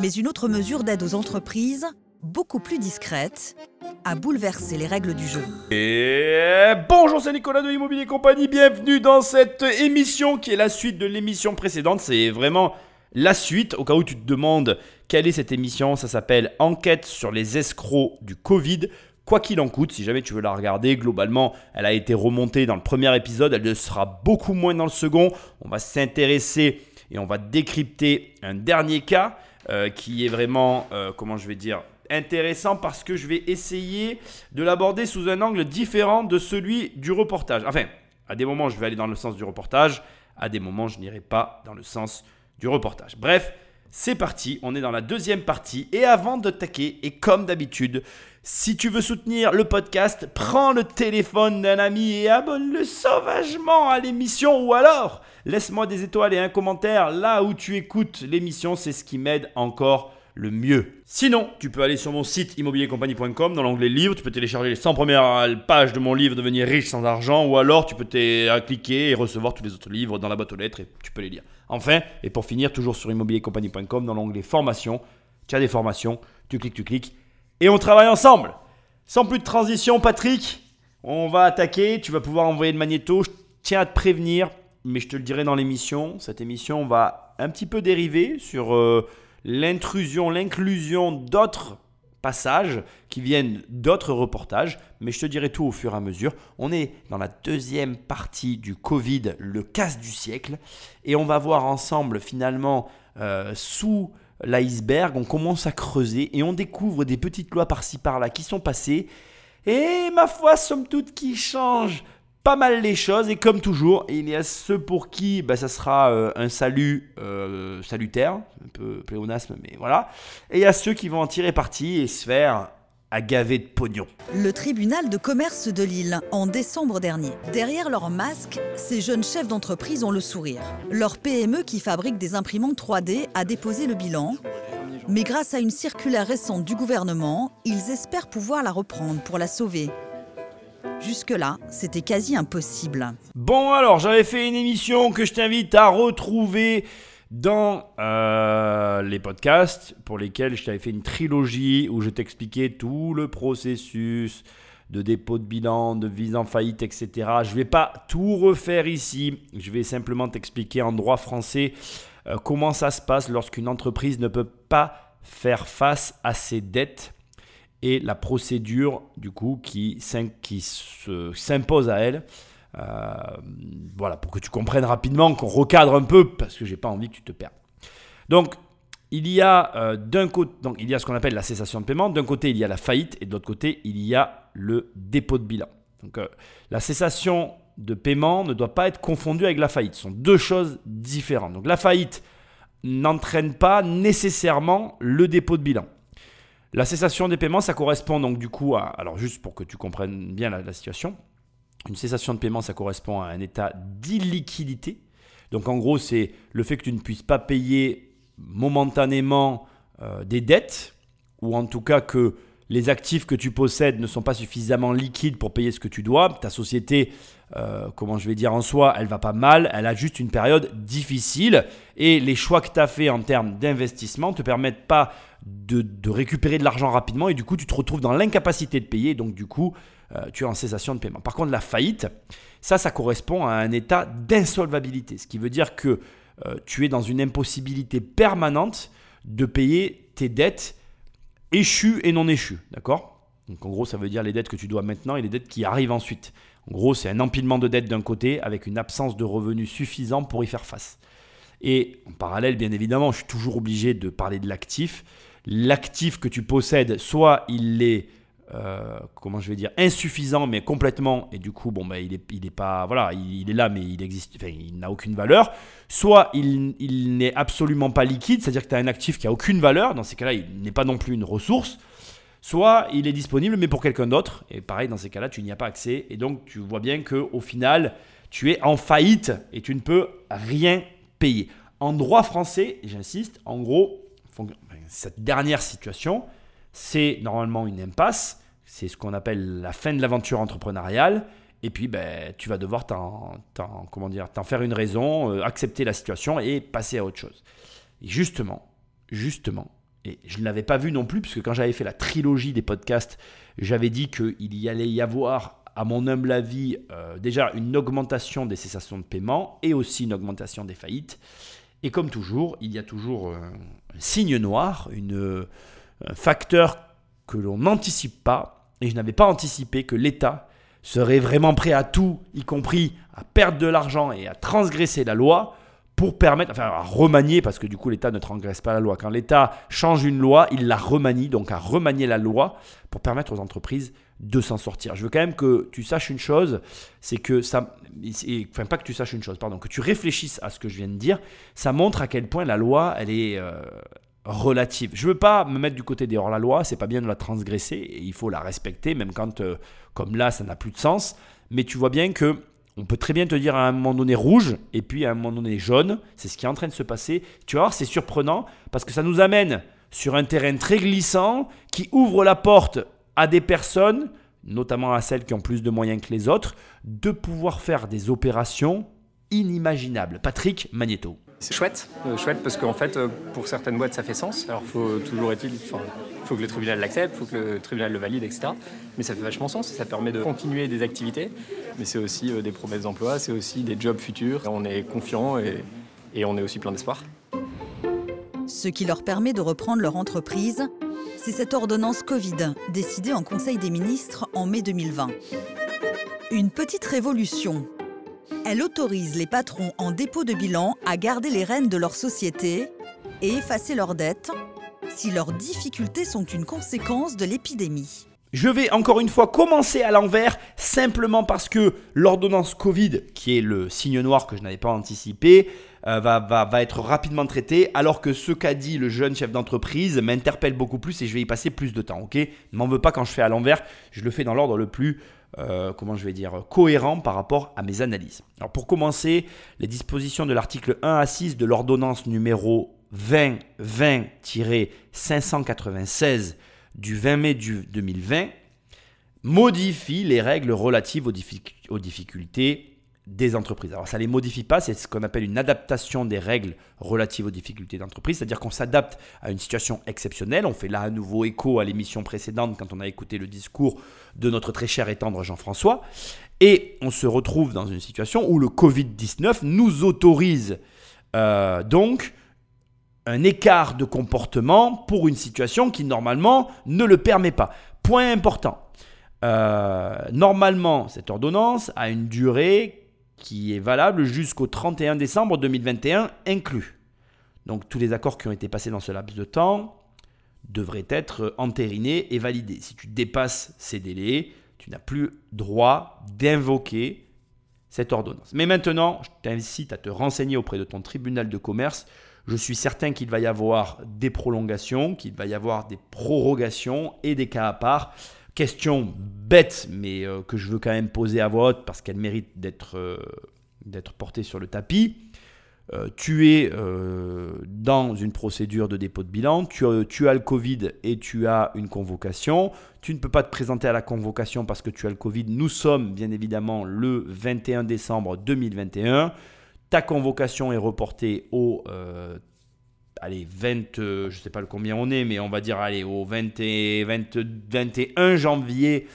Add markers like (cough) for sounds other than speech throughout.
Mais une autre mesure d'aide aux entreprises, beaucoup plus discrète, a bouleversé les règles du jeu. Et bonjour, c'est Nicolas de Immobilier Compagnie. Bienvenue dans cette émission qui est la suite de l'émission précédente. C'est vraiment la suite. Au cas où tu te demandes quelle est cette émission, ça s'appelle Enquête sur les escrocs du Covid. Quoi qu'il en coûte, si jamais tu veux la regarder, globalement, elle a été remontée dans le premier épisode, elle le sera beaucoup moins dans le second. On va s'intéresser et on va décrypter un dernier cas qui est vraiment, euh, comment je vais dire, intéressant parce que je vais essayer de l'aborder sous un angle différent de celui du reportage. Enfin, à des moments, je vais aller dans le sens du reportage, à des moments, je n'irai pas dans le sens du reportage. Bref, c'est parti, on est dans la deuxième partie. Et avant de taquer, et comme d'habitude, si tu veux soutenir le podcast, prends le téléphone d'un ami et abonne-le sauvagement à l'émission ou alors laisse-moi des étoiles et un commentaire là où tu écoutes l'émission, c'est ce qui m'aide encore le mieux. Sinon, tu peux aller sur mon site immobiliercompagnie.com dans l'onglet livre, tu peux télécharger les 100 premières pages de mon livre Devenir riche sans argent ou alors tu peux cliquer et recevoir tous les autres livres dans la boîte aux lettres et tu peux les lire. Enfin, et pour finir, toujours sur immobiliercompagnie.com dans l'onglet formation, tu as des formations, tu cliques, tu cliques et on travaille ensemble. Sans plus de transition, Patrick, on va attaquer. Tu vas pouvoir envoyer le magnéto. Je tiens à te prévenir, mais je te le dirai dans l'émission. Cette émission va un petit peu dériver sur euh, l'intrusion, l'inclusion d'autres passages qui viennent d'autres reportages, mais je te dirai tout au fur et à mesure. On est dans la deuxième partie du Covid, le casse du siècle, et on va voir ensemble finalement euh, sous l'iceberg, on commence à creuser et on découvre des petites lois par-ci par-là qui sont passées. Et ma foi, somme toute, qui changent pas mal les choses. Et comme toujours, il y a ceux pour qui bah, ça sera euh, un salut euh, salutaire, un peu pléonasme, mais voilà. Et il y a ceux qui vont en tirer parti et se faire à gaver de pognon. Le tribunal de commerce de Lille, en décembre dernier. Derrière leur masque, ces jeunes chefs d'entreprise ont le sourire. Leur PME qui fabrique des imprimantes 3D a déposé le bilan. Mais grâce à une circulaire récente du gouvernement, ils espèrent pouvoir la reprendre pour la sauver. Jusque-là, c'était quasi impossible. Bon alors, j'avais fait une émission que je t'invite à retrouver dans euh, les podcasts pour lesquels je t'avais fait une trilogie où je t'expliquais tout le processus de dépôt de bilan, de vise en faillite, etc. Je ne vais pas tout refaire ici. Je vais simplement t'expliquer en droit français euh, comment ça se passe lorsqu'une entreprise ne peut pas faire face à ses dettes et la procédure du coup qui, s'impose à elle euh, voilà, pour que tu comprennes rapidement, qu'on recadre un peu, parce que j'ai pas envie que tu te perdes. Donc, il y a euh, d'un côté, donc il y a ce qu'on appelle la cessation de paiement. D'un côté, il y a la faillite, et de l'autre côté, il y a le dépôt de bilan. Donc, euh, la cessation de paiement ne doit pas être confondue avec la faillite. Ce sont deux choses différentes. Donc, la faillite n'entraîne pas nécessairement le dépôt de bilan. La cessation des paiements, ça correspond donc du coup à, alors juste pour que tu comprennes bien la situation, une cessation de paiement, ça correspond à un état d'illiquidité. Donc en gros, c'est le fait que tu ne puisses pas payer momentanément euh, des dettes, ou en tout cas que les actifs que tu possèdes ne sont pas suffisamment liquides pour payer ce que tu dois. Ta société, euh, comment je vais dire en soi, elle va pas mal, elle a juste une période difficile et les choix que tu as fait en termes d'investissement te permettent pas de, de, récupérer de l'argent rapidement et du coup tu te retrouves dans l'incapacité de payer. Donc du coup, euh, tu es en cessation de paiement. Par contre, la faillite, ça, ça correspond à un état d'insolvabilité, ce qui veut dire que euh, tu es dans une impossibilité permanente de payer tes dettes échues et non échues. D'accord? Donc en gros, ça veut dire les dettes que tu dois maintenant et les dettes qui arrivent ensuite. En gros, c'est un empilement de dettes d'un côté avec une absence de revenus suffisant pour y faire face. Et en parallèle, bien évidemment, je suis toujours obligé de parler de l'actif. L'actif que tu possèdes, soit il est euh, comment je vais dire, insuffisant, mais complètement, et du coup, bon, bah, il est, il est pas, voilà, il, est là, mais il existe, il n'a aucune valeur. Soit il, il n'est absolument pas liquide, c'est-à-dire que tu as un actif qui a aucune valeur, dans ces cas-là, il n'est pas non plus une ressource. Soit il est disponible, mais pour quelqu'un d'autre, et pareil, dans ces cas-là, tu n'y as pas accès, et donc tu vois bien qu'au final, tu es en faillite et tu ne peux rien payer. En droit français, j'insiste, en gros, cette dernière situation, c'est normalement une impasse c'est ce qu'on appelle la fin de l'aventure entrepreneuriale. Et puis, ben, tu vas devoir t'en, comment dire, t'en faire une raison, euh, accepter la situation et passer à autre chose. Et justement, justement, et je ne l'avais pas vu non plus, puisque quand j'avais fait la trilogie des podcasts, j'avais dit qu'il y allait y avoir, à mon humble avis, euh, déjà une augmentation des cessations de paiement et aussi une augmentation des faillites. Et comme toujours, il y a toujours un signe noir, un facteur que l'on n'anticipe pas. Et je n'avais pas anticipé que l'État serait vraiment prêt à tout, y compris à perdre de l'argent et à transgresser la loi pour permettre, enfin à remanier, parce que du coup l'État ne transgresse pas la loi. Quand l'État change une loi, il la remanie, donc à remanier la loi pour permettre aux entreprises de s'en sortir. Je veux quand même que tu saches une chose, c'est que ça, enfin pas que tu saches une chose, pardon, que tu réfléchisses à ce que je viens de dire, ça montre à quel point la loi, elle est euh, relative. Je veux pas me mettre du côté des hors-la-loi, c'est pas bien de la transgresser, et il faut la respecter, même quand, euh, comme là, ça n'a plus de sens, mais tu vois bien que on peut très bien te dire à un moment donné rouge et puis à un moment donné jaune. C'est ce qui est en train de se passer. Tu vas voir, c'est surprenant parce que ça nous amène sur un terrain très glissant qui ouvre la porte à des personnes, notamment à celles qui ont plus de moyens que les autres, de pouvoir faire des opérations inimaginables. Patrick Magneto. C'est chouette, euh, chouette parce qu'en fait, euh, pour certaines boîtes, ça fait sens. Alors, faut toujours est-il, faut que le tribunal l'accepte, faut que le tribunal le valide, etc. Mais ça fait vachement sens, ça permet de continuer des activités, mais c'est aussi euh, des promesses d'emploi, c'est aussi des jobs futurs. On est confiant et on est aussi plein d'espoir. Ce qui leur permet de reprendre leur entreprise, c'est cette ordonnance Covid, décidée en Conseil des ministres en mai 2020. Une petite révolution elle autorise les patrons en dépôt de bilan à garder les rênes de leur société et effacer leurs dettes si leurs difficultés sont une conséquence de l'épidémie. Je vais encore une fois commencer à l'envers, simplement parce que l'ordonnance Covid, qui est le signe noir que je n'avais pas anticipé, euh, va, être rapidement traité, alors que ce qu'a dit le jeune chef d'entreprise m'interpelle beaucoup plus et je vais y passer plus de temps, ok? Ne m'en veux pas quand je fais à l'envers, je le fais dans l'ordre le plus euh, comment je vais dire, cohérent par rapport à mes analyses. Alors pour commencer, les dispositions de l'article 1 à 6 de l'ordonnance numéro 2020-596 du 20 mai 2020 modifient les règles relatives aux, aux difficultés des entreprises. Alors ça ne les modifie pas, c'est ce qu'on appelle une adaptation des règles relatives aux difficultés d'entreprise, c'est-à-dire qu'on s'adapte à une situation exceptionnelle. On fait là à nouveau écho à l'émission précédente quand on a écouté le discours de notre très cher et tendre Jean-François. Et on se retrouve dans une situation où le Covid-19 nous autorise euh, donc un écart de comportement pour une situation qui normalement ne le permet pas. Point important. Euh, normalement, cette ordonnance a une durée qui est valable jusqu'au 31 décembre 2021 inclus. Donc tous les accords qui ont été passés dans ce laps de temps devraient être entérinés et validés. Si tu dépasses ces délais, tu n'as plus droit d'invoquer cette ordonnance. Mais maintenant, je t'incite à te renseigner auprès de ton tribunal de commerce. Je suis certain qu'il va y avoir des prolongations, qu'il va y avoir des prorogations et des cas à part. Question bête, mais euh, que je veux quand même poser à voix haute parce qu'elle mérite d'être euh, d'être portée sur le tapis. Euh, tu es dans une procédure de dépôt de bilan, tu, tu, as le Covid et tu as une convocation. Tu ne peux pas te présenter à la convocation parce que tu as le Covid. Nous sommes bien évidemment le 21 décembre 2021. Ta convocation est reportée au allez, 20, euh, je ne sais pas combien on est, mais on va dire, allez, au 20 21 janvier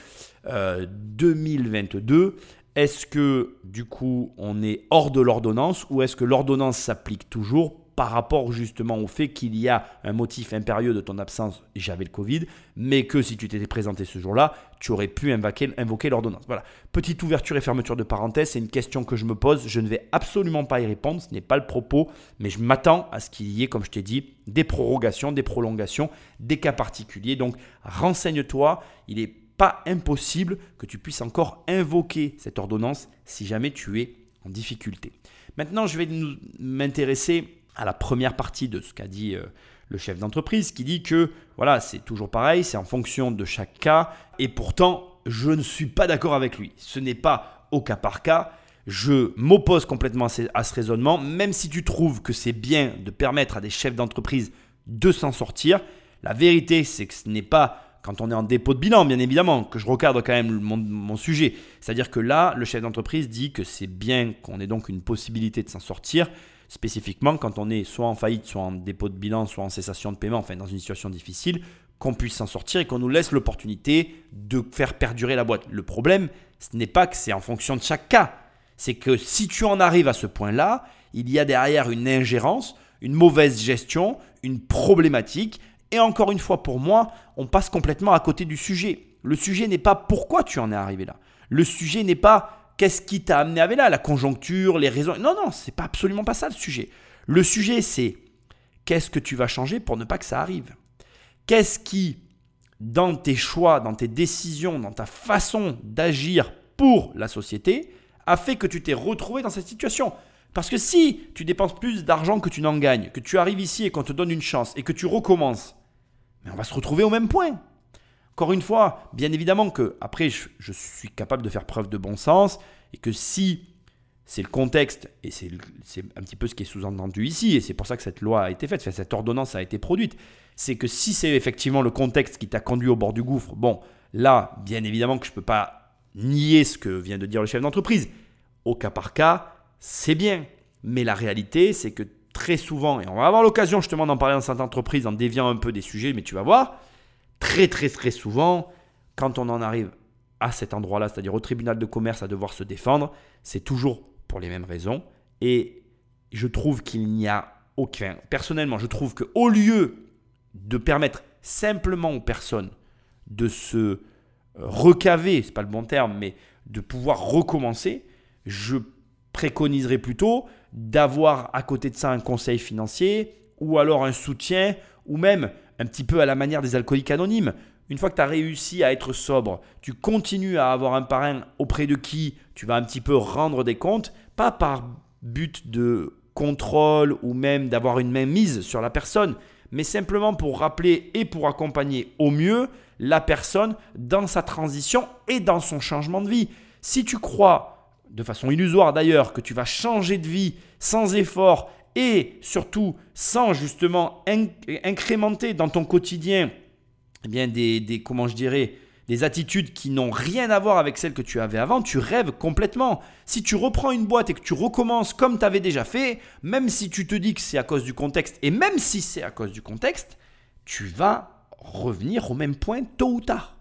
2022. Euh, est-ce que, du coup, on est hors de l'ordonnance ou est-ce que l'ordonnance s'applique toujours par rapport justement au fait qu'il y a un motif impérieux de ton absence, j'avais le Covid, mais que si tu t'étais présenté ce jour-là, tu aurais pu invoquer, invoquer l'ordonnance. Voilà. Petite ouverture et fermeture de parenthèse, c'est une question que je me pose, je ne vais absolument pas y répondre, ce n'est pas le propos, mais je m'attends à ce qu'il y ait, comme je t'ai dit, des prorogations, des prolongations, des cas particuliers. Donc renseigne-toi, il n'est pas impossible que tu puisses encore invoquer cette ordonnance si jamais tu es en difficulté. Maintenant, je vais m'intéresser à la première partie de ce qu'a dit euh, le chef d'entreprise, qui dit que voilà, c'est toujours pareil, c'est en fonction de chaque cas, et pourtant, je ne suis pas d'accord avec lui. Ce n'est pas au cas par cas. Je m'oppose complètement à ce raisonnement, même si tu trouves que c'est bien de permettre à des chefs d'entreprise de s'en sortir. La vérité, c'est que ce n'est pas quand on est en dépôt de bilan, bien évidemment, que je recadre quand même mon, mon sujet. C'est-à-dire que là, le chef d'entreprise dit que c'est bien qu'on ait donc une possibilité de s'en sortir spécifiquement quand on est soit en faillite, soit en dépôt de bilan, soit en cessation de paiement, enfin dans une situation difficile, qu'on puisse s'en sortir et qu'on nous laisse l'opportunité de faire perdurer la boîte. Le problème, ce n'est pas que c'est en fonction de chaque cas, c'est que si tu en arrives à ce point-là, il y a derrière une ingérence, une mauvaise gestion, une problématique, et encore une fois pour moi, on passe complètement à côté du sujet. Le sujet n'est pas pourquoi tu en es arrivé là. Le sujet n'est pas qu'est-ce qui t'a amené à là, la conjoncture, les raisons? Non, non, c'est pas absolument pas ça le sujet. Le sujet, c'est qu'est-ce que tu vas changer pour ne pas que ça arrive? Qu'est-ce qui, dans tes choix, dans tes décisions, dans ta façon d'agir pour la société, a fait que tu t'es retrouvé dans cette situation? Parce que si tu dépenses plus d'argent que tu n'en gagnes, que tu arrives ici et qu'on te donne une chance et que tu recommences, mais on va se retrouver au même point. Encore une fois, bien évidemment que après, je, suis capable de faire preuve de bon sens et que si c'est le contexte, et c'est un petit peu ce qui est sous-entendu ici, et c'est pour ça que cette loi a été faite, cette ordonnance a été produite, c'est que si c'est effectivement le contexte qui t'a conduit au bord du gouffre, bon, là, bien évidemment que je ne peux pas nier ce que vient de dire le chef d'entreprise. Au cas par cas, c'est bien. Mais la réalité, c'est que très souvent, et on va avoir l'occasion justement d'en parler dans cette entreprise en déviant un peu des sujets, mais tu vas voir, très très très souvent, quand on en arrive à cet endroit-là, c'est-à-dire au tribunal de commerce à devoir se défendre, c'est toujours pour les mêmes raisons. Et je trouve qu'il n'y a aucun. Personnellement, je trouve qu'au lieu de permettre simplement aux personnes de se euh, recaver, c'est pas le bon terme, mais de pouvoir recommencer, je préconiserais plutôt d'avoir à côté de ça un conseil financier ou alors un soutien ou même un petit peu à la manière des alcooliques anonymes. Une fois que tu as réussi à être sobre, tu continues à avoir un parrain auprès de qui tu vas un petit peu rendre des comptes, pas par but de contrôle ou même d'avoir une main mise sur la personne, mais simplement pour rappeler et pour accompagner au mieux la personne dans sa transition et dans son changement de vie. Si tu crois, de façon illusoire d'ailleurs, que tu vas changer de vie sans effort et surtout sans justement incrémenter dans ton quotidien eh bien des, des, comment je dirais, des attitudes qui n'ont rien à voir avec celles que tu avais avant, tu rêves complètement. Si tu reprends une boîte et que tu recommences comme tu avais déjà fait, même si tu te dis que c'est à cause du contexte, et même si c'est à cause du contexte, tu vas revenir au même point tôt ou tard.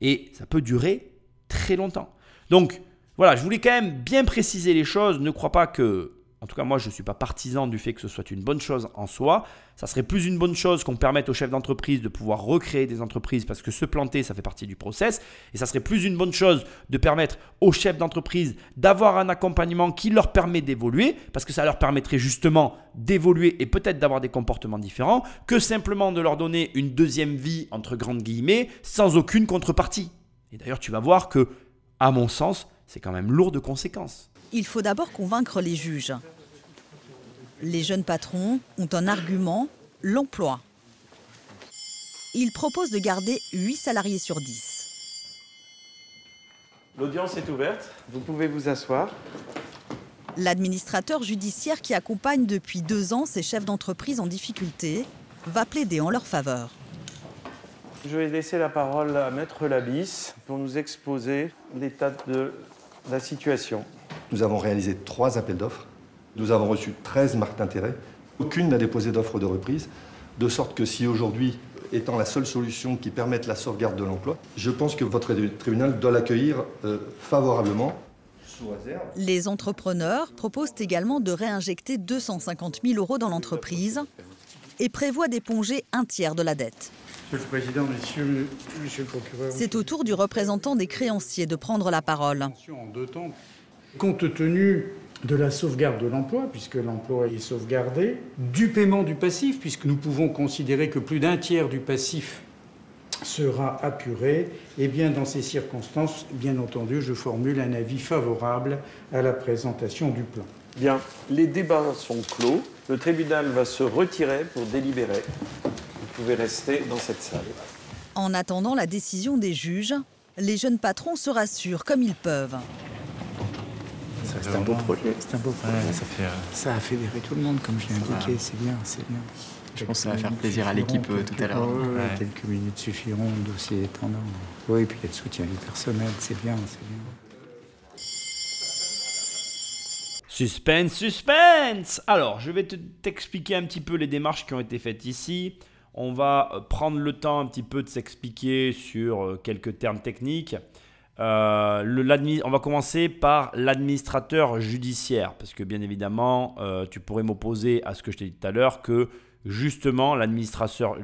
Et ça peut durer très longtemps. Donc voilà, je voulais quand même bien préciser les choses. Ne crois pas que en tout cas, moi, je ne suis pas partisan du fait que ce soit une bonne chose en soi. Ça serait plus une bonne chose qu'on permette aux chefs d'entreprise de pouvoir recréer des entreprises parce que se planter, ça fait partie du process. Et ça serait plus une bonne chose de permettre aux chefs d'entreprise d'avoir un accompagnement qui leur permet d'évoluer parce que ça leur permettrait justement d'évoluer et peut-être d'avoir des comportements différents que simplement de leur donner une deuxième vie, entre grandes guillemets, sans aucune contrepartie. Et d'ailleurs, tu vas voir que, à mon sens, c'est quand même lourd de conséquences il faut d'abord convaincre les juges. Les jeunes patrons ont un argument, l'emploi. Ils proposent de garder 8 salariés sur 10. L'audience est ouverte, vous pouvez vous asseoir. L'administrateur judiciaire qui accompagne depuis deux ans ces chefs d'entreprise en difficulté va plaider en leur faveur. Je vais laisser la parole à Maître Labis pour nous exposer l'état de la situation. Nous avons réalisé trois appels d'offres. Nous avons reçu 13 marques d'intérêt. Aucune n'a déposé d'offre de reprise. De sorte que si aujourd'hui, étant la seule solution qui permette la sauvegarde de l'emploi, je pense que votre tribunal doit l'accueillir euh, favorablement. Les entrepreneurs proposent également de réinjecter 250 000 euros dans l'entreprise et prévoient d'éponger un tiers de la dette. Monsieur le Président, Monsieur, monsieur le procureur. C'est au tour du représentant des créanciers de prendre la parole. En deux temps, compte tenu de la sauvegarde de l'emploi, puisque l'emploi est sauvegardé, du paiement du passif, puisque nous pouvons considérer que plus d'un tiers du passif sera apuré, et bien dans ces circonstances, bien entendu, je formule un avis favorable à la présentation du plan. Bien, les débats sont clos. Le tribunal va se retirer pour délibérer. Vous pouvez rester dans cette salle. En attendant la décision des juges, les jeunes patrons se rassurent comme ils peuvent. C'est un beau projet. C'est un beau projet. ça, fait, euh, ça, a fédéré tout le monde, comme je l'ai indiqué. C'est bien, c'est bien. Je pense que ça va faire plaisir à l'équipe euh, tout à l'heure. Quelques minutes suffiront, le dossier étendant. Oui, et puis il y a le soutien du personnel, c'est bien, c'est bien. Suspense, suspense Alors, je vais te- t'expliquer un petit peu les démarches qui ont été faites ici. On va euh, prendre le temps un petit peu de s'expliquer sur quelques termes techniques. Euh, on va commencer par l'administrateur judiciaire, parce que bien évidemment, euh, tu pourrais m'opposer à ce que je t'ai dit tout à l'heure, que justement l'administrateur,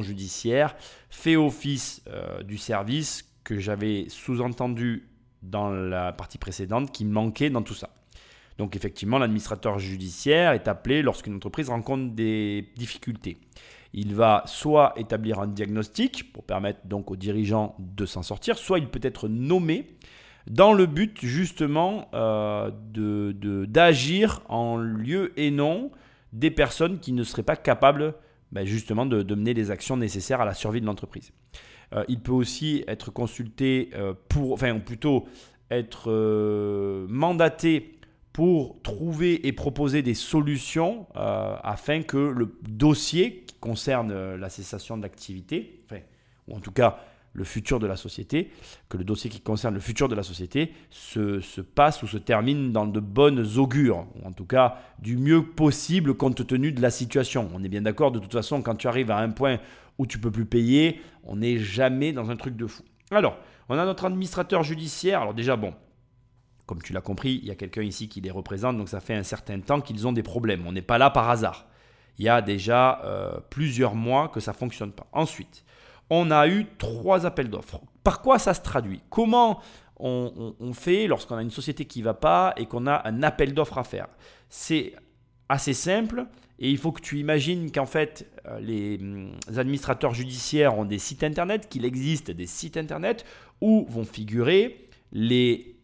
judiciaire fait office euh, du service que j'avais sous-entendu dans la partie précédente, qui manquait dans tout ça. Donc effectivement, l'administrateur judiciaire est appelé lorsqu'une entreprise rencontre des difficultés. Il va soit établir un diagnostic pour permettre donc aux dirigeants de s'en sortir, soit il peut être nommé dans le but justement euh, d'agir en lieu et non des personnes qui ne seraient pas capables ben, justement de, mener les actions nécessaires à la survie de l'entreprise. Euh, il peut aussi être consulté euh, pour, enfin ou plutôt être mandaté pour trouver et proposer des solutions afin que le dossier concerne euh, la cessation de l'activité, ou en tout cas le futur de la société, que le dossier qui concerne le futur de la société se, se passe ou se termine dans de bonnes augures, ou en tout cas du mieux possible compte tenu de la situation. On est bien d'accord, de toute façon, quand tu arrives à un point où tu peux plus payer, on n'est jamais dans un truc de fou. Alors, on a notre administrateur judiciaire. Alors déjà, bon, comme tu l'as compris, il y a quelqu'un ici qui les représente, donc ça fait un certain temps qu'ils ont des problèmes. On n'est pas là par hasard. Il y a déjà euh, plusieurs mois que ça ne fonctionne pas. Ensuite, on a eu trois appels d'offres. Par quoi ça se traduit? Comment on, on- fait lorsqu'on a une société qui ne va pas et qu'on a un appel d'offres à faire? C'est assez simple et il faut que tu imagines qu'en fait, euh, les hum, administrateurs judiciaires ont des sites internet, qu'il existe des sites internet où vont figurer les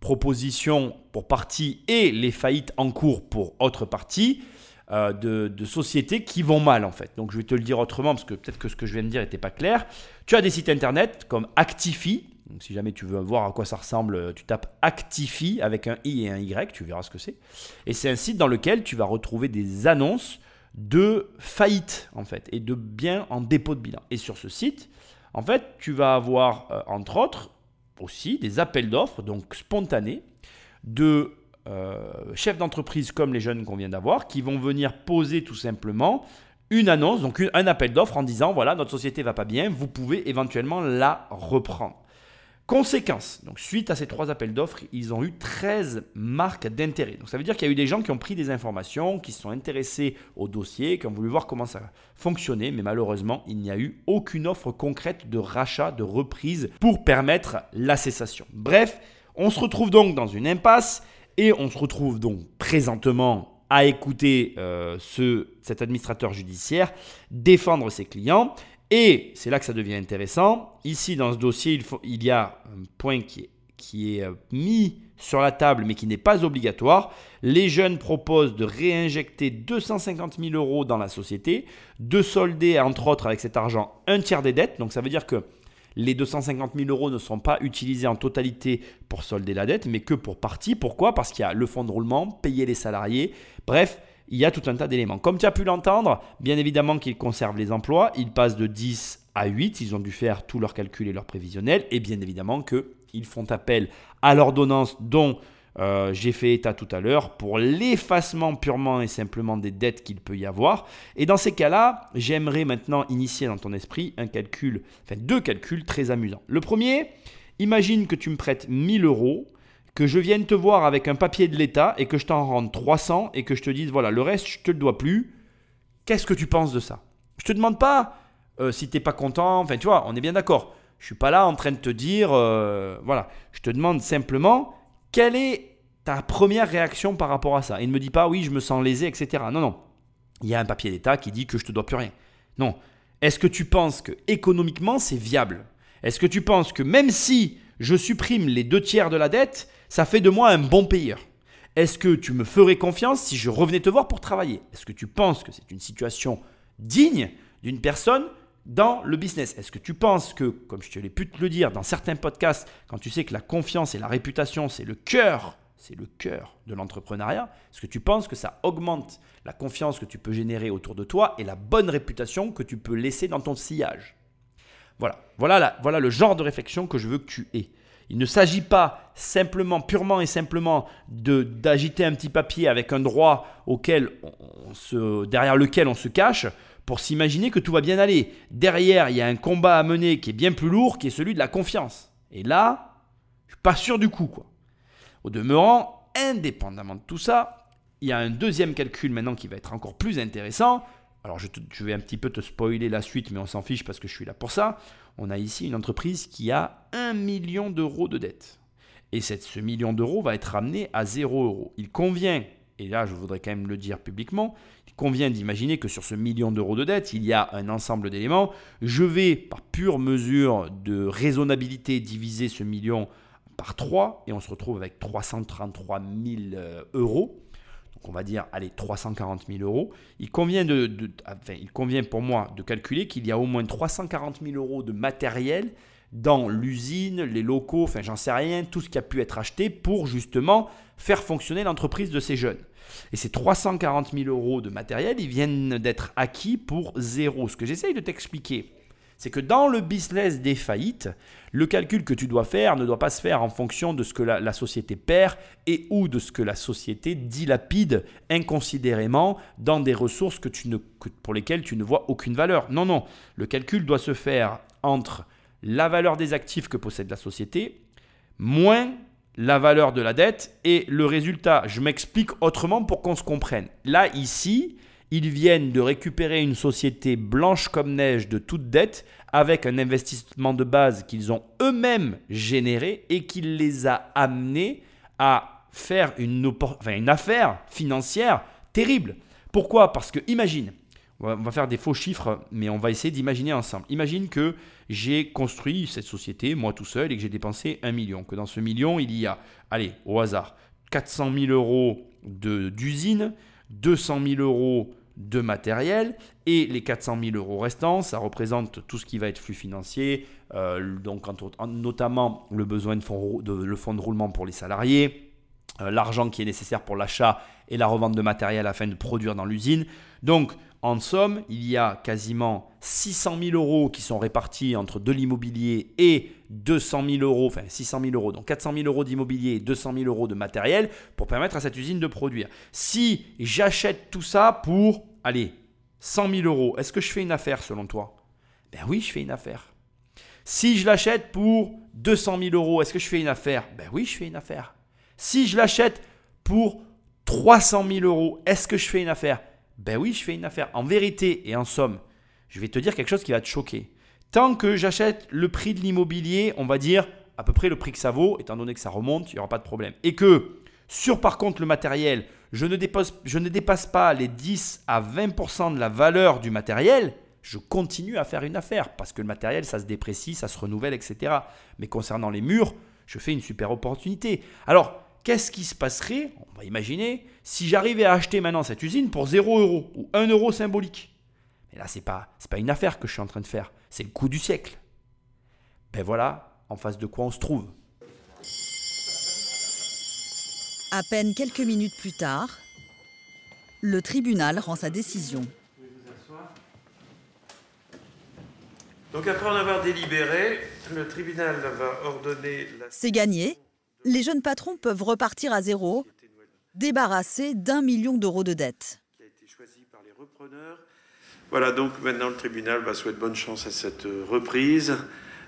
propositions pour partie et les faillites en cours pour autre partie euh, de, sociétés qui vont mal en fait. Donc je vais te le dire autrement parce que peut-être que ce que je viens de dire n'était pas clair. Tu as des sites internet comme Actify. Donc, si jamais tu veux voir à quoi ça ressemble, tu tapes Actify avec un i et un y, tu verras ce que c'est. Et c'est un site dans lequel tu vas retrouver des annonces de faillite en fait et de biens en dépôt de bilan. Et sur ce site, en fait, tu vas avoir euh, entre autres aussi des appels d'offres, donc spontanés, de euh, chefs d'entreprise comme les jeunes qu'on vient d'avoir, qui vont venir poser tout simplement une annonce, donc un appel d'offres en disant voilà, notre société va pas bien, vous pouvez éventuellement la reprendre. Conséquence, donc suite à ces trois appels d'offres, ils ont eu 13 marques d'intérêt. Donc ça veut dire qu'il y a eu des gens qui ont pris des informations, qui se sont intéressés au dossier, qui ont voulu voir comment ça fonctionnait, mais malheureusement, il n'y a eu aucune offre concrète de rachat, de reprise pour permettre la cessation. Bref, on se retrouve donc dans une impasse et on se retrouve donc présentement à écouter euh, ce, cet administrateur judiciaire défendre ses clients. Et c'est là que ça devient intéressant. Ici, dans ce dossier, il, il y a un point qui est, qui est euh, mis sur la table, mais qui n'est pas obligatoire. Les jeunes proposent de réinjecter 250 000 euros dans la société, de solder, entre autres, avec cet argent, un tiers des dettes. Donc ça veut dire que les 250 000 euros ne sont pas utilisés en totalité pour solder la dette, mais que pour partie. Pourquoi? Parce qu'il y a le fonds de roulement, payer les salariés. Bref, il y a tout un tas d'éléments. Comme tu as pu l'entendre, bien évidemment qu'ils conservent les emplois. Ils passent de 10 à 8. Ils ont dû faire tous leurs calculs et leurs prévisionnels. Et bien évidemment qu'ils font appel à l'ordonnance dont euh, j'ai fait état tout à l'heure pour l'effacement purement et simplement des dettes qu'il peut y avoir. Et dans ces cas-là, j'aimerais maintenant initier dans ton esprit un calcul, enfin deux calculs très amusants. Le premier, imagine que tu me prêtes 1000 euros, que je vienne te voir avec un papier de l'État et que je t'en rende 300 et que je te dise voilà, le reste, je te le dois plus. Qu'est-ce que tu penses de ça? Je te demande pas euh, si t'es pas content, enfin tu vois, on est bien d'accord. Je suis pas là en train de te dire, euh, voilà, je te demande simplement quelle est ta première réaction par rapport à ça? Et ne me dis pas, oui, je me sens lésé, etc. Non, non. Il y a un papier d'État qui dit que je te dois plus rien. Non. Est-ce que tu penses que économiquement c'est viable? Est-ce que tu penses que même si je supprime les deux tiers de la dette, ça fait de moi un bon payeur? Est-ce que tu me ferais confiance si je revenais te voir pour travailler? Est-ce que tu penses que c'est une situation digne d'une personne dans le business. Est-ce que tu penses que, comme je te l'ai pu te le dire dans certains podcasts, quand tu sais que la confiance et la réputation, c'est le cœur, c'est le cœur de l'entrepreneuriat, est-ce que tu penses que ça augmente la confiance que tu peux générer autour de toi et la bonne réputation que tu peux laisser dans ton sillage? Voilà, voilà, la- voilà le genre de réflexion que je veux que tu aies. Il ne s'agit pas simplement, purement et simplement, d'agiter un petit papier avec un droit auquel on se, derrière lequel on se cache pour s'imaginer que tout va bien aller. Derrière, il y a un combat à mener qui est bien plus lourd, qui est celui de la confiance. Et là, je suis pas sûr du coup. Quoi. Au demeurant, indépendamment de tout ça, il y a un deuxième calcul maintenant qui va être encore plus intéressant. Alors je, vais un petit peu te spoiler la suite, mais on s'en fiche parce que je suis là pour ça. On a ici une entreprise qui a 1 million d'euros de dette. Et cette, ce million d'euros va être ramené à 0 euros. Il convient, et là je voudrais quand même le dire publiquement, convient d'imaginer que sur ce million d'euros de dette, il y a un ensemble d'éléments. Je vais, par pure mesure de raisonnabilité, diviser ce million par 3 et on se retrouve avec 333 000 euh, euros. Donc on va dire, allez, 340 000 euros. Il convient, il convient pour moi de calculer qu'il y a au moins 340 000 euros de matériel dans l'usine, les locaux, enfin j'en sais rien, tout ce qui a pu être acheté pour justement faire fonctionner l'entreprise de ces jeunes. Et ces 340 000 euros de matériel, ils viennent d'être acquis pour zéro. Ce que j'essaye de t'expliquer, c'est que dans le business des faillites, le calcul que tu dois faire ne doit pas se faire en fonction de ce que la, société perd et ou de ce que la société dilapide inconsidérément dans des ressources que tu ne, pour lesquelles tu ne vois aucune valeur. Non, non, le calcul doit se faire entre la valeur des actifs que possède la société moins la valeur de la dette et le résultat. Je m'explique autrement pour qu'on se comprenne. Là, ici, ils viennent de récupérer une société blanche comme neige de toute dette avec un investissement de base qu'ils ont eux-mêmes généré et qui les a amenés à faire une, une affaire financière terrible. Pourquoi? Parce que imagine, on va faire des faux chiffres, mais on va essayer d'imaginer ensemble. Imagine que j'ai construit cette société, moi tout seul, et que j'ai dépensé un million. Que dans ce million, il y a, allez, au hasard, 400 000 euros d'usine, 200 000 euros de matériel et les 400 000 euros restants, ça représente tout ce qui va être flux financier, euh, donc notamment le besoin de, fonds, de, le fonds de roulement pour les salariés, l'argent qui est nécessaire pour l'achat et la revente de matériel afin de produire dans l'usine. Donc en somme, il y a quasiment 600 000 euros qui sont répartis entre de l'immobilier et 200 000 euros, enfin 600 000 euros, donc 400 000 euros d'immobilier et 200 000 euros de matériel pour permettre à cette usine de produire. Si j'achète tout ça pour, allez, 100 000 euros, est-ce que je fais une affaire selon toi? Ben oui, je fais une affaire. Si je l'achète pour 200 000 euros, est-ce que je fais une affaire? Ben oui, je fais une affaire. Si je l'achète pour 300 000 euros, est-ce que je fais une affaire? Ben oui, je fais une affaire. En vérité et en somme, je vais te dire quelque chose qui va te choquer. Tant que j'achète le prix de l'immobilier, on va dire à peu près le prix que ça vaut, étant donné que ça remonte, il n'y aura pas de problème. Et que sur par contre le matériel, je ne, dépasse, je ne dépasse pas les 10 à 20% de la valeur du matériel, je continue à faire une affaire parce que le matériel, ça se déprécie, ça se renouvelle, etc. Mais concernant les murs, je fais une super opportunité. Alors, qu'est-ce qui se passerait, on va imaginer, si j'arrivais à acheter maintenant cette usine pour 0 euros ou 1 euro symbolique Mais là, ce n'est pas, pas une affaire que je suis en train de faire, c'est le coup du siècle. Ben voilà, en face de quoi on se trouve. À peine quelques minutes plus tard, le tribunal rend sa décision. Donc après en avoir délibéré, le tribunal va ordonner... La... C'est gagné les jeunes patrons peuvent repartir à zéro, débarrassés d'un million d'euros de dettes. Voilà, donc maintenant le tribunal va souhaiter bonne chance à cette euh, reprise,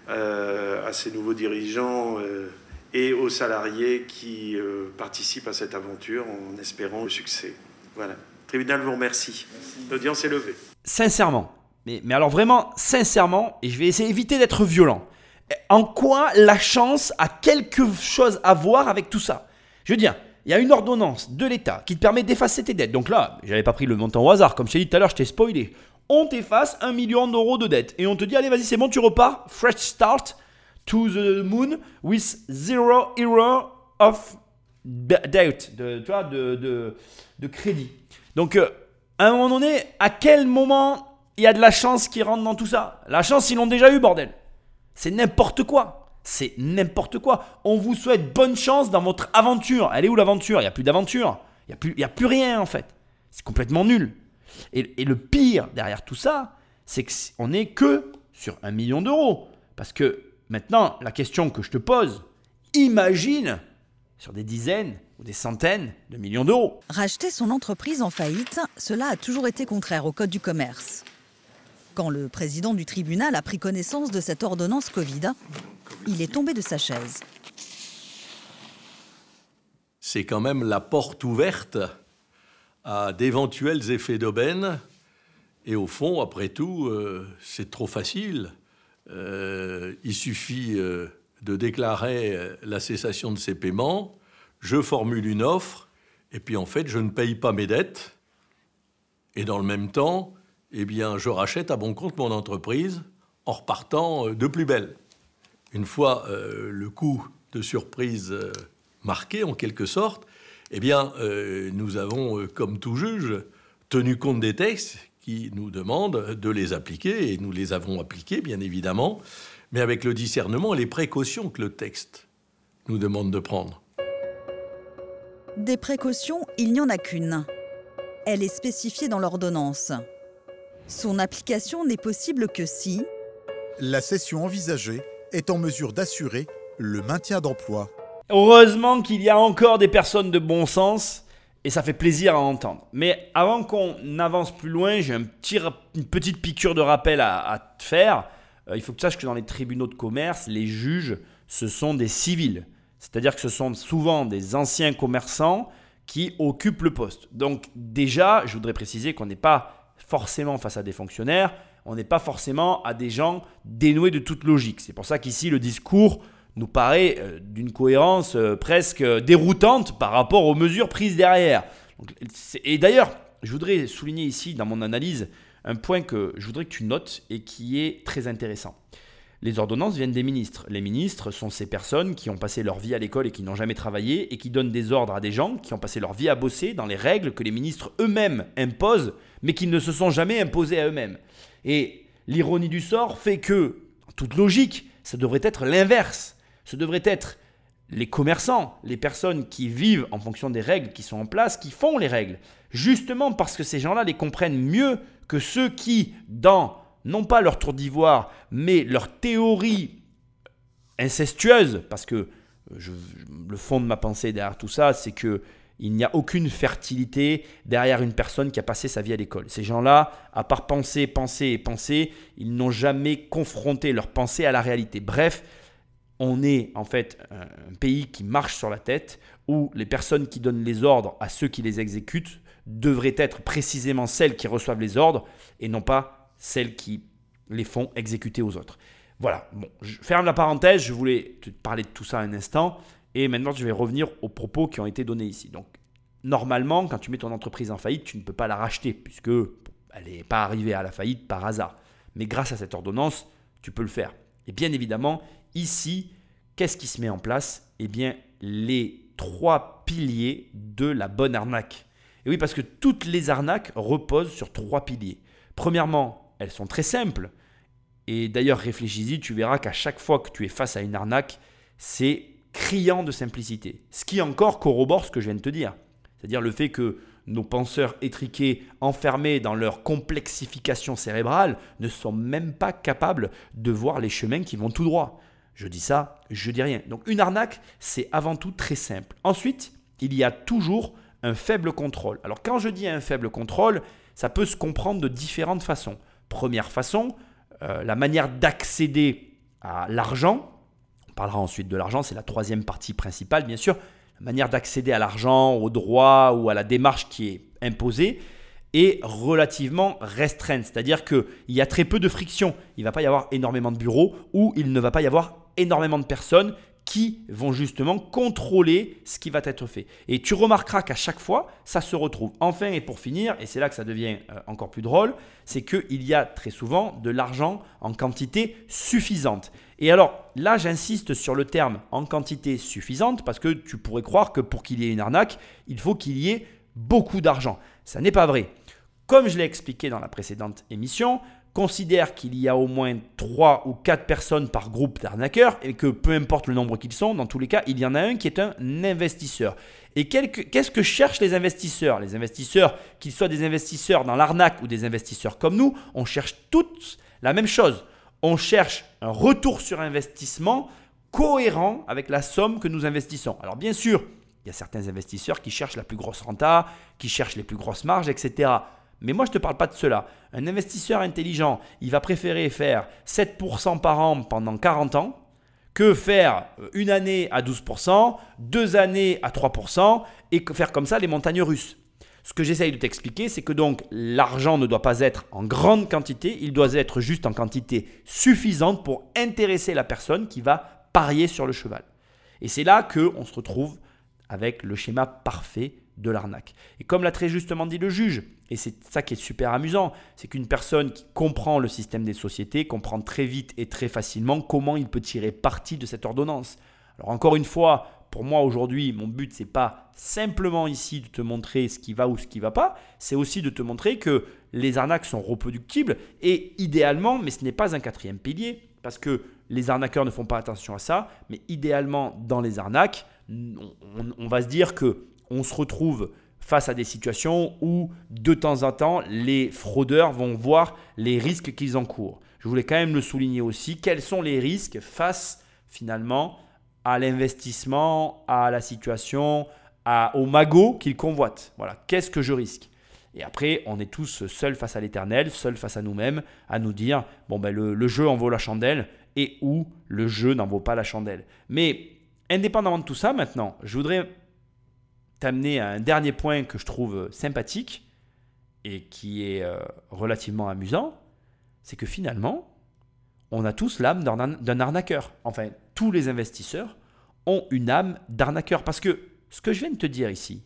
euh, à ses nouveaux dirigeants euh, et aux salariés qui participent à cette aventure en espérant le succès. Voilà. Le tribunal vous remercie. L'audience est levée. Sincèrement, mais, mais alors vraiment, sincèrement, et je vais essayer d'éviter d'être violent en quoi la chance a quelque chose à voir avec tout ça? Je veux dire, il y a une ordonnance de l'État qui te permet d'effacer tes dettes. Donc là, j'avais pas pris le montant au hasard, comme je t'ai dit tout à l'heure, je t'ai spoilé. On t'efface un million d'euros de dettes et on te dit allez vas-y c'est bon tu repars, fresh start to the moon with zero error of debt, de, tu vois, de, de, crédit. Donc euh, à un moment donné, à quel moment il y a de la chance qui rentre dans tout ça? La chance ils l'ont déjà eu bordel. C'est n'importe quoi. C'est n'importe quoi. On vous souhaite bonne chance dans votre aventure. Elle est où l'aventure? Il n'y a plus d'aventure. Il n'y a, plus, a plus rien en fait. C'est complètement nul. Et, le pire derrière tout ça, c'est qu'on n'est que sur un million d'euros. Parce que maintenant, la question que je te pose, Imagine sur des dizaines ou des centaines de millions d'euros. Racheter son entreprise en faillite, cela a toujours été contraire au Code du commerce. Quand le président du tribunal a pris connaissance de cette ordonnance Covid, il est tombé de sa chaise. C'est quand même la porte ouverte à d'éventuels effets d'aubaine. Et au fond, après tout, euh, c'est trop facile. Euh, il suffit euh, de déclarer la cessation de ces paiements, je formule une offre, et puis en fait, je ne paye pas mes dettes. Et dans le même temps, eh bien, je rachète à bon compte mon entreprise en repartant de plus belle. Une fois le coût de surprise marqué, en quelque sorte, eh bien, nous avons, comme tout juge, tenu compte des textes qui nous demandent de les appliquer, et nous les avons appliqués, bien évidemment, mais avec le discernement et les précautions que le texte nous demande de prendre. Des précautions, il n'y en a qu'une. Elle est spécifiée dans l'ordonnance. Son application n'est possible que si la cession envisagée est en mesure d'assurer le maintien d'emploi. Heureusement qu'il y a encore des personnes de bon sens et ça fait plaisir à entendre. Mais avant qu'on avance plus loin, j'ai un petit, une petite piqûre de rappel à, te faire. Euh, il faut que tu saches que dans les tribunaux de commerce, les juges, ce sont des civils. C'est-à-dire que ce sont souvent des anciens commerçants qui occupent le poste. Donc déjà, je voudrais préciser qu'on n'est pas forcément face à des fonctionnaires, on n'est pas forcément à des gens dénoués de toute logique. C'est pour ça qu'ici, le discours nous paraît euh, d'une cohérence euh, presque déroutante par rapport aux mesures prises derrière. Et d'ailleurs, je voudrais souligner ici dans mon analyse un point que je voudrais que tu notes et qui est très intéressant. Les ordonnances viennent des ministres. Les ministres sont ces personnes qui ont passé leur vie à l'école et qui n'ont jamais travaillé et qui donnent des ordres à des gens qui ont passé leur vie à bosser dans les règles que les ministres eux-mêmes imposent, mais qui ne se sont jamais imposées à eux-mêmes. Et l'ironie du sort fait que, en toute logique, ça devrait être l'inverse ce devrait être les commerçants, les personnes qui vivent en fonction des règles qui sont en place, qui font les règles. Justement parce que ces gens-là les comprennent mieux que ceux qui, dans non pas leur tour d'ivoire, mais leur théorie incestueuse, parce que le fond de ma pensée derrière tout ça, c'est que il n'y a aucune fertilité derrière une personne qui a passé sa vie à l'école. Ces gens-là, à part penser, penser et penser, ils n'ont jamais confronté leur pensée à la réalité. Bref, on est en fait un pays qui marche sur la tête, où les personnes qui donnent les ordres à ceux qui les exécutent devraient être précisément celles qui reçoivent les ordres et non pas celles qui les font exécuter aux autres. Voilà, bon, je ferme la parenthèse, je voulais te parler de tout ça un instant, et maintenant je vais revenir aux propos qui ont été donnés ici. Donc, normalement, quand tu mets ton entreprise en faillite, tu ne peux pas la racheter, puisque elle n'est pas arrivée à la faillite par hasard. Mais grâce à cette ordonnance, tu peux le faire. Et bien évidemment, Ici, qu'est-ce qui se met en place? Eh bien, les trois piliers de la bonne arnaque. Et oui, parce que toutes les arnaques reposent sur trois piliers. Premièrement, elles sont très simples. Et d'ailleurs, réfléchis-y, tu verras qu'à chaque fois que tu es face à une arnaque, c'est criant de simplicité. Ce qui encore corrobore ce que je viens de te dire. C'est-à-dire le fait que nos penseurs étriqués, enfermés dans leur complexification cérébrale, ne sont même pas capables de voir les chemins qui vont tout droit. Je dis ça, je dis rien. Donc une arnaque, c'est avant tout très simple. Ensuite, il y a toujours un faible contrôle. Alors quand je dis un faible contrôle, ça peut se comprendre de différentes façons. Première façon, euh, la manière d'accéder à l'argent. On parlera ensuite de l'argent, c'est la troisième partie principale, bien sûr. La manière d'accéder à l'argent, au droit ou à la démarche qui est imposée est relativement restreinte. C'est-à-dire qu'il y a très peu de friction. Il ne va pas y avoir énormément de bureaux ou il ne va pas y avoir énormément de personnes qui vont justement contrôler ce qui va être fait. Et tu remarqueras qu'à chaque fois, ça se retrouve. Enfin, et pour finir, et c'est là que ça devient euh, encore plus drôle, c'est qu'il y a très souvent de l'argent en quantité suffisante. Et alors là, j'insiste sur le terme en quantité suffisante parce que tu pourrais croire que pour qu'il y ait une arnaque, il faut qu'il y ait beaucoup d'argent. Ça n'est pas vrai. Comme je l'ai expliqué dans la précédente émission, considère qu'il y a au moins 3 ou 4 personnes par groupe d'arnaqueurs et que peu importe le nombre qu'ils sont, dans tous les cas, il y en a un qui est un investisseur. Et qu'est-ce que cherchent les investisseurs? Les investisseurs, qu'ils soient des investisseurs dans l'arnaque ou des investisseurs comme nous, on cherche tous la même chose. On cherche un retour sur investissement cohérent avec la somme que nous investissons. Alors bien sûr, il y a certains investisseurs qui cherchent la plus grosse renta, qui cherchent les plus grosses marges, etc. Mais moi, je ne te parle pas de cela. Un investisseur intelligent, il va préférer faire 7% par an pendant 40 ans que faire une année à 12%, deux années à 3% et faire comme ça les montagnes russes. Ce que j'essaye de t'expliquer, c'est que donc l'argent ne doit pas être en grande quantité, il doit être juste en quantité suffisante pour intéresser la personne qui va parier sur le cheval. Et c'est là qu'on se retrouve avec le schéma parfait de l'arnaque. Et comme l'a très justement dit le juge, et c'est ça qui est super amusant, c'est qu'une personne qui comprend le système des sociétés comprend très vite et très facilement comment il peut tirer parti de cette ordonnance. Alors encore une fois, pour moi aujourd'hui, mon but c'est pas simplement ici de te montrer ce qui va ou ce qui va pas, c'est aussi de te montrer que les arnaques sont reproductibles et idéalement, mais ce n'est pas un quatrième pilier parce que les arnaqueurs ne font pas attention à ça, mais idéalement dans les arnaques, on, on va se dire que on se retrouve face à des situations où de temps en temps, les fraudeurs vont voir les risques qu'ils encourent. Je voulais quand même le souligner aussi, quels sont les risques face finalement à l'investissement, à la situation, à, au magot qu'ils convoitent? Voilà, qu'est-ce que je risque? Et après, on est tous seuls face à l'éternel, seuls face à nous-mêmes, à nous dire, bon ben le, le jeu en vaut la chandelle, et où le jeu n'en vaut pas la chandelle. Mais indépendamment de tout ça, maintenant, je voudrais t'amener à un dernier point que je trouve sympathique et qui est euh, relativement amusant, c'est que finalement, on a tous l'âme d'un arnaqueur. Enfin, tous les investisseurs ont une âme d'arnaqueur. Parce que ce que je viens de te dire ici,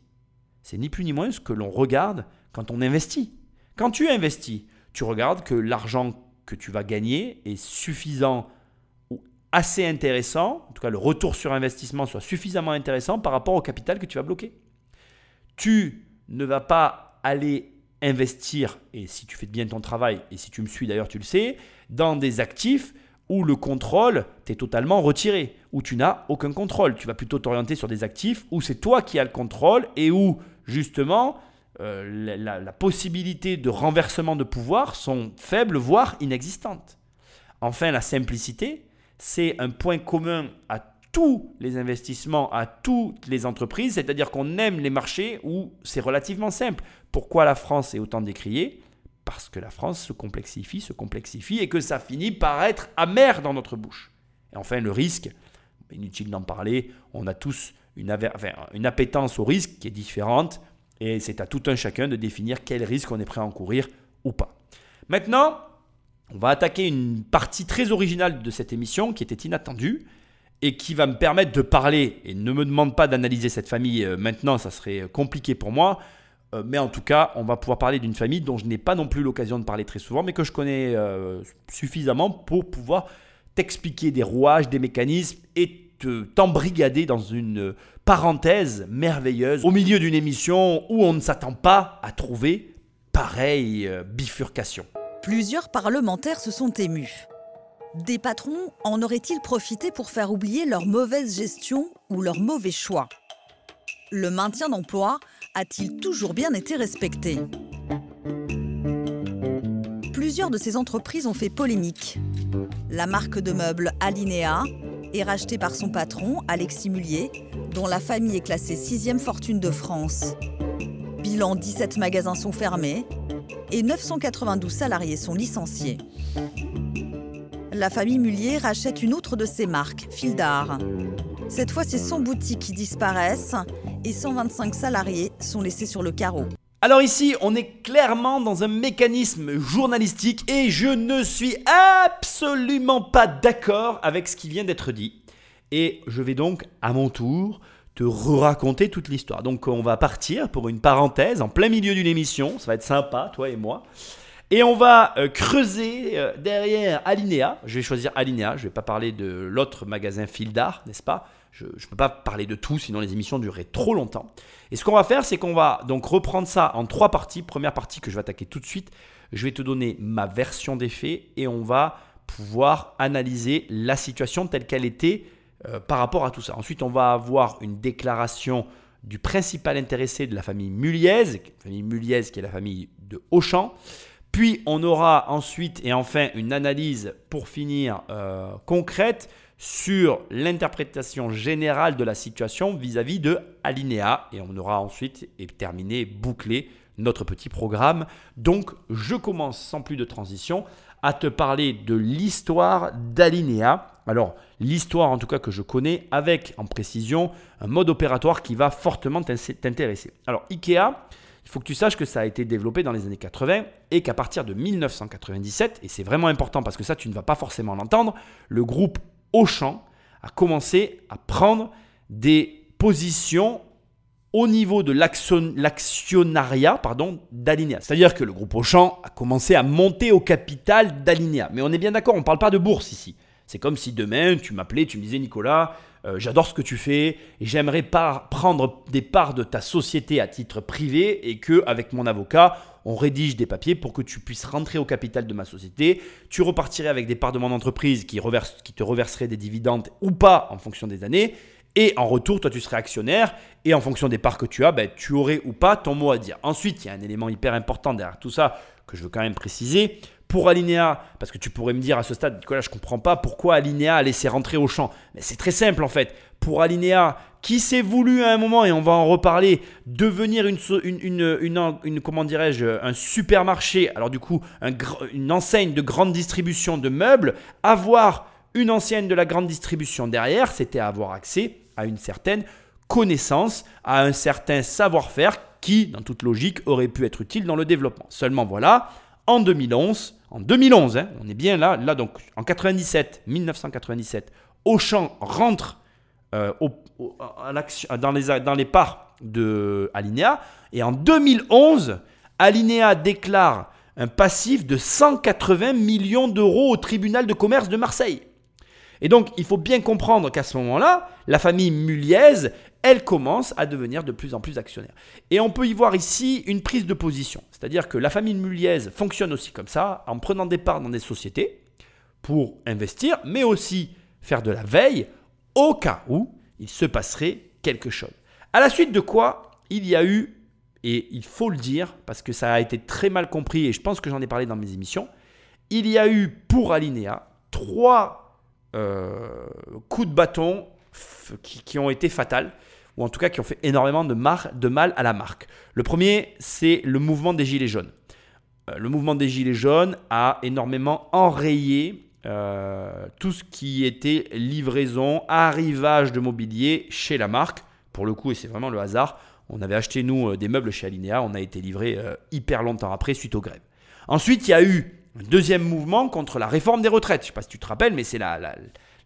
c'est ni plus ni moins ce que l'on regarde quand on investit. Quand tu investis, tu regardes que l'argent que tu vas gagner est suffisant assez intéressant, en tout cas le retour sur investissement soit suffisamment intéressant par rapport au capital que tu vas bloquer. Tu ne vas pas aller investir, et si tu fais bien ton travail, et si tu me suis d'ailleurs tu le sais, dans des actifs où le contrôle t'est totalement retiré, où tu n'as aucun contrôle. Tu vas plutôt t'orienter sur des actifs où c'est toi qui as le contrôle et où justement euh, la, la, possibilité de renversement de pouvoir sont faibles, voire inexistantes. Enfin, la simplicité, c'est un point commun à tous les investissements, à toutes les entreprises, c'est-à-dire qu'on aime les marchés où c'est relativement simple. Pourquoi la France est autant décriée? Parce que la France se complexifie, se complexifie et que ça finit par être amer dans notre bouche. Et enfin, le risque, inutile d'en parler, on a tous une, enfin, une appétence au risque qui est différente et c'est à tout un chacun de définir quel risque on est prêt à encourir ou pas. Maintenant, on va attaquer une partie très originale de cette émission qui était inattendue et qui va me permettre de parler, et ne me demande pas d'analyser cette famille euh, maintenant, ça serait compliqué pour moi, euh, mais en tout cas, on va pouvoir parler d'une famille dont je n'ai pas non plus l'occasion de parler très souvent, mais que je connais euh, suffisamment pour pouvoir t'expliquer des rouages, des mécanismes et t'embrigader dans une parenthèse merveilleuse au milieu d'une émission où on ne s'attend pas à trouver pareille euh, bifurcation. Plusieurs parlementaires se sont émus. Des patrons en auraient-ils profité pour faire oublier leur mauvaise gestion ou leur mauvais choix? Le maintien d'emploi a-t-il toujours bien été respecté? Plusieurs de ces entreprises ont fait polémique. La marque de meubles Alinea est rachetée par son patron, Alexis Mullier, dont la famille est classée sixième fortune de France. Bilan 17 magasins sont fermés et 992 salariés sont licenciés. La famille Mullier rachète une autre de ses marques, Fildar. Cette fois, c'est 100 boutiques qui disparaissent et 125 salariés sont laissés sur le carreau. Alors ici, on est clairement dans un mécanisme journalistique et je ne suis absolument pas d'accord avec ce qui vient d'être dit. Et je vais donc à mon tour te raconter toute l'histoire. Donc on va partir pour une parenthèse en plein milieu d'une émission, ça va être sympa, toi et moi. Et on va euh, creuser euh, derrière Alinea. Je vais choisir Alinea, je ne vais pas parler de l'autre magasin Fildar, n'est-ce pas? Je ne peux pas parler de tout, sinon les émissions dureraient trop longtemps. Et ce qu'on va faire, c'est qu'on va donc reprendre ça en trois parties. Première partie que je vais attaquer tout de suite, je vais te donner ma version des faits et on va pouvoir analyser la situation telle qu'elle était euh, par rapport à tout ça. Ensuite, on va avoir une déclaration du principal intéressé de la famille Muliez, famille Muliez qui est la famille de Auchan. Puis on aura ensuite et enfin une analyse pour finir euh, concrète sur l'interprétation générale de la situation vis-à-vis de Alinéa. Et on aura ensuite et terminé, bouclé notre petit programme. Donc je commence sans plus de transition à te parler de l'histoire d'Alinéa. Alors l'histoire en tout cas que je connais avec en précision un mode opératoire qui va fortement t'intéresser. Alors Ikea, il faut que tu saches que ça a été développé dans les années 80 et qu'à partir de 1997, et c'est vraiment important parce que ça tu ne vas pas forcément l'entendre, le groupe Auchan a commencé à prendre des positions au niveau de l'actionnariat pardon, d'Alinea. C'est-à-dire que le groupe Auchan a commencé à monter au capital d'Alinea. Mais on est bien d'accord, on ne parle pas de bourse ici. C'est comme si demain tu m'appelais, tu me disais Nicolas, euh, j'adore ce que tu fais et j'aimerais prendre des parts de ta société à titre privé et que avec mon avocat, on rédige des papiers pour que tu puisses rentrer au capital de ma société. Tu repartirais avec des parts de mon entreprise qui, te reverseraient des dividendes ou pas en fonction des années. Et en retour, toi, tu serais actionnaire. Et en fonction des parts que tu as, ben, tu aurais ou pas ton mot à dire. Ensuite, il y a un élément hyper important derrière tout ça que je veux quand même préciser. Pour Alinea, parce que tu pourrais me dire à ce stade, Nicolas, je comprends pas pourquoi Alinea a laissé rentrer au champ. Mais c'est très simple en fait. Pour Alinea, qui s'est voulu à un moment, et on va en reparler, devenir une, une, une, comment dirais-je, un supermarché, alors du coup, une enseigne de grande distribution de meubles, avoir une ancienne de la grande distribution derrière, c'était avoir accès à une certaine connaissance, à un certain savoir-faire qui, dans toute logique, aurait pu être utile dans le développement. Seulement voilà, en 2011, en 2011, hein, on est bien là, là donc en 97, 1997, Auchan rentre euh, dans, les, dans les parts de Alinea et en 2011, Alinea déclare un passif de 180 millions d'euros au tribunal de commerce de Marseille. Et donc, il faut bien comprendre qu'à ce moment-là, la famille Muliez, elle commence à devenir de plus en plus actionnaire. Et on peut y voir ici une prise de position. C'est-à-dire que la famille Muliez fonctionne aussi comme ça, en prenant des parts dans des sociétés pour investir, mais aussi faire de la veille au cas où il se passerait quelque chose. À la suite de quoi, il y a eu, et il faut le dire, parce que ça a été très mal compris, et je pense que j'en ai parlé dans mes émissions, il y a eu pour Alinea trois euh, coups de bâton qui, ont été fatals, ou en tout cas qui ont fait énormément de, mal à la marque. Le premier, c'est le mouvement des Gilets jaunes. Euh, le mouvement des Gilets jaunes a énormément enrayé euh, tout ce qui était livraison, arrivage de mobilier chez la marque. Pour le coup, et c'est vraiment le hasard, on avait acheté nous des meubles chez Alinea, on a été livré hyper longtemps après suite aux grèves. Ensuite, il y a eu un deuxième mouvement contre la réforme des retraites. Je ne sais pas si tu te rappelles, mais c'est la, la,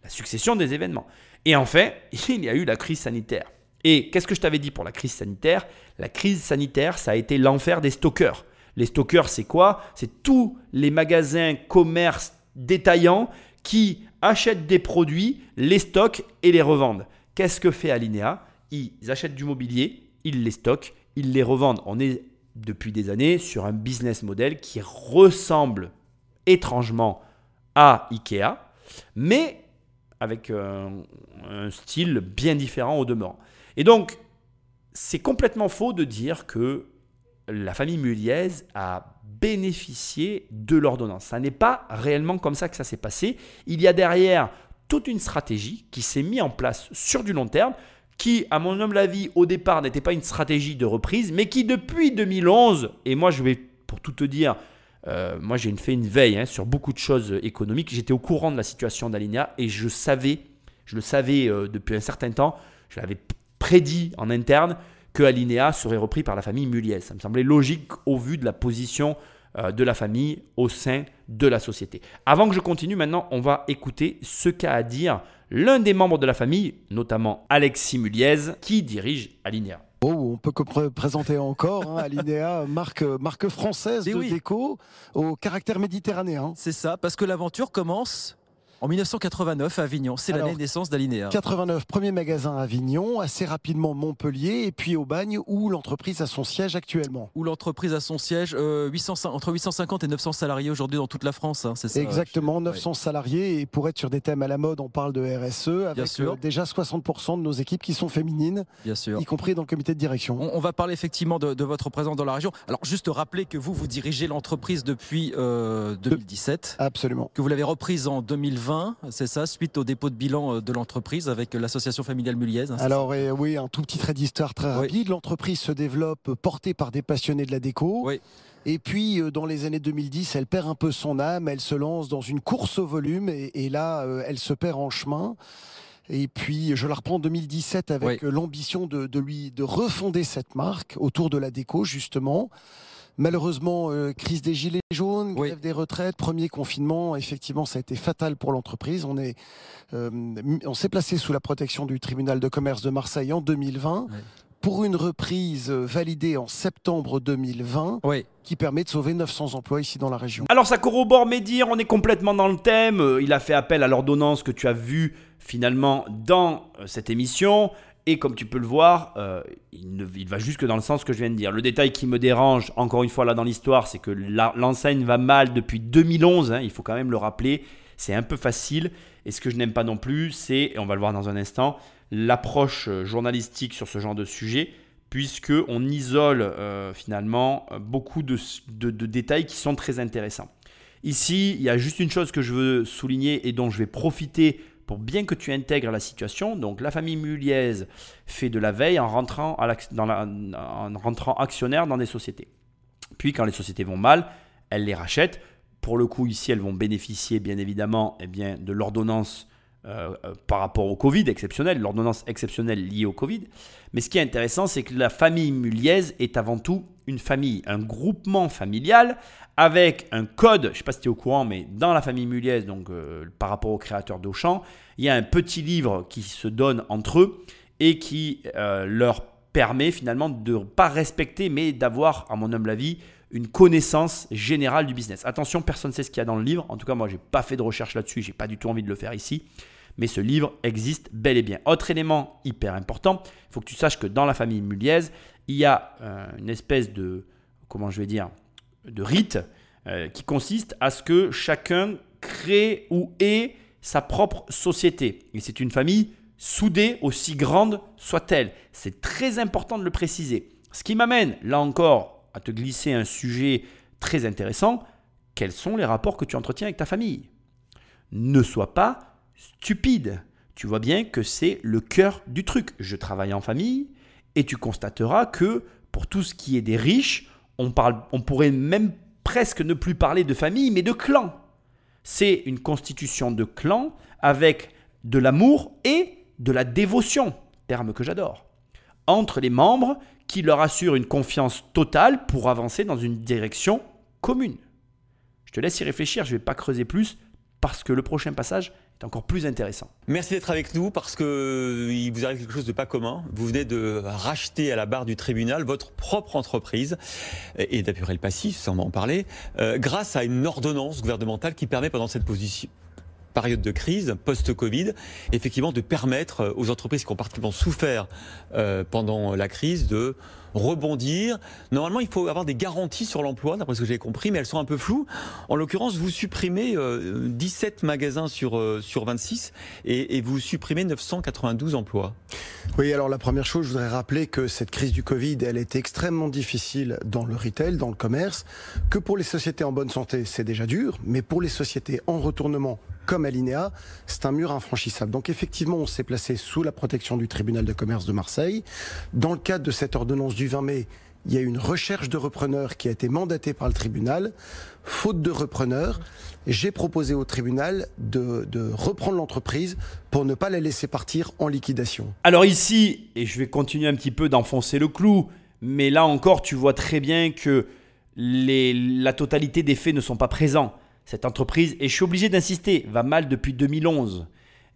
succession des événements. Et enfin, (laughs) il y a eu la crise sanitaire. Et qu'est-ce que je t'avais dit pour la crise sanitaire? La crise sanitaire, ça a été l'enfer des stockeurs. Les stockeurs, c'est quoi? C'est tous les magasins, commerces détaillants qui achètent des produits, les stockent et les revendent. Qu'est-ce que fait Alinea? Ils achètent du mobilier, ils les stockent, ils les revendent. On est depuis des années sur un business model qui ressemble étrangement à Ikea, mais avec un, style bien différent au demeurant. Et donc, c'est complètement faux de dire que la famille Muliez a bénéficié de l'ordonnance. Ça n'est pas réellement comme ça que ça s'est passé. Il y a derrière toute une stratégie qui s'est mise en place sur du long terme qui, à mon humble avis, au départ n'était pas une stratégie de reprise, mais qui depuis 2011, et moi je vais, pour tout te dire, euh, moi j'ai fait une veille hein, sur beaucoup de choses économiques, j'étais au courant de la situation d'Alinea et je savais, je le savais euh, depuis un certain temps, je l'avais prédit en interne que Alinea serait repris par la famille Muliez. Ça me semblait logique au vu de la position euh, de la famille au sein de la société. Avant que je continue, maintenant, on va écouter ce qu'a à dire l'un des membres de la famille, notamment Alexis Muliez, qui dirige Alinea. Oh, on peut que présenter encore hein, Alinea, (laughs) marque, marque française de déco au caractère méditerranéen. C'est ça, parce que l'aventure commence en 1989 à Avignon, c'est l'année de naissance d'Alinéa. 89, premier magasin à Avignon, assez rapidement Montpellier et puis au Bagne où l'entreprise a son siège actuellement. Où l'entreprise a son siège, euh, entre 850 et 900 salariés aujourd'hui dans toute la France, hein, c'est ça Exactement, 900 salariés et pour être sur des thèmes à la mode, on parle de RSE avec euh, déjà 60% de nos équipes qui sont féminines, Bien sûr. y compris dans le comité de direction. On, va parler effectivement de, votre présence dans la région. Alors juste rappeler que vous, vous dirigez l'entreprise depuis 2017. Euh, Absolument. Que vous l'avez reprise en 2020 2020, c'est ça, suite au dépôt de bilan de l'entreprise avec l'association familiale Muliez. hein, Alors eh oui, un tout petit trait d'histoire très rapide. L'entreprise se développe portée par des passionnés de la déco. Et puis, euh, dans les années 2010, elle perd un peu son âme, elle se lance dans une course au volume, et, et là, euh, elle se perd en chemin. Et puis, je la reprends en 2017 avec euh, l'ambition de, de lui de refonder cette marque autour de la déco, justement. Malheureusement, euh, crise des gilets jaunes, grève des retraites, premier confinement, effectivement, ça a été fatal pour l'entreprise. On est, euh, on s'est placé sous la protection du tribunal de commerce de Marseille en 2020. Pour une reprise euh, validée en septembre 2020, qui permet de sauver 900 emplois ici dans la région. Alors ça corrobore mes dires, on est complètement dans le thème. Il a fait appel à l'ordonnance que tu as vue finalement dans cette émission. Et comme tu peux le voir, euh, il, va jusque dans le sens que je viens de dire. Le détail qui me dérange, encore une fois là dans l'histoire, c'est que l'enseigne va mal depuis 2011. hein, il faut quand même le rappeler. C'est un peu facile. Et ce que je n'aime pas non plus, c'est, et on va le voir dans un instant, l'approche euh, journalistique sur ce genre de sujet, puisque on isole euh, finalement beaucoup de détails qui sont très intéressants. Ici, il y a juste une chose que je veux souligner et dont je vais profiter pour bien que tu intègres la situation. Donc, la famille Muliez fait de la veille en rentrant, actionnaire dans des sociétés. Puis, quand les sociétés vont mal, elle les rachète. Pour le coup, ici, elles vont bénéficier, bien évidemment, eh de l'ordonnance euh, euh, par rapport au Covid exceptionnelle, l'ordonnance exceptionnelle liée au Covid. Mais ce qui est intéressant, c'est que la famille Muliez est avant tout une famille, un groupement familial avec un code. Je ne sais pas si tu es au courant, mais dans la famille Muliez, donc euh, par rapport aux créateurs d'Auchan, il y a un petit livre qui se donne entre eux et qui leur permet finalement de ne pas respecter, mais d'avoir, à mon humble avis, une connaissance générale du business. Attention, personne ne sait ce qu'il y a dans le livre. En tout cas, moi, j'ai pas fait de recherche là-dessus. J'ai pas du tout envie de le faire ici. Mais ce livre existe bel et bien. Autre élément hyper important, il faut que tu saches que dans la famille Muliez, il y a euh, une espèce de, comment je vais dire, de rite euh, qui consiste à ce que chacun crée ou ait sa propre société. Et c'est une famille soudée, aussi grande soit-elle. C'est très important de le préciser. Ce qui m'amène, là encore, à te glisser un sujet très intéressant. Quels sont les rapports que tu entretiens avec ta famille? Ne sois pas stupide. Tu vois bien que c'est le cœur du truc. Je travaille en famille et tu constateras que pour tout ce qui est des riches, on, parle, on pourrait même presque ne plus parler de famille, mais de clan. C'est une constitution de clan avec de l'amour et de la dévotion, terme que j'adore, entre les membres qui leur assurent une confiance totale pour avancer dans une direction commune. Je te laisse y réfléchir, je ne vais pas creuser plus parce que le prochain passage est encore plus intéressant. Merci d'être avec nous parce que il vous arrive quelque chose de pas commun. Vous venez de racheter à la barre du tribunal votre propre entreprise et d'apurer le passif, sans en parler, euh, grâce à une ordonnance gouvernementale qui permet pendant cette position période de crise post-Covid, effectivement de permettre aux entreprises qui ont particulièrement souffert euh, pendant la crise de rebondir. Normalement, il faut avoir des garanties sur l'emploi, d'après ce que j'ai compris, mais elles sont un peu floues. En l'occurrence, vous supprimez euh, 17 magasins sur, euh, sur 26 et, et vous supprimez 992 emplois. Oui, alors la première chose, je voudrais rappeler que cette crise du Covid, elle est extrêmement difficile dans le retail, dans le commerce, que pour les sociétés en bonne santé, c'est déjà dur, mais pour les sociétés en retournement, comme Alinea, c'est un mur infranchissable. Donc effectivement, on s'est placé sous la protection du tribunal de commerce de Marseille. Dans le cadre de cette ordonnance du 20 mai, il y a une recherche de repreneurs qui a été mandatée par le tribunal. Faute de repreneurs, j'ai proposé au tribunal de, reprendre l'entreprise pour ne pas la laisser partir en liquidation. Alors ici, et je vais continuer un petit peu d'enfoncer le clou, mais là encore, tu vois très bien que la totalité des faits ne sont pas présents. Cette entreprise, et je suis obligé d'insister, va mal depuis 2011.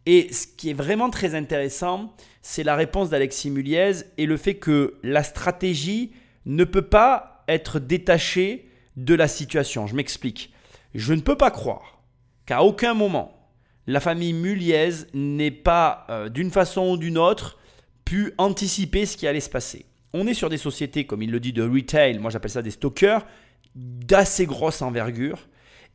Et ce qui est vraiment très intéressant, c'est la réponse d'Alexis Muliez et le fait que la stratégie ne peut pas être détachée de la situation. Je m'explique. Je ne peux pas croire qu'à aucun moment, la famille Muliez n'ait pas, euh, d'une façon ou d'une autre, pu anticiper ce qui allait se passer. On est sur des sociétés, comme il le dit, de retail, moi j'appelle ça des stockers, d'assez grosse envergure.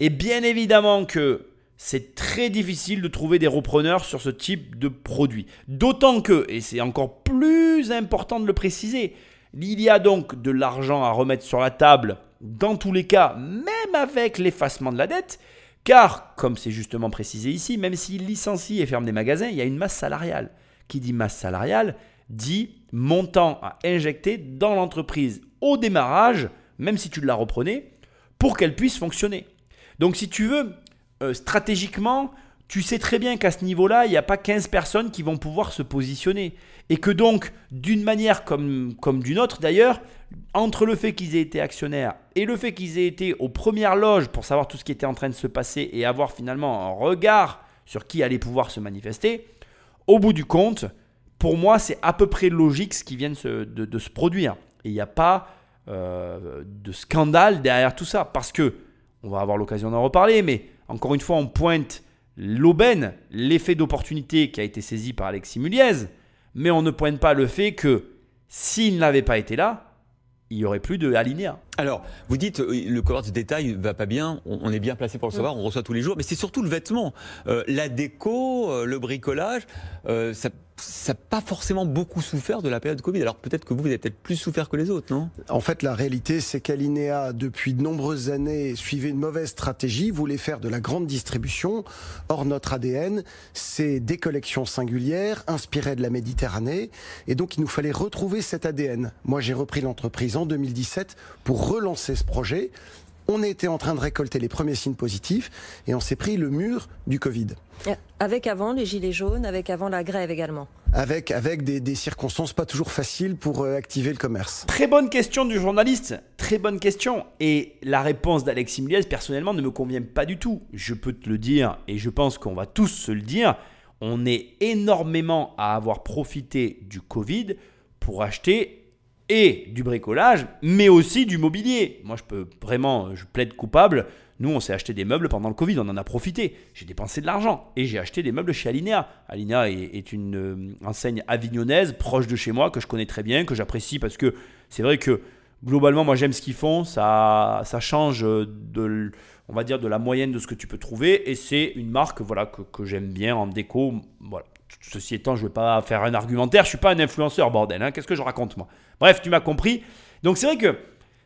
Et bien évidemment que c'est très difficile de trouver des repreneurs sur ce type de produit. D'autant que, et c'est encore plus important de le préciser, il y a donc de l'argent à remettre sur la table, dans tous les cas, même avec l'effacement de la dette, Car, comme c'est justement précisé ici, même s'il licencie et ferme des magasins, il y a une masse salariale. Qui dit masse salariale dit montant à injecter dans l'entreprise au démarrage, même si tu la reprenais, pour qu'elle puisse fonctionner. Donc si tu veux, euh, stratégiquement, tu sais très bien qu'à ce niveau-là, il n'y a pas 15 personnes qui vont pouvoir se positionner. Et que donc, d'une manière comme, comme d'une autre d'ailleurs, entre le fait qu'ils aient été actionnaires et le fait qu'ils aient été aux premières loges pour savoir tout ce qui était en train de se passer et avoir finalement un regard sur qui allait pouvoir se manifester, au bout du compte, pour moi, c'est à peu près logique ce qui vient de se, produire. Et il n'y a pas euh, de scandale derrière tout ça. Parce que, on va avoir l'occasion d'en reparler, mais encore une fois, on pointe l'aubaine, l'effet d'opportunité qui a été saisi par Alexis Muliez, mais on ne pointe pas le fait que s'il n'avait pas été là, il n'y aurait plus de alinéa. Alors, vous dites euh, le commerce de détail va pas bien, on, est bien placé pour le mm. savoir, on reçoit tous les jours, mais c'est surtout le vêtement. Euh, la déco, euh, le bricolage, ça n'a pas forcément beaucoup souffert de la période Covid. Alors peut-être que vous, vous avez peut-être plus souffert que les autres, non? En fait, la réalité, c'est qu'Alinea, depuis de nombreuses années, suivait une mauvaise stratégie, voulait faire de la grande distribution. Or, notre ADN, c'est des collections singulières, inspirées de la Méditerranée. Et donc, il nous fallait retrouver cet ADN. Moi, j'ai repris l'entreprise en 2017 pour relancer ce projet. On était en train de récolter les premiers signes positifs et on s'est pris le mur du Covid. Avec avant les gilets jaunes, avec avant la grève également. Avec, avec des, circonstances pas toujours faciles pour euh, activer le commerce. Très bonne question du journaliste, très bonne question. Et la réponse d'Alexis Muliez, personnellement, ne me convient pas du tout. Je peux te le dire, et je pense qu'on va tous se le dire, on est énormément à avoir profité du Covid pour acheter et du bricolage, mais aussi du mobilier. Moi, je peux vraiment, je plaide coupable. Nous, on s'est acheté des meubles pendant le Covid, on en a profité. J'ai dépensé de l'argent et j'ai acheté des meubles chez Alinea. Alinea est, une euh, enseigne avignonnaise proche de chez moi que je connais très bien, que j'apprécie parce que c'est vrai que globalement, moi, j'aime ce qu'ils font. Ça, ça change de, on va dire, de la moyenne de ce que tu peux trouver et c'est une marque, voilà, que j'aime bien en déco. Voilà. Ceci étant, je ne vais pas faire un argumentaire, je suis pas un influenceur, bordel. Hein. Qu'est-ce que je raconte, moi? Bref, tu m'as compris. Donc c'est vrai que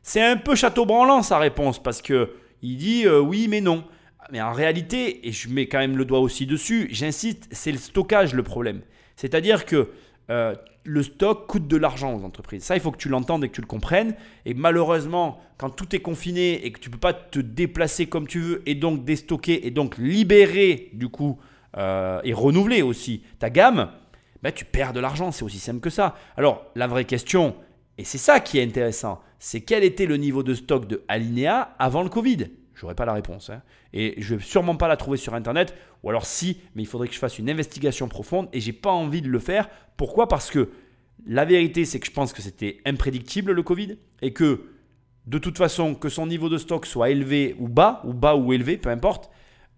c'est un peu château branlant sa réponse, parce que il dit euh, oui, mais non. Mais en réalité, et je mets quand même le doigt aussi dessus, j'insiste, c'est le stockage le problème. C'est-à-dire que euh, le stock coûte de l'argent aux entreprises. Ça, il faut que tu l'entendes et que tu le comprennes. Et malheureusement, quand tout est confiné et que tu ne peux pas te déplacer comme tu veux et donc déstocker et donc libérer du coup euh, et renouveler aussi ta gamme, ben, tu perds de l'argent. C'est aussi simple que ça. Alors, la vraie question, et c'est ça qui est intéressant, c'est quel était le niveau de stock de Alinea avant le Covid? J'aurais pas la réponse. Hein. Et je vais sûrement pas la trouver sur Internet. Ou alors si, mais il faudrait que je fasse une investigation profonde. Et j'ai pas envie de le faire. Pourquoi? Parce que la vérité, c'est que je pense que c'était imprédictible le Covid. Et que de toute façon, que son niveau de stock soit élevé ou bas, ou bas ou élevé, peu importe,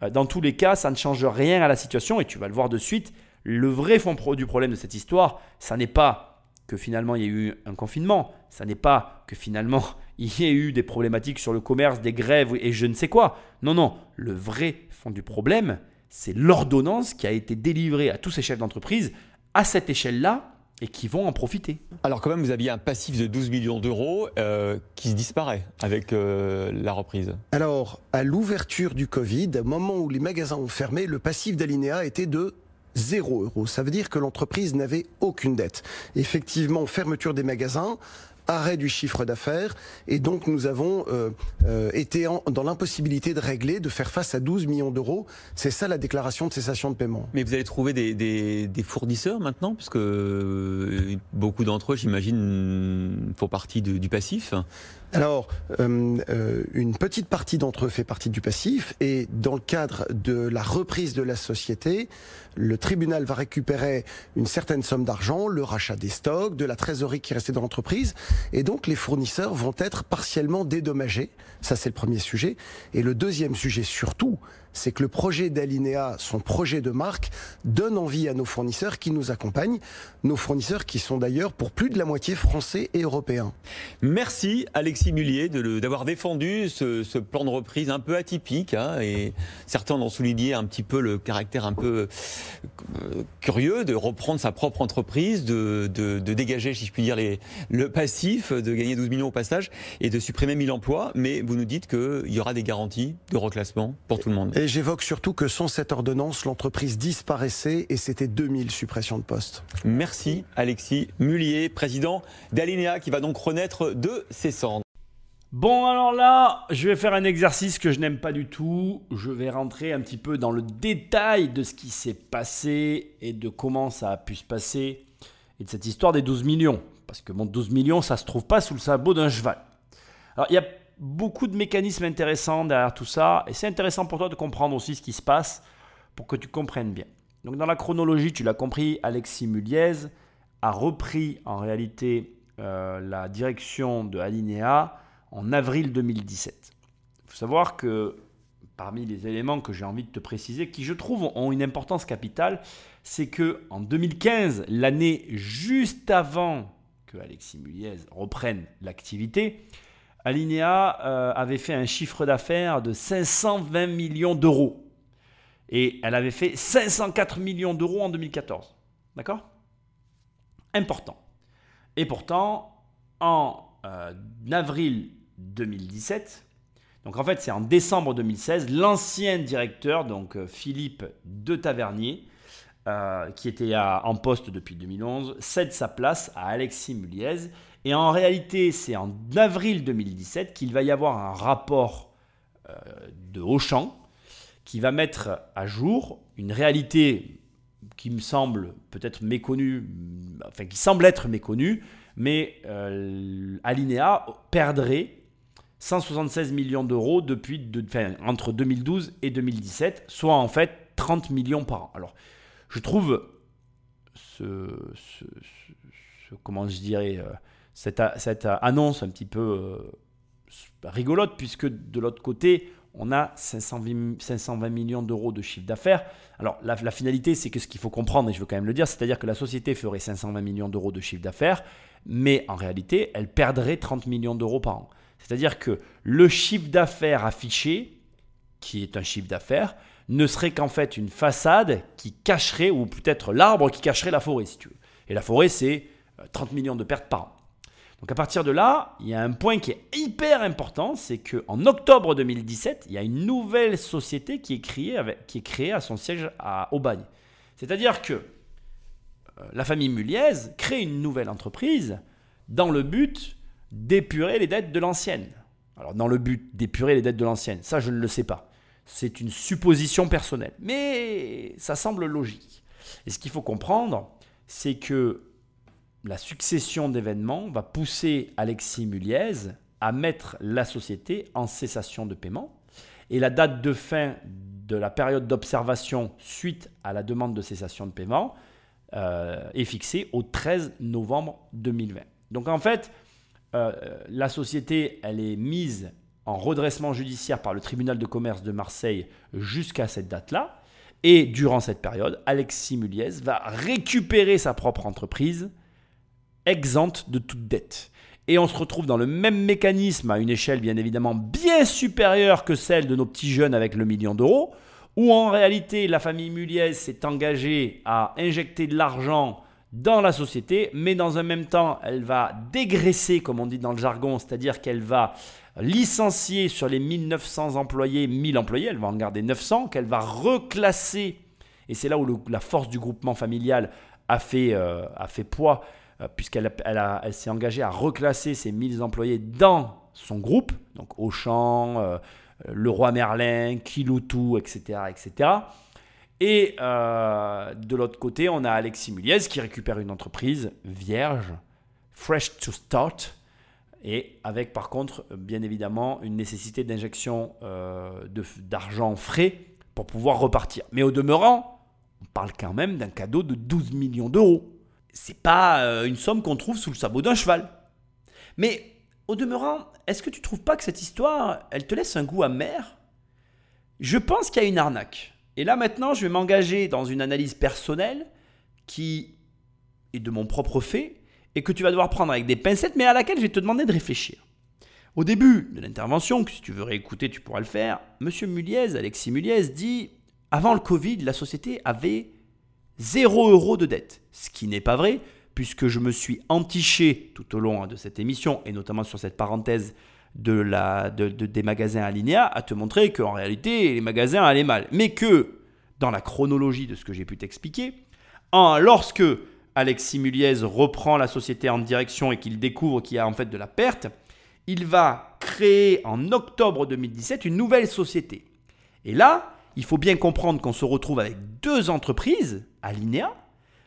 dans tous les cas, ça ne change rien à la situation et tu vas le voir de suite. Le vrai fond du problème de cette histoire, ça n'est pas que finalement il y a eu un confinement, ça n'est pas que finalement (laughs) il y ait eu des problématiques sur le commerce, des grèves et je ne sais quoi. Non, non, le vrai fond du problème, c'est l'ordonnance qui a été délivrée à tous ces chefs d'entreprise à cette échelle-là et qui vont en profiter. Alors quand même, vous aviez un passif de 12 millions d'euros euh, qui se disparaît avec euh, la reprise. Alors, à l'ouverture du Covid, au moment où les magasins ont fermé, le passif d'Alinea était de 0 euros. Ça veut dire que l'entreprise n'avait aucune dette. Effectivement, fermeture des magasins, arrêt du chiffre d'affaires. Et donc, nous avons euh, euh, été dans l'impossibilité de régler, de faire face à 12 millions d'euros. C'est ça la déclaration de cessation de paiement. Mais vous allez trouver des, fournisseurs maintenant, puisque euh, beaucoup d'entre eux, j'imagine, font partie du passif. Alors, une petite partie d'entre eux fait partie du passif et dans le cadre de la reprise de la société, le tribunal va récupérer une certaine somme d'argent, le rachat des stocks, de la trésorerie qui restait dans l'entreprise, et donc les fournisseurs vont être partiellement dédommagés. Ça, c'est le premier sujet. Et le deuxième sujet surtout, c'est que le projet d'Alinea, son projet de marque, donne envie à nos fournisseurs qui nous accompagnent, nos fournisseurs qui sont d'ailleurs pour plus de la moitié français et européens. Merci Alexis Mullier d'avoir défendu ce, plan de reprise un peu atypique, hein, et certains ont souligné un petit peu le caractère un peu euh, curieux de reprendre sa propre entreprise, de, dégager, si je puis dire, le passif, de gagner 12 millions au passage, et de supprimer 1000 emplois, mais vous nous dites qu'il y aura des garanties de reclassement pour tout le monde. Et j'évoque surtout que sans cette ordonnance, l'entreprise disparaissait et c'était 2000 suppressions de postes. Merci Alexis Mullier, président d'Alinea, qui va donc renaître de ses cendres. Bon, alors là, je vais faire un exercice que je n'aime pas du tout. Je vais rentrer un petit peu dans le détail de ce qui s'est passé et de comment ça a pu se passer et de cette histoire des 12 millions. Parce que mon 12 millions, ça se trouve pas sous le sabot d'un cheval. Alors, il y a beaucoup de mécanismes intéressants derrière tout ça, et c'est intéressant pour toi de comprendre aussi ce qui se passe pour que tu comprennes bien. Donc, dans la chronologie, tu l'as compris, Alexis Muliez a repris en réalité euh, la direction de Alinea en avril 2017. Il faut savoir que parmi les éléments que j'ai envie de te préciser, qui je trouve ont une importance capitale, c'est que en 2015, l'année juste avant que Alexis Muliez reprenne l'activité, Alinea euh, avait fait un chiffre d'affaires de 520 millions d'euros. Et elle avait fait 504 millions d'euros en 2014. D'accord? Important. Et pourtant, en euh, avril 2017, donc en fait c'est en décembre 2016, l'ancien directeur, donc euh, Philippe de Tavernier, qui était en poste depuis 2011, cède sa place à Alexis Muliez et en réalité, c'est en avril 2017 qu'il va y avoir un rapport euh, de Auchan qui va mettre à jour une réalité qui me semble peut-être méconnue, enfin qui semble être méconnue, mais euh, Alinea perdrait 176 millions d'euros depuis entre 2012 et 2017, soit en fait 30 millions par an. Alors, je trouve ce, comment je dirais, euh, cette, annonce un petit peu euh, rigolote, puisque de l'autre côté, on a 520, 520 millions d'euros de chiffre d'affaires. Alors la, finalité, c'est que ce qu'il faut comprendre, et je veux quand même le dire, c'est-à-dire que la société ferait 520 millions d'euros de chiffre d'affaires, mais en réalité, elle perdrait 30 millions d'euros par an. C'est-à-dire que le chiffre d'affaires affiché, qui est un chiffre d'affaires, ne serait qu'en fait une façade qui cacherait, ou peut-être l'arbre qui cacherait la forêt, si tu veux. Et la forêt, c'est 30 euh, millions de pertes par an. Donc à partir de là, il y a un point qui est hyper important, c'est qu'en octobre 2017, il y a une nouvelle société qui est créée, qui est créée à son siège à Aubagne. C'est-à-dire que euh, la famille Muliez crée une nouvelle entreprise dans le but d'épurer les dettes de l'ancienne. Alors dans le but d'épurer les dettes de l'ancienne, ça je ne le sais pas. C'est une supposition personnelle, mais ça semble logique. Et ce qu'il faut comprendre, c'est que la succession d'événements va pousser Alexis Muliez à mettre la société en cessation de paiement. Et la date de fin de la période d'observation suite à la demande de cessation de paiement euh, est fixée au 13 novembre 2020. Donc en fait, euh, la société, elle est mise en redressement judiciaire par le tribunal de commerce de Marseille jusqu'à cette date-là. Et durant cette période, Alexis Muliez va récupérer sa propre entreprise exempte de toute dette. Et on se retrouve dans le même mécanisme à une échelle bien évidemment bien supérieure que celle de nos petits jeunes avec le million d'euros, où en réalité la famille Muliez s'est engagée à injecter de l'argent dans la société, mais dans un même temps, elle va dégraisser, comme on dit dans le jargon, c'est-à-dire qu'elle va licencier sur les 1900 employés, 1000 employés, elle va en garder 900, qu'elle va reclasser, et c'est là où la force du groupement familial a fait, euh, a fait poids, puisqu'elle elle s'est engagée à reclasser ses 1000 employés dans son groupe, donc Auchan, euh, le roi Merlin, Kiloutou, etc. etc. Et euh, de l'autre côté, on a Alexis Muliez qui récupère une entreprise vierge, fresh to start, et avec par contre, bien évidemment, une nécessité d'injection d'argent frais pour pouvoir repartir. Mais au demeurant, on parle quand même d'un cadeau de 12 millions d'euros c'est pas euh, une somme qu'on trouve sous le sabot d'un cheval. Mais au demeurant, est-ce que tu trouves pas que cette histoire, elle te laisse un goût amer? Je pense qu'il y a une arnaque. Et là maintenant, je vais m'engager dans une analyse personnelle qui est de mon propre fait et que tu vas devoir prendre avec des pincettes, mais à laquelle je vais te demander de réfléchir. Au début de l'intervention, que si tu veux réécouter, tu pourras le faire, Monsieur Muliez, Alexis Muliez, dit Avant le Covid, la société avait 0 euros de dette. Ce qui n'est pas vrai, puisque je me suis entiché tout au long de cette émission, et notamment sur cette parenthèse de la, de, des magasins Alinea à te montrer qu'en réalité, les magasins allaient mal. Mais que, dans la chronologie de ce que j'ai pu t'expliquer, lorsque Alexis Muliez reprend la société en direction et qu'il découvre qu'il y a en fait de la perte, il va créer en octobre 2017 une nouvelle société. Et là, il faut bien comprendre qu'on se retrouve avec deux entreprises, Alinea,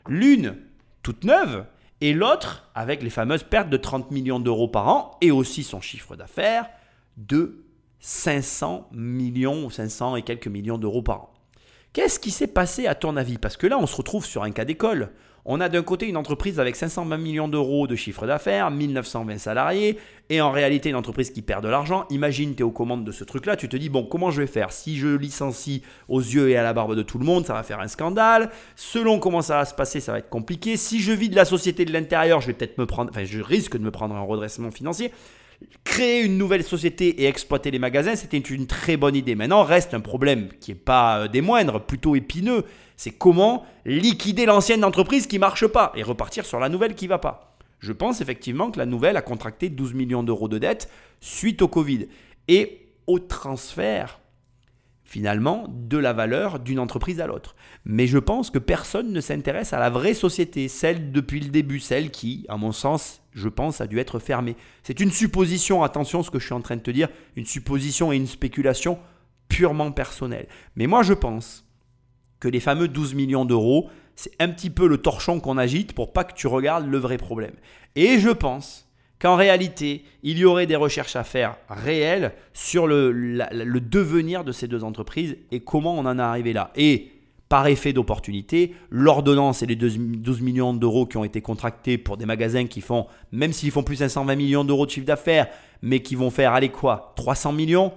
l'une toute neuve et l'autre avec les fameuses pertes de 30 millions d'euros par an et aussi son chiffre d'affaires de 500 millions ou 500 et quelques millions d'euros par an. Qu'est-ce qui s'est passé à ton avis? Parce que là, on se retrouve sur un cas d'école. On a d'un côté une entreprise avec 520 millions d'euros de chiffre d'affaires, 1920 salariés, et en réalité une entreprise qui perd de l'argent. Imagine, tu aux commandes de ce truc-là, tu te dis, bon, comment je vais faire? Si je licencie aux yeux et à la barbe de tout le monde, ça va faire un scandale. Selon comment ça va se passer, ça va être compliqué. Si je vide la société de l'intérieur, je vais peut-être me prendre, enfin, je risque de me prendre un redressement financier. Créer une nouvelle société et exploiter les magasins, c'était une très bonne idée. Maintenant, reste un problème qui n'est pas euh, des moindres, plutôt épineux. C'est comment liquider l'ancienne entreprise qui marche pas et repartir sur la nouvelle qui va pas. Je pense effectivement que la nouvelle a contracté 12 millions d'euros de dettes suite au Covid et au transfert finalement de la valeur d'une entreprise à l'autre. Mais je pense que personne ne s'intéresse à la vraie société, celle depuis le début, celle qui, à mon sens, je pense, a dû être fermée. C'est une supposition, attention ce que je suis en train de te dire, une supposition et une spéculation purement personnelle. Mais moi je pense que les fameux 12 millions d'euros, c'est un petit peu le torchon qu'on agite pour pas que tu regardes le vrai problème. Et je pense qu'en réalité, il y aurait des recherches à faire réelles sur le, devenir de ces deux entreprises et comment on en est arrivé là. Et par effet d'opportunité, l'ordonnance et les 12 millions d'euros qui ont été contractés pour des magasins qui font, même s'ils font plus de 520 millions d'euros de chiffre d'affaires, mais qui vont faire, allez quoi, 300 millions,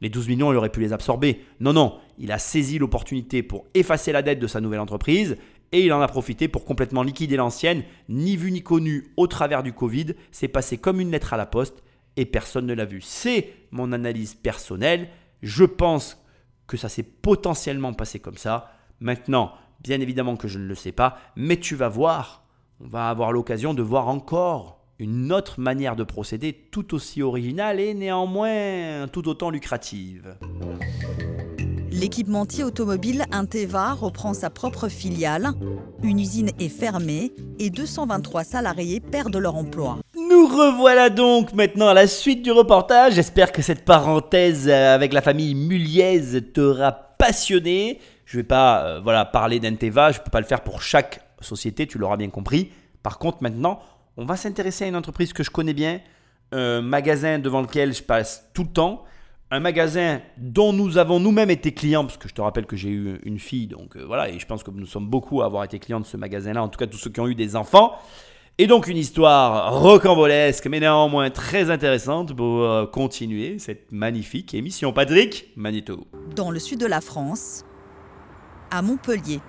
les 12 millions, il aurait pu les absorber. Non, non, il a saisi l'opportunité pour effacer la dette de sa nouvelle entreprise et il en a profité pour complètement liquider l'ancienne, ni vu ni connu au travers du Covid. C'est passé comme une lettre à la poste et personne ne l'a vu. C'est mon analyse personnelle. Je pense que ça s'est potentiellement passé comme ça. Maintenant, bien évidemment que je ne le sais pas, mais tu vas voir, on va avoir l'occasion de voir encore une autre manière de procéder tout aussi originale et néanmoins tout autant lucrative. L'équipementier automobile Inteva reprend sa propre filiale. Une usine est fermée et 223 salariés perdent leur emploi. Nous revoilà donc maintenant à la suite du reportage. J'espère que cette parenthèse avec la famille Muliez t'aura passionné. Je ne vais pas euh, voilà, parler d'Inteva, je ne peux pas le faire pour chaque société, tu l'auras bien compris. Par contre, maintenant, on va s'intéresser à une entreprise que je connais bien, un magasin devant lequel je passe tout le temps, un magasin dont nous avons nous-mêmes été clients, parce que je te rappelle que j'ai eu une fille, donc euh, voilà, et je pense que nous sommes beaucoup à avoir été clients de ce magasin-là, en tout cas tous ceux qui ont eu des enfants. Et donc une histoire rocambolesque, mais néanmoins très intéressante pour euh, continuer cette magnifique émission. Patrick, Magneto. Dans le sud de la France, à Montpellier,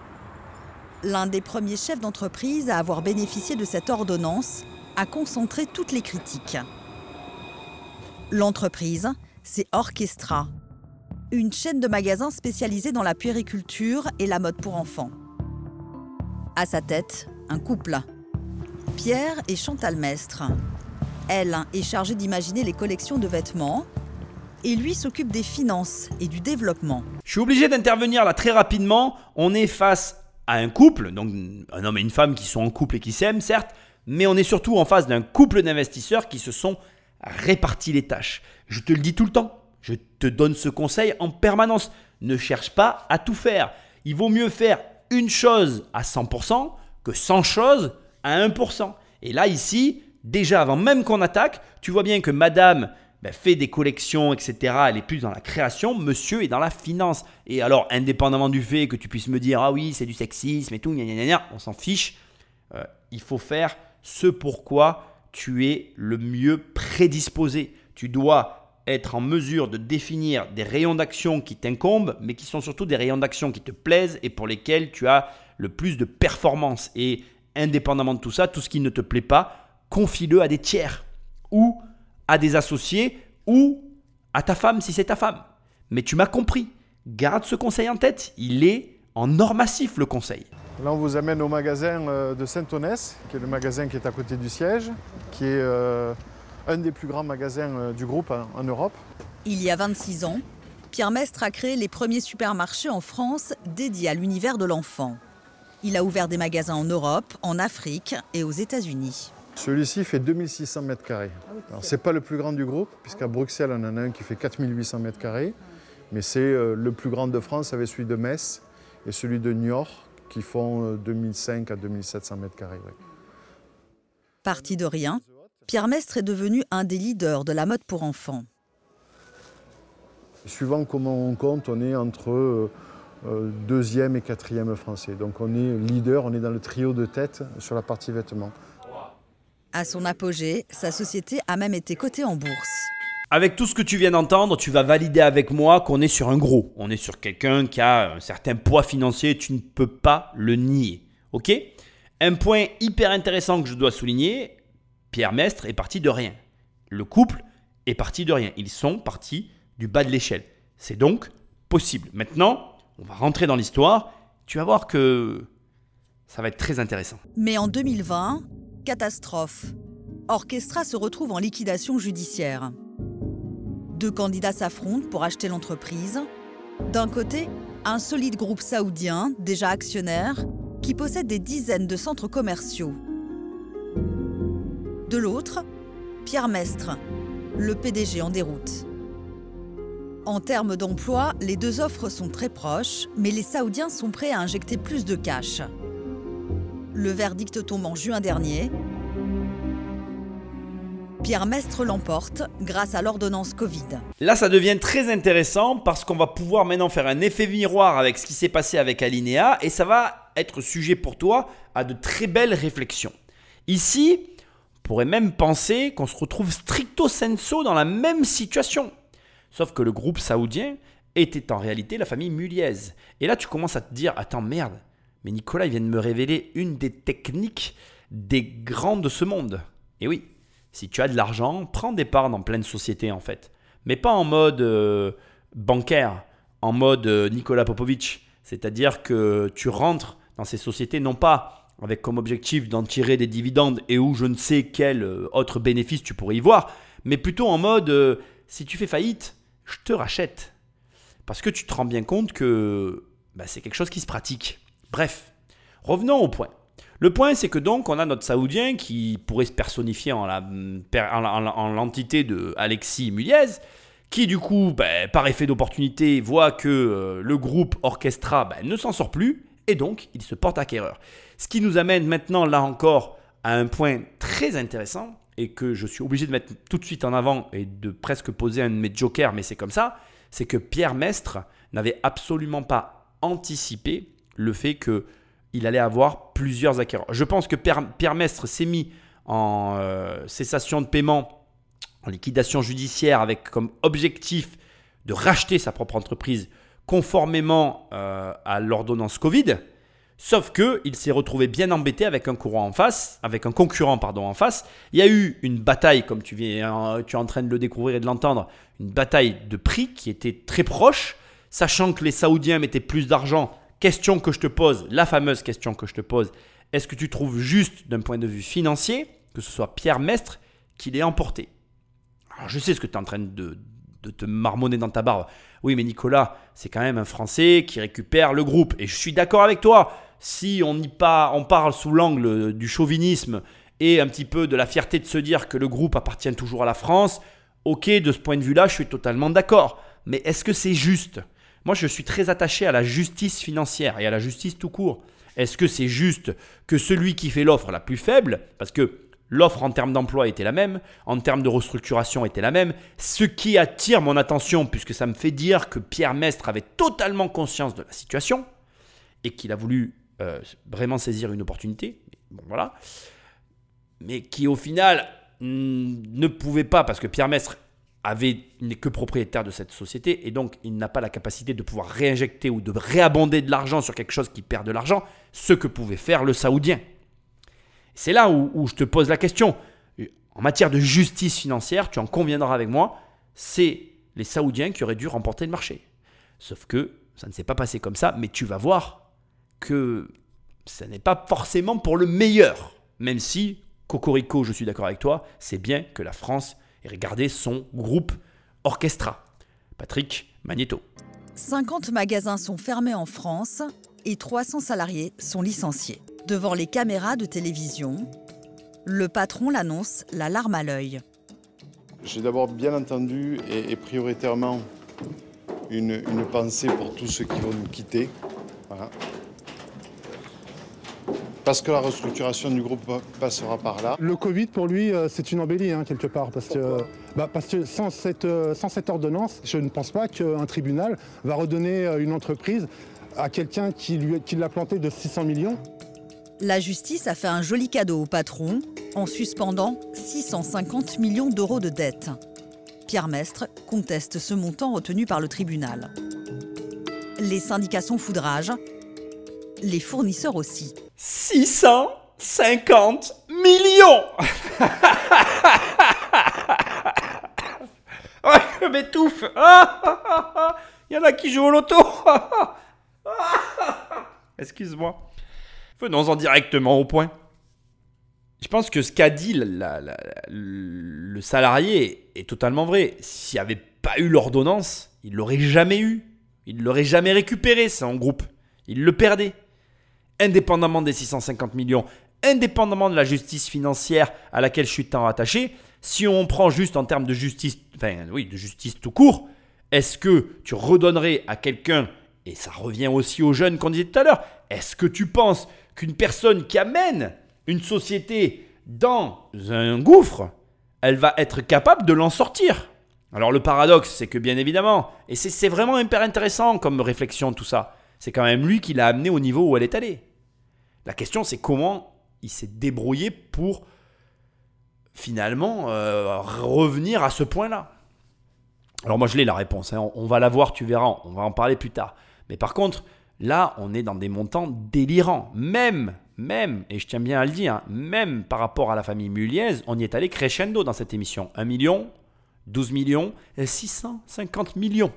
l'un des premiers chefs d'entreprise à avoir bénéficié de cette ordonnance, a concentré toutes les critiques. L'entreprise, c'est Orchestra, une chaîne de magasins spécialisée dans la puériculture et la mode pour enfants. À sa tête, un couple, Pierre et Chantal Mestre. Elle est chargée d'imaginer les collections de vêtements et lui s'occupe des finances et du développement. Je suis obligé d'intervenir là très rapidement. On est face à un couple, donc un homme et une femme qui sont en couple et qui s'aiment, certes, mais on est surtout en face d'un couple d'investisseurs qui se sont répartis les tâches. Je te le dis tout le temps, je te donne ce conseil en permanence. Ne cherche pas à tout faire. Il vaut mieux faire une chose à 100% que 100 choses à 1%. Et là, ici, déjà avant même qu'on attaque, tu vois bien que madame ben, fait des collections, etc. Elle est plus dans la création, monsieur est dans la finance. Et alors, indépendamment du fait que tu puisses me dire, ah oui, c'est du sexisme et tout, on s'en fiche. Euh, il faut faire ce pourquoi tu es le mieux prédisposé. Tu dois être en mesure de définir des rayons d'action qui t'incombent, mais qui sont surtout des rayons d'action qui te plaisent et pour lesquels tu as le plus de performance. Et indépendamment de tout ça, tout ce qui ne te plaît pas, confie-le à des tiers ou à des associés ou à ta femme si c'est ta femme. Mais tu m'as compris. Garde ce conseil en tête. Il est en or massif le conseil. Là, on vous amène au magasin euh, de Saint-Onès, qui est le magasin qui est à côté du siège, qui est euh, un des plus grands magasins euh, du groupe en, en Europe. Il y a 26 ans, Pierre Mestre a créé les premiers supermarchés en France dédiés à l'univers de l'enfant. Il a ouvert des magasins en Europe, en Afrique et aux États-Unis. Celui-ci fait 2600 mètres carrés. Alors, c'est pas le plus grand du groupe, puisqu'à Bruxelles, on en a un qui fait 4800 mètres carrés. Mais c'est le plus grand de France avec celui de Metz et celui de Niort, qui font euh, 2005 à 2700 mètres carrés. ouais. Parti de rien, Pierre Mestre est devenu un des leaders de la mode pour enfants. Suivant comment on compte, on est entre euh, euh, deuxième et quatrième français. Donc on est leader, on est dans le trio de tête sur la partie vêtements. À son apogée, sa société a même été cotée en bourse. Avec tout ce que tu viens d'entendre, tu vas valider avec moi qu'on est sur un gros. On est sur quelqu'un qui a un certain poids financier, tu ne peux pas le nier. Ok? Un point hyper intéressant que je dois souligner, Pierre Mestre est parti de rien. Le couple est parti de rien. Ils sont partis du bas de l'échelle. C'est donc possible. Maintenant, on va rentrer dans l'histoire. Tu vas voir que ça va être très intéressant. Mais en 2020, catastrophe. Orchestra se retrouve en liquidation judiciaire. Deux candidats s'affrontent pour acheter l'entreprise. D'un côté, un solide groupe saoudien, déjà actionnaire, qui possède des dizaines de centres commerciaux. De l'autre, Pierre Mestre, le PDG en déroute. En termes d'emploi, les deux offres sont très proches, mais les Saoudiens sont prêts à injecter plus de cash. Le verdict tombe en juin dernier. Pierre Mestre l'emporte grâce à l'ordonnance Covid. Là, ça devient très intéressant parce qu'on va pouvoir maintenant faire un effet miroir avec ce qui s'est passé avec Alinea et ça va être sujet pour toi à de très belles réflexions. Ici, on pourrait même penser qu'on se retrouve stricto sensu dans la même situation. Sauf que le groupe saoudien était en réalité la famille Muliez. Et là, tu commences à te dire Attends, merde, mais Nicolas, il vient de me révéler une des techniques des grands de ce monde. Et oui, si tu as de l'argent, prends des parts dans pleine société en fait. Mais pas en mode euh, bancaire, en mode euh, Nicolas Popovic. C'est-à-dire que tu rentres dans ces sociétés non pas avec comme objectif d'en tirer des dividendes et où je ne sais quel euh, autre bénéfice tu pourrais y voir, mais plutôt en mode si tu fais faillite, je te rachète. Parce que tu te rends bien compte que bah, c'est quelque chose qui se pratique. Bref, revenons au point. Le point, c'est que donc, on a notre Saoudien qui pourrait se personnifier en, l'entité de Alexis Muliez, qui du coup, ben, par effet d'opportunité, voit que euh, le groupe Orchestra ben, ne s'en sort plus, et donc il se porte acquéreur. Ce qui nous amène maintenant, là encore, à un point très intéressant, et que je suis obligé de mettre tout de suite en avant et de presque poser un de mes jokers, mais c'est comme ça, c'est que Pierre Mestre n'avait absolument pas anticipé le fait que il allait avoir plusieurs acquéreurs. Je pense que Pierre, Mestre s'est mis en euh, cessation de paiement, en liquidation judiciaire, avec comme objectif de racheter sa propre entreprise conformément euh, à l'ordonnance Covid. Sauf que il s'est retrouvé bien embêté avec un courant en face, avec un concurrent pardon en face. Il y a eu une bataille, comme tu, viens, tu es en train de le découvrir et de l'entendre, une bataille de prix qui était très proche, sachant que les Saoudiens mettaient plus d'argent. Question que je te pose, la fameuse question que je te pose, est-ce que tu trouves juste d'un point de vue financier que ce soit Pierre Mestre qui l'ait emporté? Alors je sais ce que tu es en train de, te marmonner dans ta barbe. Oui, mais Nicolas, c'est quand même un Français qui récupère le groupe. Et je suis d'accord avec toi. Si on, y pas, on parle sous l'angle du chauvinisme et un petit peu de la fierté de se dire que le groupe appartient toujours à la France, ok, de ce point de vue-là, je suis totalement d'accord. Mais est-ce que c'est juste? Moi, je suis très attaché à la justice financière et à la justice tout court. Est-ce que c'est juste que celui qui fait l'offre la plus faible, parce que L'offre en termes d'emploi était la même, en termes de restructuration était la même. Ce qui attire mon attention, puisque ça me fait dire que Pierre Mestre avait totalement conscience de la situation et qu'il a voulu euh, vraiment saisir une opportunité. Voilà. Mais qui au final ne pouvait pas, parce que Pierre Mestre avait n'est que propriétaire de cette société et donc il n'a pas la capacité de pouvoir réinjecter ou de réabonder de l'argent sur quelque chose qui perd de l'argent, ce que pouvait faire le Saoudien. C'est là où, où, je te pose la question. En matière de justice financière, tu en conviendras avec moi, c'est les Saoudiens qui auraient dû remporter le marché. Sauf que ça ne s'est pas passé comme ça, mais tu vas voir que ça n'est pas forcément pour le meilleur. Même si, Cocorico, je suis d'accord avec toi, c'est bien que la France ait regardé son groupe Orchestra. Patrick Magneto. 50 magasins sont fermés en France et 300 salariés sont licenciés. Devant les caméras de télévision, le patron l'annonce la larme à l'œil. J'ai d'abord bien entendu et, et prioritairement une, une pensée pour tous ceux qui vont nous quitter. Voilà. Parce que la restructuration du groupe passera par là. Le Covid, pour lui, euh, c'est une embellie, hein, quelque part. Parce que, bah, parce que sans, cette, euh, sans cette ordonnance, je ne pense pas qu'un tribunal va redonner euh, une entreprise à quelqu'un qui, lui- qui l'a planté de 600 millions. La justice a fait un joli cadeau au patron en suspendant 650 millions d'euros de dettes. Pierre Mestre conteste ce montant retenu par le tribunal. Les syndicats sont foudrage, les fournisseurs aussi. 650 millions Ouais, (laughs) je m'étouffe. (laughs) Il y en a qui jouent au loto. (laughs) Excuse-moi. Venons-en directement au point. Je pense que ce qu'a dit le salarié est totalement vrai. S'il n'y avait pas eu l'ordonnance, il l'aurait jamais eu. Il l'aurait jamais récupéré, ça, en groupe. Il le perdait. Indépendamment des 650 millions, indépendamment de la justice financière à laquelle je suis tant attaché, si on prend juste en termes de justice, enfin oui, de justice tout court, est-ce que tu redonnerais à quelqu'un, et ça revient aussi aux jeunes qu'on disait tout à l'heure, est-ce que tu penses qu'une personne qui amène une société dans un gouffre, elle va être capable de l'en sortir? Alors le paradoxe, c'est que bien évidemment, et c'est vraiment hyper intéressant comme réflexion tout ça, c'est quand même lui qui l'a amené au niveau où elle est allée. La question, c'est comment il s'est débrouillé pour finalement euh, revenir à ce point-là. Alors moi je l'ai la réponse, hein. on, va la voir, tu verras, on va en parler plus tard. Mais par contre, là on est dans des montants délirants. Même, même, et je tiens bien à le dire, même par rapport à la famille Muliez, on y est allé crescendo dans cette émission. 1 million, 12 millions, et 650 millions.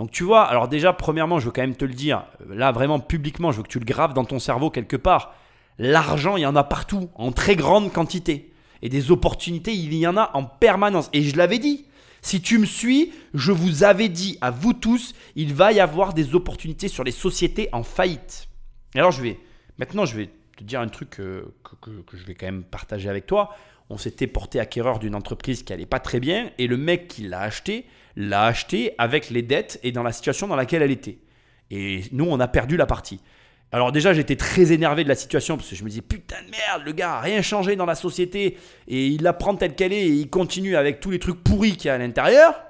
Donc tu vois, alors déjà, premièrement, je veux quand même te le dire, là vraiment publiquement, je veux que tu le graves dans ton cerveau quelque part. L'argent, il y en a partout, en très grande quantité. Et des opportunités, il y en a en permanence. Et je l'avais dit, si tu me suis, je vous avais dit à vous tous, il va y avoir des opportunités sur les sociétés en faillite. Et alors je vais, maintenant je vais te dire un truc euh, que, je vais quand même partager avec toi. On s'était porté acquéreur d'une entreprise qui allait pas très bien et le mec qui l'a acheté, l'a acheté avec les dettes et dans la situation dans laquelle elle était. Et nous, on a perdu la partie. Alors déjà, j'étais très énervé de la situation parce que je me disais putain de merde, le gars a rien changé dans la société et il la prend telle qu'elle est et il continue avec tous les trucs pourris qu'il y a à l'intérieur.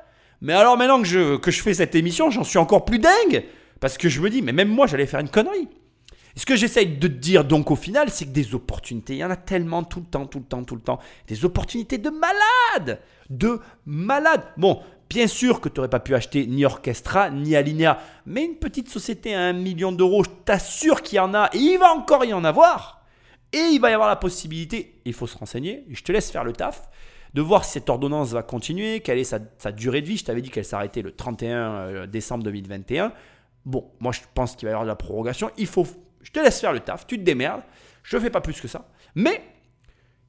Mais alors maintenant que je, que je fais cette émission, j'en suis encore plus dingue parce que je me dis mais même moi j'allais faire une connerie. Et ce que j'essaye de te dire donc au final, c'est que des opportunités, il y en a tellement tout le temps, tout le temps, tout le temps. Des opportunités de malade De malade Bon, bien sûr que tu n'aurais pas pu acheter ni Orchestra, ni Alinea, mais une petite société à un million d'euros, je t'assure qu'il y en a, et il va encore y en avoir. Et il va y avoir la possibilité, il faut se renseigner, je te laisse faire le taf, de voir si cette ordonnance va continuer, quelle est sa, sa durée de vie. Je t'avais dit qu'elle s'arrêtait le 31 euh, décembre 2021. Bon, moi je pense qu'il va y avoir de la prorogation. Il faut, je te laisse faire le taf, tu te démerdes. Je ne fais pas plus que ça. Mais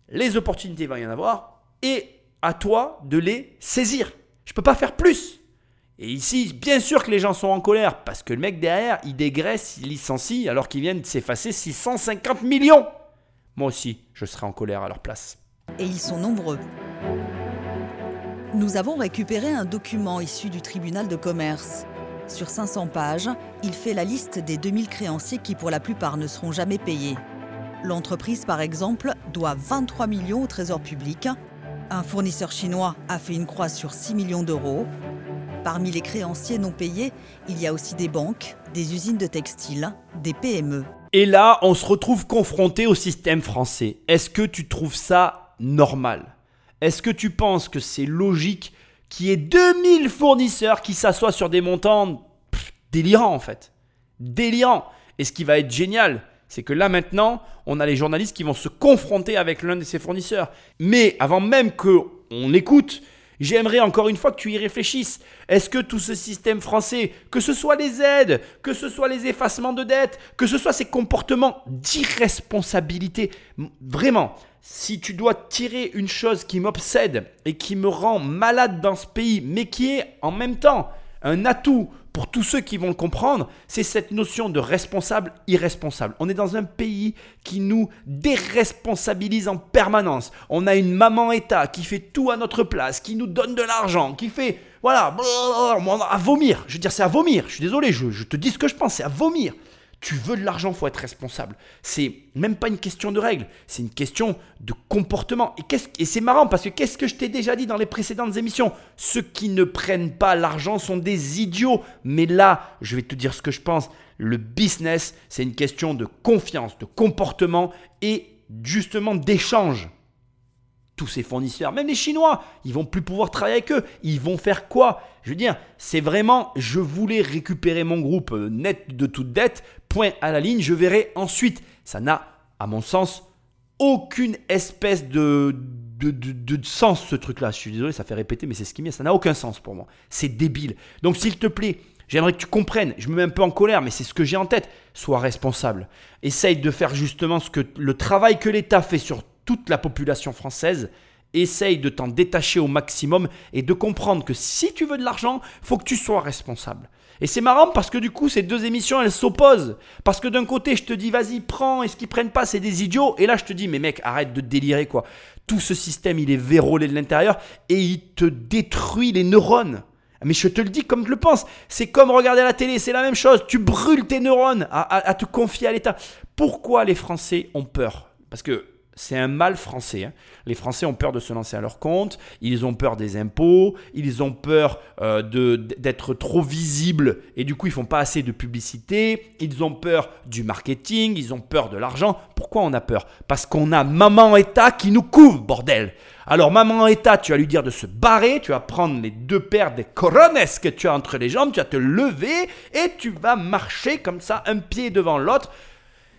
les opportunités, il va y en avoir. Et à toi de les saisir. Je peux pas faire plus. Et ici, bien sûr que les gens sont en colère parce que le mec derrière, il dégraisse, il licencie alors qu'il vient de s'effacer 650 millions. Moi aussi, je serais en colère à leur place. Et ils sont nombreux. Nous avons récupéré un document issu du tribunal de commerce. Sur 500 pages, il fait la liste des 2000 créanciers qui pour la plupart ne seront jamais payés. L'entreprise, par exemple, doit 23 millions au trésor public. Un fournisseur chinois a fait une croix sur 6 millions d'euros. Parmi les créanciers non payés, il y a aussi des banques, des usines de textiles, des PME. Et là, on se retrouve confronté au système français. Est-ce que tu trouves ça normal? Est-ce que tu penses que c'est logique qu'il y ait 2000 fournisseurs qui s'assoient sur des montants délirants en fait? Délirants Et ce qui va être génial, c'est que là maintenant, on a les journalistes qui vont se confronter avec l'un de ces fournisseurs. Mais avant même qu'on écoute, J'aimerais encore une fois que tu y réfléchisses. Est-ce que tout ce système français, que ce soit les aides, que ce soit les effacements de dettes, que ce soit ces comportements d'irresponsabilité, vraiment, si tu dois tirer une chose qui m'obsède et qui me rend malade dans ce pays, mais qui est en même temps un atout pour tous ceux qui vont le comprendre, c'est cette notion de responsable irresponsable. On est dans un pays qui nous déresponsabilise en permanence. On a une maman État qui fait tout à notre place, qui nous donne de l'argent, qui fait voilà, à vomir. Je veux dire, c'est à vomir. Je suis désolé, je, je te dis ce que je pense, c'est à vomir. Tu veux de l'argent, faut être responsable. C'est même pas une question de règles, c'est une question de comportement. Et, et c'est marrant parce que qu'est-ce que je t'ai déjà dit dans les précédentes émissions? Ceux qui ne prennent pas l'argent sont des idiots. Mais là, je vais te dire ce que je pense. Le business, c'est une question de confiance, de comportement et justement d'échange tous ces fournisseurs, même les Chinois, ils vont plus pouvoir travailler avec eux. Ils vont faire quoi? Je veux dire, c'est vraiment, je voulais récupérer mon groupe euh, net de toute dette, point à la ligne, je verrai ensuite. Ça n'a, à mon sens, aucune espèce de, de, de, sens ce truc-là. Je suis désolé, ça fait répéter, mais c'est ce qui m'est. Ça n'a aucun sens pour moi. C'est débile. Donc s'il te plaît, J'aimerais que tu comprennes, je me mets un peu en colère, mais c'est ce que j'ai en tête. Sois responsable. Essaye de faire justement ce que le travail que l'État fait sur toute la population française, essaye de t'en détacher au maximum et de comprendre que si tu veux de l'argent, faut que tu sois responsable. Et c'est marrant parce que du coup, ces deux émissions, elles s'opposent. Parce que d'un côté, je te dis, vas-y, prends, et ce qu'ils prennent pas, c'est des idiots. Et là, je te dis, mais mec, arrête de délirer, quoi. Tout ce système, il est vérolé de l'intérieur et il te détruit les neurones. Mais je te le dis comme je le pense. C'est comme regarder la télé, c'est la même chose. Tu brûles tes neurones à, à te confier à l'État. Pourquoi les Français ont peur? Parce que c'est un mal français. Hein. Les Français ont peur de se lancer à leur compte, ils ont peur des impôts, ils ont peur euh, d'être trop visibles et du coup ils font pas assez de publicité, ils ont peur du marketing, ils ont peur de l'argent. Pourquoi on a peur? Parce qu'on a maman État qui nous couvre, bordel. Alors maman État, tu vas lui dire de se barrer, tu vas prendre les deux paires des corones que tu as entre les jambes, tu vas te lever et tu vas marcher comme ça, un pied devant l'autre,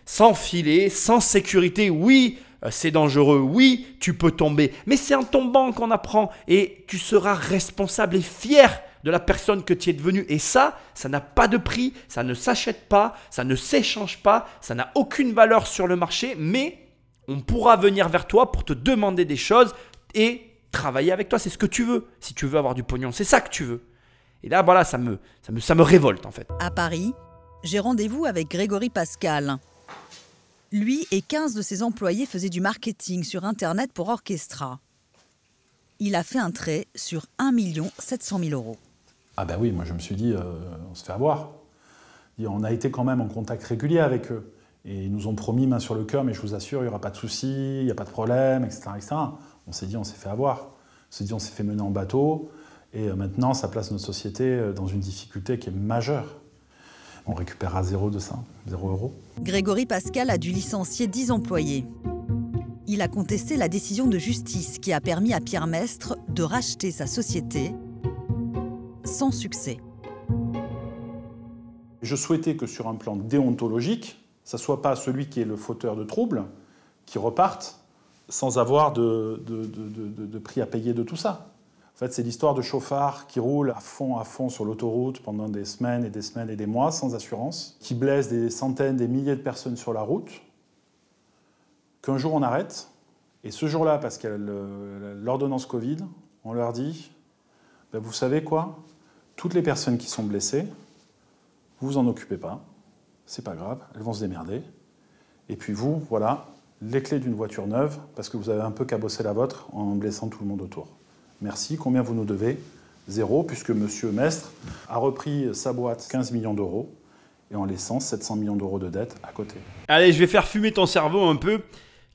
sans filet, sans sécurité. Oui, c'est dangereux, oui, tu peux tomber, mais c'est en tombant qu'on apprend et tu seras responsable et fier de la personne que tu es devenue. Et ça, ça n'a pas de prix, ça ne s'achète pas, ça ne s'échange pas, ça n'a aucune valeur sur le marché, mais on pourra venir vers toi pour te demander des choses et travailler avec toi. C'est ce que tu veux. Si tu veux avoir du pognon, c'est ça que tu veux. Et là, voilà, ça me, ça me, ça me révolte en fait. À Paris, j'ai rendez-vous avec Grégory Pascal, lui et 15 de ses employés faisaient du marketing sur Internet pour Orchestra. Il a fait un trait sur 1 700 000 euros. Ah ben oui, moi je me suis dit, euh, on se fait avoir. on a été quand même en contact régulier avec eux. Et ils nous ont promis main sur le cœur, mais je vous assure, il n'y aura pas de soucis, il n'y a pas de problème, etc., etc. On s'est dit, on s'est fait avoir. On s'est dit, on s'est fait mener en bateau. Et euh, maintenant, ça place notre société euh, dans une difficulté qui est majeure on récupérera zéro de ça, zéro euro. Grégory Pascal a dû licencier 10 employés. Il a contesté la décision de justice qui a permis à Pierre Mestre de racheter sa société sans succès. Je souhaitais que sur un plan déontologique, ça ne soit pas celui qui est le fauteur de troubles qui reparte sans avoir de, de prix à payer de tout ça. C'est l'histoire de chauffards qui roulent à fond, à fond sur l'autoroute pendant des semaines et des semaines et des mois sans assurance, qui blessent des centaines, des milliers de personnes sur la route, qu'un jour on arrête, et ce jour-là, parce qu'il y a l'ordonnance Covid, on leur dit ben, Vous savez quoi? Toutes les personnes qui sont blessées, vous vous en occupez pas, c'est pas grave, elles vont se démerder. Et puis vous, voilà, les clés d'une voiture neuve, parce que vous avez un peu cabossé la vôtre en blessant tout le monde autour. Merci, combien vous nous devez? Zéro, puisque M. Mestre a repris sa boîte 15 millions d'euros et en laissant 700 millions d'euros de dette à côté. Allez, je vais faire fumer ton cerveau un peu.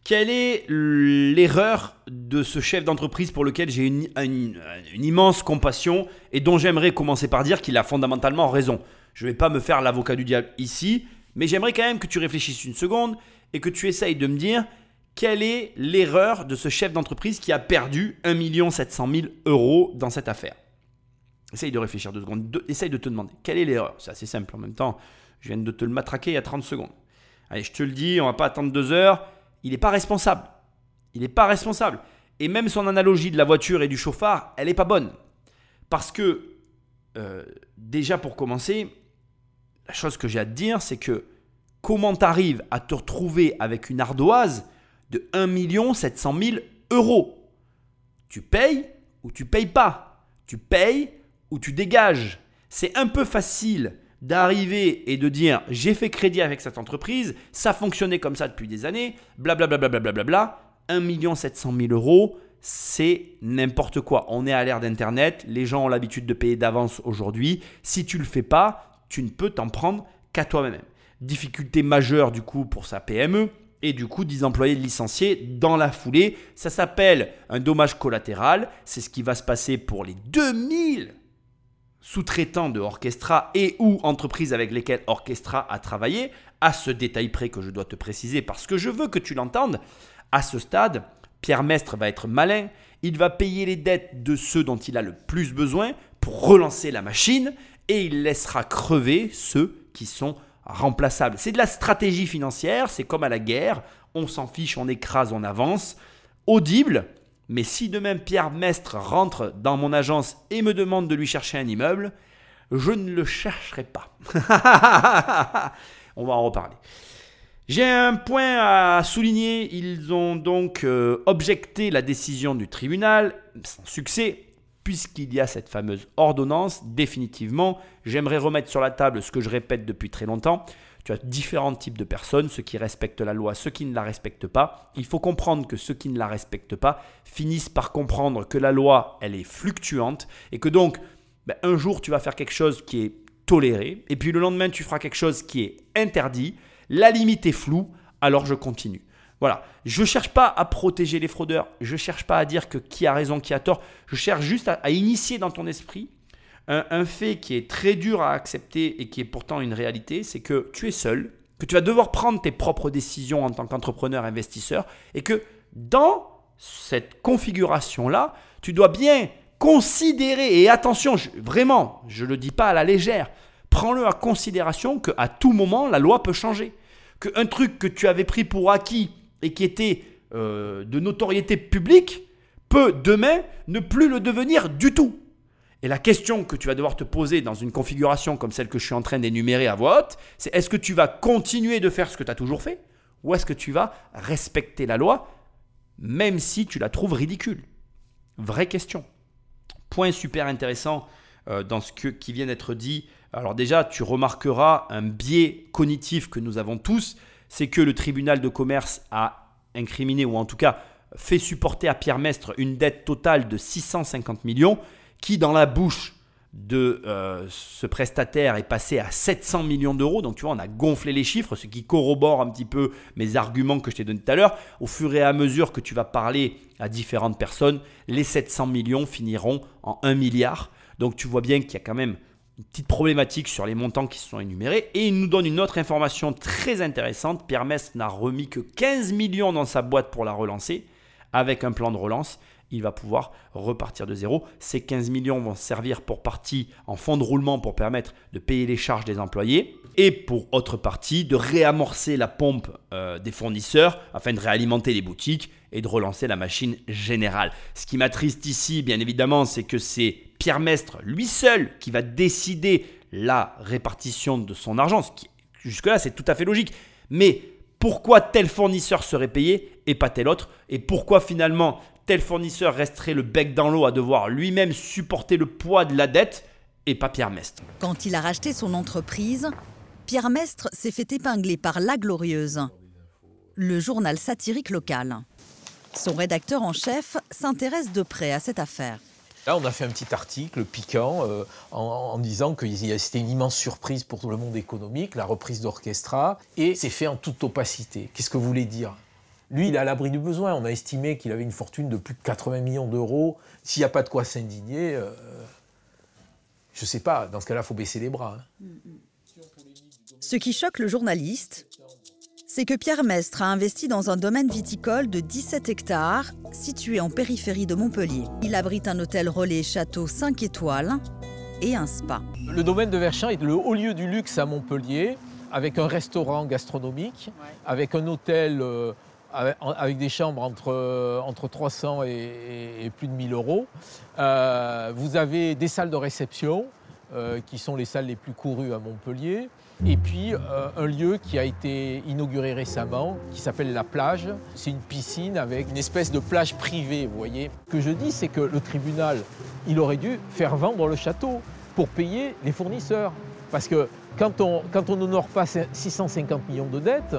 Quelle est l'erreur de ce chef d'entreprise pour lequel j'ai une, une, immense compassion et dont j'aimerais commencer par dire qu'il a fondamentalement raison? Je ne vais pas me faire l'avocat du diable ici, mais j'aimerais quand même que tu réfléchisses une seconde et que tu essayes de me dire quelle est l'erreur de ce chef d'entreprise qui a perdu 1 700 000 euros dans cette affaire? Essaye de réfléchir deux secondes. essaye de te demander quelle est l'erreur? C'est assez simple. En même temps, je viens de te le matraquer il y a 30 secondes. Allez, je te le dis, on va pas attendre deux heures. Il n'est pas responsable. Il n'est pas responsable. Et même son analogie de la voiture et du chauffard, elle n'est pas bonne. Parce que, euh, déjà pour commencer, la chose que j'ai à te dire, c'est que comment tu arrives à te retrouver avec une ardoise de 1 700 000 euros Tu payes ou tu payes pas Tu payes ou tu dégages C'est un peu facile d'arriver et de dire j'ai fait crédit avec cette entreprise, ça fonctionnait comme ça depuis des années, blablabla, bla, bla, bla, bla, 1 700 000 euros, c'est n'importe quoi. On est à l'ère d'Internet, les gens ont l'habitude de payer d'avance aujourd'hui. Si tu le fais pas, tu ne peux t'en prendre qu'à toi-même. Difficulté majeure du coup pour sa PME et du coup 10 employés licenciés dans la foulée. Ça s'appelle un dommage collatéral. C'est ce qui va se passer pour les 2000 sous-traitants de Orchestra et ou entreprises avec lesquelles Orchestra a travaillé, à ce détail près que je dois te préciser parce que je veux que tu l'entendes, à ce stade, Pierre Mestre va être malin, il va payer les dettes de ceux dont il a le plus besoin pour relancer la machine et il laissera crever ceux qui sont remplaçables. C'est de la stratégie financière, c'est comme à la guerre, on s'en fiche, on écrase, on avance. Audible, mais si de même Pierre Mestre rentre dans mon agence et me demande de lui chercher un immeuble, je ne le chercherai pas. (laughs) on va en reparler. J'ai un point à souligner. Ils ont donc euh, objecté la décision du tribunal, sans succès, puisqu'il y a cette fameuse ordonnance. Définitivement, j'aimerais remettre sur la table ce que je répète depuis très longtemps. Tu as différents types de personnes, ceux qui respectent la loi, ceux qui ne la respectent pas. Il faut comprendre que ceux qui ne la respectent pas finissent par comprendre que la loi, elle est fluctuante et que donc, ben, un jour, tu vas faire quelque chose qui est toléré et puis le lendemain, tu feras quelque chose qui est interdit. La limite est floue, alors je continue. Voilà, je ne cherche pas à protéger les fraudeurs, je ne cherche pas à dire que qui a raison, qui a tort, je cherche juste à initier dans ton esprit un, fait qui est très dur à accepter et qui est pourtant une réalité, c'est que tu es seul, que tu vas devoir prendre tes propres décisions en tant qu'entrepreneur investisseur et que dans cette configuration-là, tu dois bien considérer, et attention, vraiment, je ne le dis pas à la légère, prends-le à considération qu'à tout moment, la loi peut changer. Qu'un truc que tu avais pris pour acquis et qui était euh, de notoriété publique peut demain ne plus le devenir du tout. Et la question que tu vas devoir te poser dans une configuration comme celle que je suis en train d'énumérer à voix haute, c'est est-ce que tu vas continuer de faire ce que tu as toujours fait ou est-ce que tu vas respecter la loi même si tu la trouves ridicule? Vraie question. Point super intéressant euh, dans ce qui vient d'être dit. Alors déjà, tu remarqueras un biais cognitif que nous avons tous, c'est que le tribunal de commerce a incriminé ou en tout cas fait supporter à Pierre Mestre une dette totale de 650 millions qui dans la bouche de euh, ce prestataire est passé à 700 millions d'euros. Donc tu vois, on a gonflé les chiffres, ce qui corrobore un petit peu mes arguments que je t'ai donnés tout à l'heure. Au fur et à mesure que tu vas parler à différentes personnes, les 700 millions finiront en 1 milliard. Donc tu vois bien qu'il y a quand même une petite problématique sur les montants qui sont énumérés. Et il nous donne une autre information très intéressante. Pierre Mess n'a remis que 15 millions dans sa boîte pour la relancer, avec un plan de relance il va pouvoir repartir de zéro. Ces 15 millions vont servir pour partie en fonds de roulement pour permettre de payer les charges des employés et pour autre partie de réamorcer la pompe euh, des fournisseurs afin de réalimenter les boutiques et de relancer la machine générale. Ce qui m'attriste ici, bien évidemment, c'est que c'est Pierre Mestre, lui seul, qui va décider la répartition de son argent. jusque-là, c'est tout à fait logique. Mais pourquoi tel fournisseur serait payé et pas tel autre? Et pourquoi finalement tel fournisseur resterait le bec dans l'eau à devoir lui-même supporter le poids de la dette et pas Pierre Mestre? Quand il a racheté son entreprise, Pierre Mestre s'est fait épingler par La Glorieuse, le journal satirique local. Son rédacteur en chef s'intéresse de près à cette affaire. Là, on a fait un petit article piquant euh, en, en, disant que c'était une immense surprise pour le monde économique, la reprise d'Orchestra, et c'est fait en toute opacité. Qu'est-ce que vous voulez dire? Lui, il est à l'abri du besoin. On a estimé qu'il avait une fortune de plus de 80 millions d'euros. S'il n'y a pas de quoi s'indigner, euh, je ne sais pas. Dans ce cas-là, il faut baisser les bras. Hein. Ce qui choque le journaliste, c'est que Pierre Mestre a investi dans un domaine viticole de 17 hectares, situé en périphérie de Montpellier. Il abrite un hôtel relais château 5 étoiles et un spa. Le domaine de Verchamp est le haut lieu du luxe à Montpellier, avec un restaurant gastronomique, avec un hôtel... Euh, avec des chambres entre, entre 300 et, et plus de 1000 euros. Euh, vous avez des salles de réception, euh, qui sont les salles les plus courues à Montpellier. Et puis euh, un lieu qui a été inauguré récemment, qui s'appelle la plage. C'est une piscine avec une espèce de plage privée, vous voyez. Ce que je dis, c'est que le tribunal, il aurait dû faire vendre le château pour payer les fournisseurs. Parce que quand on quand on n'honore pas 650 millions de dettes,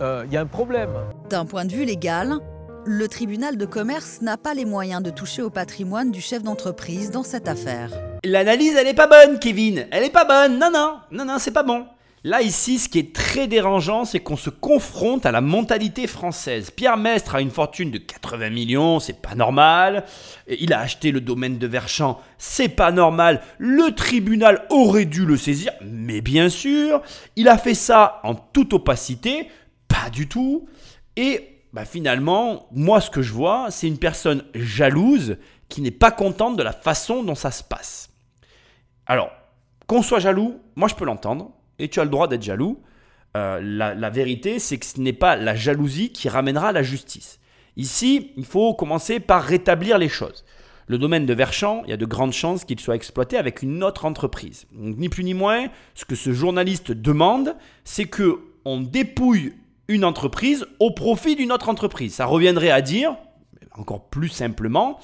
euh, il y a un problème. D'un point de vue légal, le tribunal de commerce n'a pas les moyens de toucher au patrimoine du chef d'entreprise dans cette affaire. L'analyse, elle est pas bonne, Kevin. Elle est pas bonne. Non, non, non, non, c'est pas bon. Là, ici, ce qui est très dérangeant, c'est qu'on se confronte à la mentalité française. Pierre Mestre a une fortune de 80 millions, c'est pas normal. Il a acheté le domaine de Verchamp, c'est pas normal. Le tribunal aurait dû le saisir, mais bien sûr. Il a fait ça en toute opacité, pas du tout. Et bah, finalement, moi, ce que je vois, c'est une personne jalouse qui n'est pas contente de la façon dont ça se passe. Alors, qu'on soit jaloux, moi je peux l'entendre et tu as le droit d'être jaloux. Euh, la, vérité, c'est que ce n'est pas la jalousie qui ramènera la justice. Ici, il faut commencer par rétablir les choses. Le domaine de Verchamp, il y a de grandes chances qu'il soit exploité avec une autre entreprise. ni plus ni moins, ce que ce journaliste demande, c'est que on dépouille une entreprise au profit d'une autre entreprise. Ça reviendrait à dire, encore plus simplement,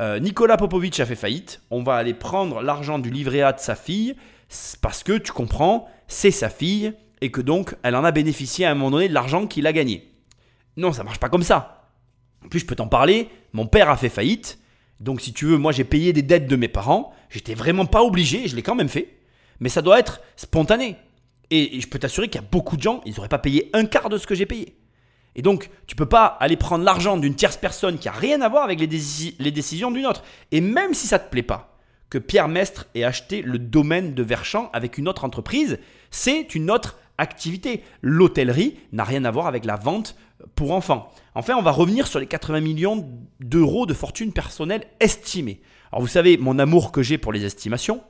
euh, Nicolas Popovic a fait faillite, on va aller prendre l'argent du livret A de sa fille parce que tu comprends, c'est sa fille et que donc elle en a bénéficié à un moment donné de l'argent qu'il a gagné. Non, ça marche pas comme ça. En plus, je peux t'en parler, mon père a fait faillite, donc si tu veux, moi j'ai payé des dettes de mes parents, j'étais vraiment pas obligé, je l'ai quand même fait, mais ça doit être spontané. Et, je peux t'assurer qu'il y a beaucoup de gens, ils n'auraient pas payé un quart de ce que j'ai payé. Et donc, tu peux pas aller prendre l'argent d'une tierce personne qui a rien à voir avec les, décisions d'une autre. Et même si ça te plaît pas, que Pierre Mestre ait acheté le domaine de Verchamp avec une autre entreprise, c'est une autre activité. L'hôtellerie n'a rien à voir avec la vente pour enfants. Enfin, on va revenir sur les 80 millions d'euros de fortune personnelle estimée. Alors vous savez mon amour que j'ai pour les estimations.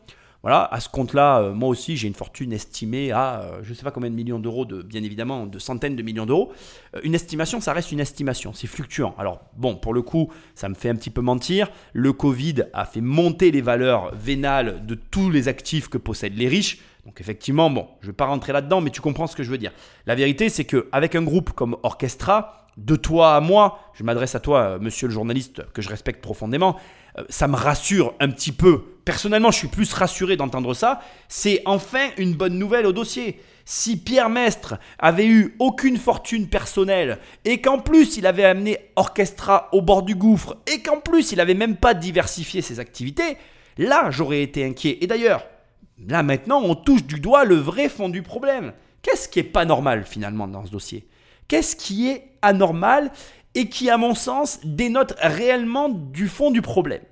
Voilà, à ce compte-là, euh, moi aussi, j'ai une fortune estimée à, euh, je ne sais pas combien de millions d'euros, de, bien évidemment, de centaines de millions d'euros. Euh, une estimation, ça reste une estimation, c'est fluctuant. Alors, bon, pour le coup, ça me fait un petit peu mentir. Le Covid a fait monter les valeurs vénales de tous les actifs que possèdent les riches. Donc effectivement, bon, je ne vais pas rentrer là-dedans, mais tu comprends ce que je veux dire. La vérité, c'est qu'avec un groupe comme Orchestra, de toi à moi, je m'adresse à toi, monsieur le journaliste, que je respecte profondément, ça me rassure un petit peu personnellement, je suis plus rassuré d'entendre ça. C'est enfin une bonne nouvelle au dossier. Si Pierre Mestre avait eu aucune fortune personnelle et qu'en plus il avait amené Orchestra au bord du gouffre et qu'en plus il n'avait même pas diversifié ses activités, là j'aurais été inquiet. Et d'ailleurs, là maintenant on touche du doigt le vrai fond du problème. Qu'est-ce qui est pas normal finalement dans ce dossier? Qu'est-ce qui est anormal? Et qui, à mon sens, dénote réellement du fond du problème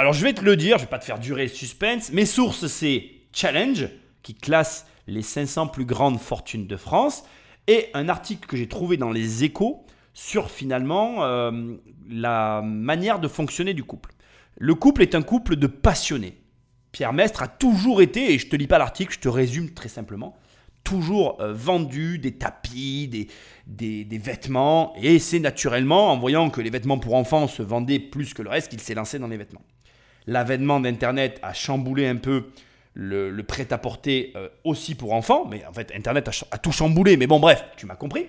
alors je vais te le dire, je vais pas te faire durer le suspense. Mes sources, c'est Challenge, qui classe les 500 plus grandes fortunes de France, et un article que j'ai trouvé dans les échos sur finalement euh, la manière de fonctionner du couple. Le couple est un couple de passionnés. Pierre Mestre a toujours été, et je te lis pas l'article, je te résume très simplement, toujours euh, vendu des tapis, des, des, vêtements, et c'est naturellement en voyant que les vêtements pour enfants se vendaient plus que le reste qu'il s'est lancé dans les vêtements l'avènement d'Internet a chamboulé un peu le, prêt-à-porter euh, aussi pour enfants, mais en fait, Internet a, tout chamboulé, mais bon, bref, tu m'as compris.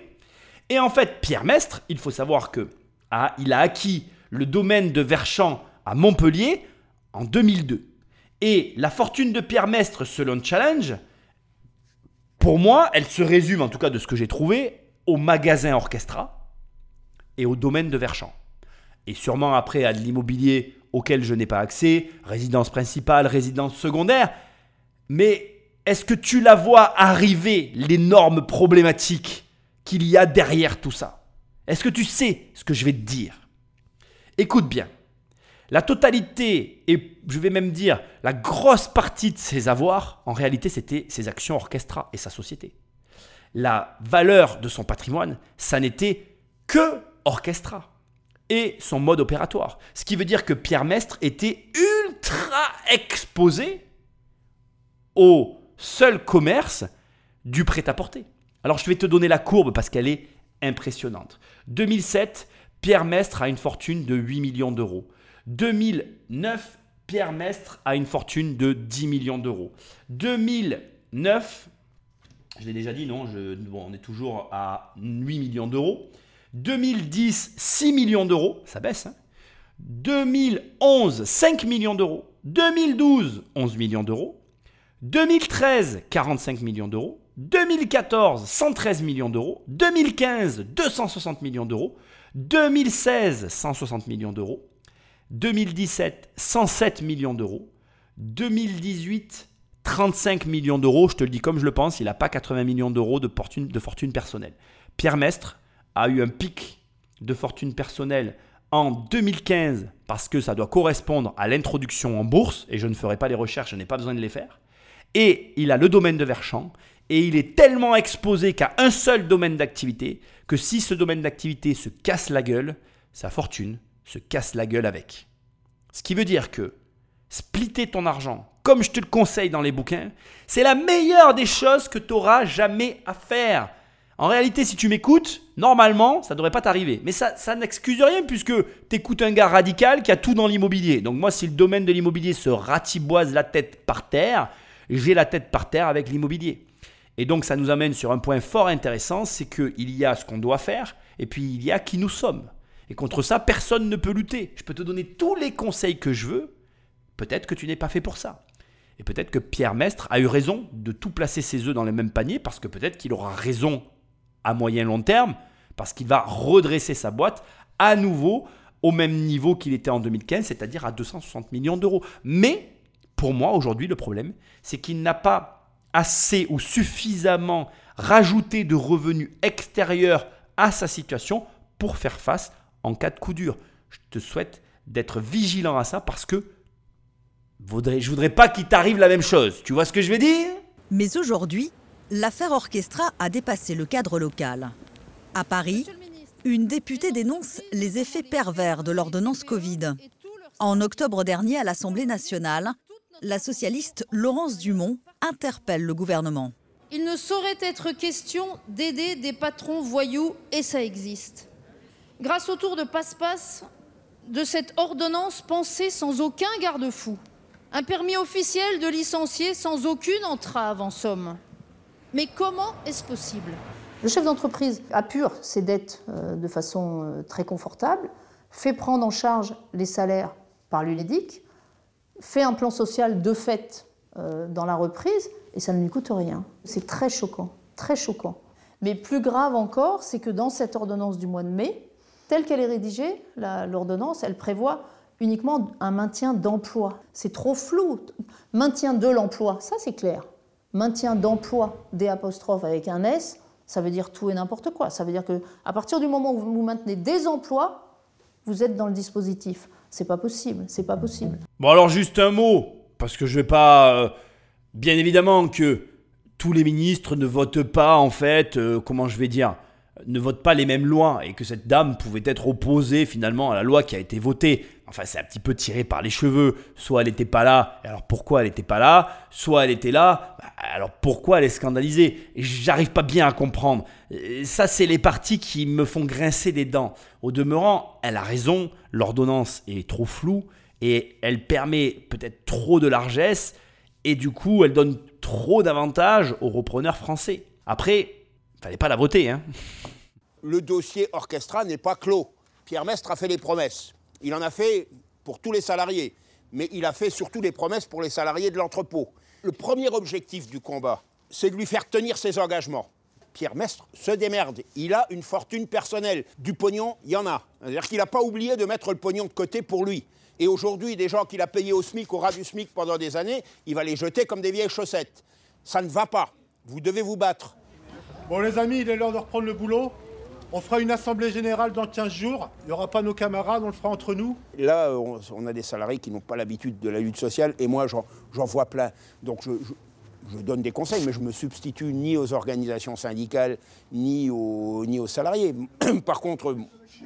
Et en fait, Pierre Mestre, il faut savoir que ah, il a acquis le domaine de Verchamp à Montpellier en 2002. Et la fortune de Pierre Mestre, selon Challenge, pour moi, elle se résume, en tout cas de ce que j'ai trouvé, au magasin Orchestra et au domaine de Verchamp. Et sûrement après à de l'immobilier auquel je n'ai pas accès, résidence principale, résidence secondaire. Mais est-ce que tu la vois arriver, l'énorme problématique qu'il y a derrière tout ça? Est-ce que tu sais ce que je vais te dire? Écoute bien. La totalité, et je vais même dire la grosse partie de ses avoirs, en réalité, c'était ses actions orchestra et sa société. La valeur de son patrimoine, ça n'était que orchestra et son mode opératoire. Ce qui veut dire que Pierre Mestre était ultra exposé au seul commerce du prêt-à-porter. Alors je vais te donner la courbe parce qu'elle est impressionnante. 2007, Pierre Mestre a une fortune de 8 millions d'euros. 2009, Pierre Mestre a une fortune de 10 millions d'euros. 2009, je l'ai déjà dit, non, je, on est toujours à 8 millions d'euros. 2010, 6 millions d'euros, ça baisse. Hein 2011, 5 millions d'euros. 2012, 11 millions d'euros. 2013, 45 millions d'euros. 2014, 113 millions d'euros. 2015, 260 millions d'euros. 2016, 160 millions d'euros. 2017, 107 millions d'euros. 2018, 35 millions d'euros. Je te le dis comme je le pense, il n'a pas 80 millions d'euros de fortune, de fortune personnelle. Pierre Mestre a eu un pic de fortune personnelle en 2015 parce que ça doit correspondre à l'introduction en bourse et je ne ferai pas les recherches, je n'ai pas besoin de les faire. Et il a le domaine de Verchamp et il est tellement exposé qu'à un seul domaine d'activité que si ce domaine d'activité se casse la gueule, sa fortune se casse la gueule avec. Ce qui veut dire que splitter ton argent, comme je te le conseille dans les bouquins, c'est la meilleure des choses que tu auras jamais à faire. En réalité, si tu m'écoutes, normalement, ça ne devrait pas t'arriver. Mais ça, ça n'excuse rien puisque tu écoutes un gars radical qui a tout dans l'immobilier. Donc moi, si le domaine de l'immobilier se ratiboise la tête par terre, j'ai la tête par terre avec l'immobilier. Et donc ça nous amène sur un point fort intéressant, c'est qu'il y a ce qu'on doit faire et puis il y a qui nous sommes. Et contre ça, personne ne peut lutter. Je peux te donner tous les conseils que je veux. Peut-être que tu n'es pas fait pour ça. Et peut-être que Pierre Mestre a eu raison de tout placer ses œufs dans le même panier parce que peut-être qu'il aura raison à moyen long terme, parce qu'il va redresser sa boîte à nouveau au même niveau qu'il était en 2015, c'est-à-dire à 260 millions d'euros. Mais pour moi, aujourd'hui, le problème, c'est qu'il n'a pas assez ou suffisamment rajouté de revenus extérieurs à sa situation pour faire face en cas de coup dur. Je te souhaite d'être vigilant à ça parce que je voudrais pas qu'il t'arrive la même chose. Tu vois ce que je veux dire? Mais aujourd'hui, L'affaire Orchestra a dépassé le cadre local. À Paris, une députée dénonce les effets pervers de l'ordonnance Covid. En octobre dernier, à l'Assemblée nationale, la socialiste Laurence Dumont interpelle le gouvernement. Il ne saurait être question d'aider des patrons voyous, et ça existe. Grâce au tour de passe-passe de cette ordonnance pensée sans aucun garde-fou, un permis officiel de licencier sans aucune entrave en somme. Mais comment est-ce possible? Le chef d'entreprise appure ses dettes euh, de façon euh, très confortable, fait prendre en charge les salaires par l'UNEDIC, fait un plan social de fait euh, dans la reprise, et ça ne lui coûte rien. C'est très choquant, très choquant. Mais plus grave encore, c'est que dans cette ordonnance du mois de mai, telle qu'elle est rédigée, l'ordonnance, elle prévoit uniquement un maintien d'emploi. C'est trop flou. Maintien de l'emploi, ça c'est clair maintien d'emploi des apostrophes avec un S, ça veut dire tout et n'importe quoi. Ça veut dire que à partir du moment où vous maintenez des emplois, vous êtes dans le dispositif. C'est pas possible, c'est pas possible. Bon alors juste un mot, parce que je vais pas, euh, bien évidemment que tous les ministres ne votent pas en fait, euh, comment je vais dire, ne votent pas les mêmes lois et que cette dame pouvait être opposée finalement à la loi qui a été votée. Enfin, c'est un petit peu tiré par les cheveux. Soit elle n'était pas là, alors pourquoi elle n'était pas là? Soit elle était là, bah, alors pourquoi elle est scandalisée? J'arrive pas bien à comprendre. Ça, c'est les parties qui me font grincer des dents. Au demeurant, elle a raison, l'ordonnance est trop floue et elle permet peut-être trop de largesse et du coup, elle donne trop d'avantages aux repreneurs français. Après, fallait pas la voter. Hein. Le dossier orchestra n'est pas clos. Pierre Mestre a fait les promesses. Il en a fait pour tous les salariés, mais il a fait surtout des promesses pour les salariés de l'entrepôt. Le premier objectif du combat, c'est de lui faire tenir ses engagements. Pierre Mestre se démerde. Il a une fortune personnelle. Du pognon, il y en a. C'est-à-dire qu'il n'a pas oublié de mettre le pognon de côté pour lui. Et aujourd'hui, des gens qu'il a payés au SMIC, au ras du SMIC pendant des années, il va les jeter comme des vieilles chaussettes. Ça ne va pas. Vous devez vous battre. Bon les amis, il est l'heure de reprendre le boulot. On fera une assemblée générale dans 15 jours. Il n'y aura pas nos camarades, on le fera entre nous. Là, on, a des salariés qui n'ont pas l'habitude de la lutte sociale et moi, j'en vois plein. Donc, je, donne des conseils, mais je me substitue ni aux organisations syndicales, ni aux, ni aux salariés. (clears throat) Par contre,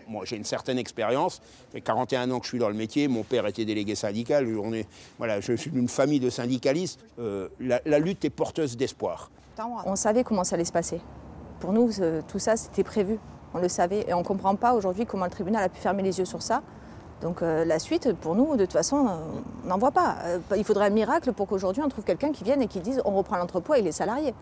moi, j'ai une certaine expérience. Ça fait 41 ans que je suis dans le métier. Mon père était délégué syndical. On est, voilà, je suis d'une famille de syndicalistes. Euh, la lutte est porteuse d'espoir. On savait comment ça allait se passer. Pour nous, tout ça, c'était prévu. On le savait, et on ne comprend pas aujourd'hui comment le tribunal a pu fermer les yeux sur ça. Donc euh, la suite, pour nous, de toute façon, euh, on n'en voit pas. Euh, il faudrait un miracle pour qu'aujourd'hui on trouve quelqu'un qui vienne et qui dise on reprend l'entrepôt avec les salariés.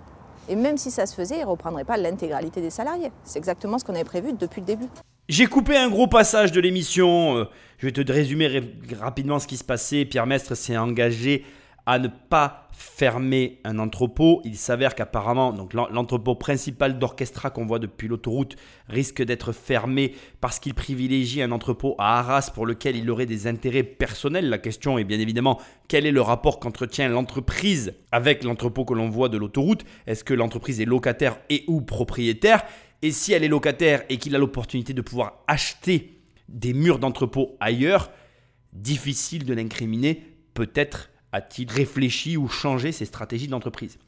Et même si ça se faisait, il ne reprendrait pas l'intégralité des salariés. C'est exactement ce qu'on avait prévu depuis le début. J'ai coupé un gros passage de l'émission. Je vais te résumer rapidement ce qui se passait. Pierre Mestre s'est engagé à ne pas fermer un entrepôt. Il s'avère qu'apparemment, l'entrepôt principal d'Orchestra qu'on voit depuis l'autoroute risque d'être fermé parce qu'il privilégie un entrepôt à Arras pour lequel il aurait des intérêts personnels. La question est bien évidemment quel est le rapport qu'entretient l'entreprise avec l'entrepôt que l'on voit de l'autoroute? Est-ce que l'entreprise est locataire et ou propriétaire? Et si elle est locataire et qu'il a l'opportunité de pouvoir acheter des murs d'entrepôt ailleurs, difficile de l'incriminer, peut-être a-t-il réfléchi ou changé ses stratégies d'entreprise?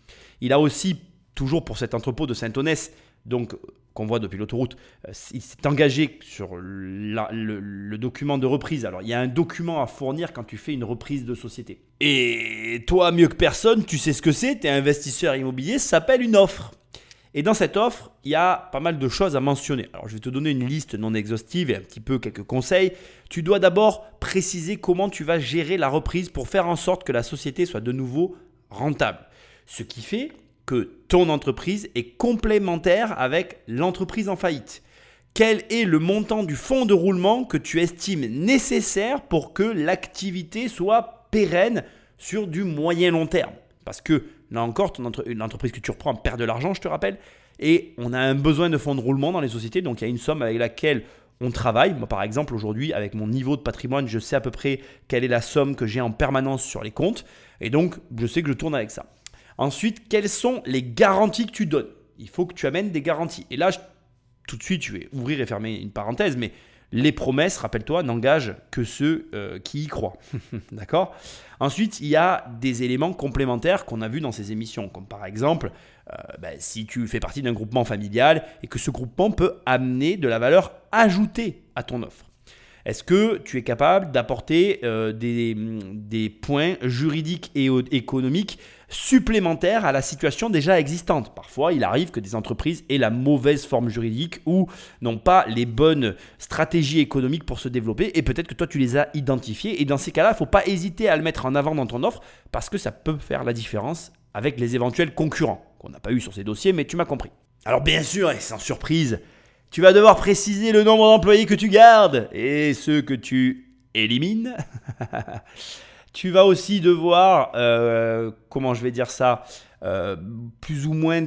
Il a aussi, toujours pour cet entrepôt de Saint-Onès, donc qu'on voit depuis l'autoroute, euh, il s'est engagé sur le, document de reprise. Alors, il y a un document à fournir quand tu fais une reprise de société. Et toi, mieux que personne, tu sais ce que c'est, tu es investisseur immobilier, ça s'appelle une offre. Et dans cette offre, il y a pas mal de choses à mentionner. Alors je vais te donner une liste non exhaustive et un petit peu quelques conseils. Tu dois d'abord préciser comment tu vas gérer la reprise pour faire en sorte que la société soit de nouveau rentable. Ce qui fait que ton entreprise est complémentaire avec l'entreprise en faillite. Quel est le montant du fonds de roulement que tu estimes nécessaire pour que l'activité soit pérenne sur du moyen long terme? Parce que Là encore, une entreprise que tu reprends perd de l'argent, je te rappelle. Et on a un besoin de fonds de roulement dans les sociétés. Donc il y a une somme avec laquelle on travaille. Moi, par exemple, aujourd'hui, avec mon niveau de patrimoine, je sais à peu près quelle est la somme que j'ai en permanence sur les comptes. Et donc, je sais que je tourne avec ça. Ensuite, quelles sont les garanties que tu donnes? Il faut que tu amènes des garanties. Et là, tout de suite, je vais ouvrir et fermer une parenthèse, mais les promesses, rappelle-toi, n'engagent que ceux euh, qui y croient. (laughs) D'accord? Ensuite, il y a des éléments complémentaires qu'on a vus dans ces émissions, comme par exemple, euh, ben, si tu fais partie d'un groupement familial et que ce groupement peut amener de la valeur ajoutée à ton offre. Est-ce que tu es capable d'apporter euh, des, des, points juridiques et économiques supplémentaires à la situation déjà existante? Parfois, il arrive que des entreprises aient la mauvaise forme juridique ou n'ont pas les bonnes stratégies économiques pour se développer et peut-être que toi, tu les as identifiées. Et dans ces cas-là, il ne faut pas hésiter à le mettre en avant dans ton offre parce que ça peut faire la différence avec les éventuels concurrents qu'on n'a pas eu sur ces dossiers, mais tu m'as compris. Alors bien sûr, et sans surprise, tu vas devoir préciser le nombre d'employés que tu gardes et ceux que tu élimines. (laughs) tu vas aussi devoir, euh, comment je vais dire ça, euh, plus ou moins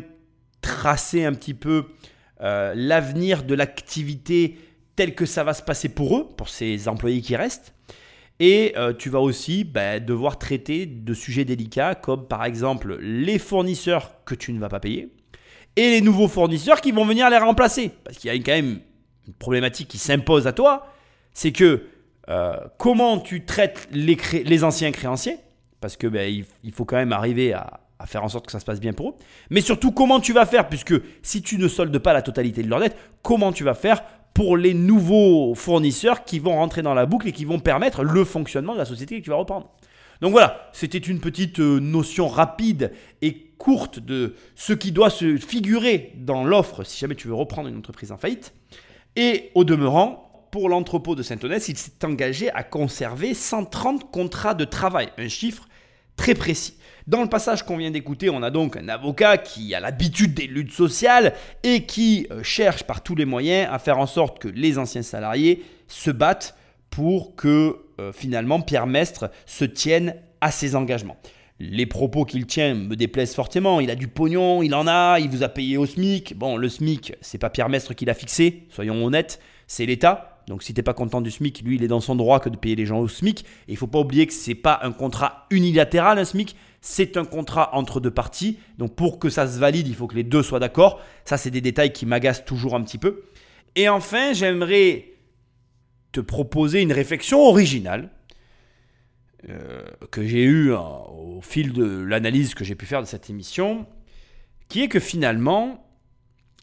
tracer un petit peu euh, l'avenir de l'activité tel que ça va se passer pour eux, pour ces employés qui restent. Et tu vas aussi bah, devoir traiter de sujets délicats comme par exemple les fournisseurs que tu ne vas pas payer, et les nouveaux fournisseurs qui vont venir les remplacer. Parce qu'il y a quand même une problématique qui s'impose à toi, c'est que euh, comment tu traites les, anciens créanciers, parce que ben, il, faut quand même arriver à, faire en sorte que ça se passe bien pour eux, mais surtout comment tu vas faire, puisque si tu ne soldes pas la totalité de leur dette, comment tu vas faire pour les nouveaux fournisseurs qui vont rentrer dans la boucle et qui vont permettre le fonctionnement de la société que tu vas reprendre? Donc voilà, c'était une petite euh, notion rapide et courte de ce qui doit se figurer dans l'offre si jamais tu veux reprendre une entreprise en faillite. Et au demeurant, pour l'entrepôt de Saint-Onès, il s'est engagé à conserver 130 contrats de travail, un chiffre très précis. Dans le passage qu'on vient d'écouter, on a donc un avocat qui a l'habitude des luttes sociales et qui euh, cherche par tous les moyens à faire en sorte que les anciens salariés se battent pour que euh, finalement Pierre Mestre se tienne à ses engagements les propos qu'il tient me déplaisent fortement. Il a du pognon, il en a, il vous a payé au SMIC. Bon, le SMIC, c'est pas Pierre Mestre qui l'a fixé, soyons honnêtes, c'est l'État. Donc si t'es pas content du SMIC, lui, il est dans son droit que de payer les gens au SMIC. Et il faut pas oublier que c'est pas un contrat unilatéral, un SMIC, c'est un contrat entre deux parties. Donc pour que ça se valide, il faut que les deux soient d'accord. Ça, c'est des détails qui m'agacent toujours un petit peu. Et enfin, j'aimerais te proposer une réflexion originale euh, que j'ai eu euh, au fil de l'analyse que j'ai pu faire de cette émission, qui est que finalement,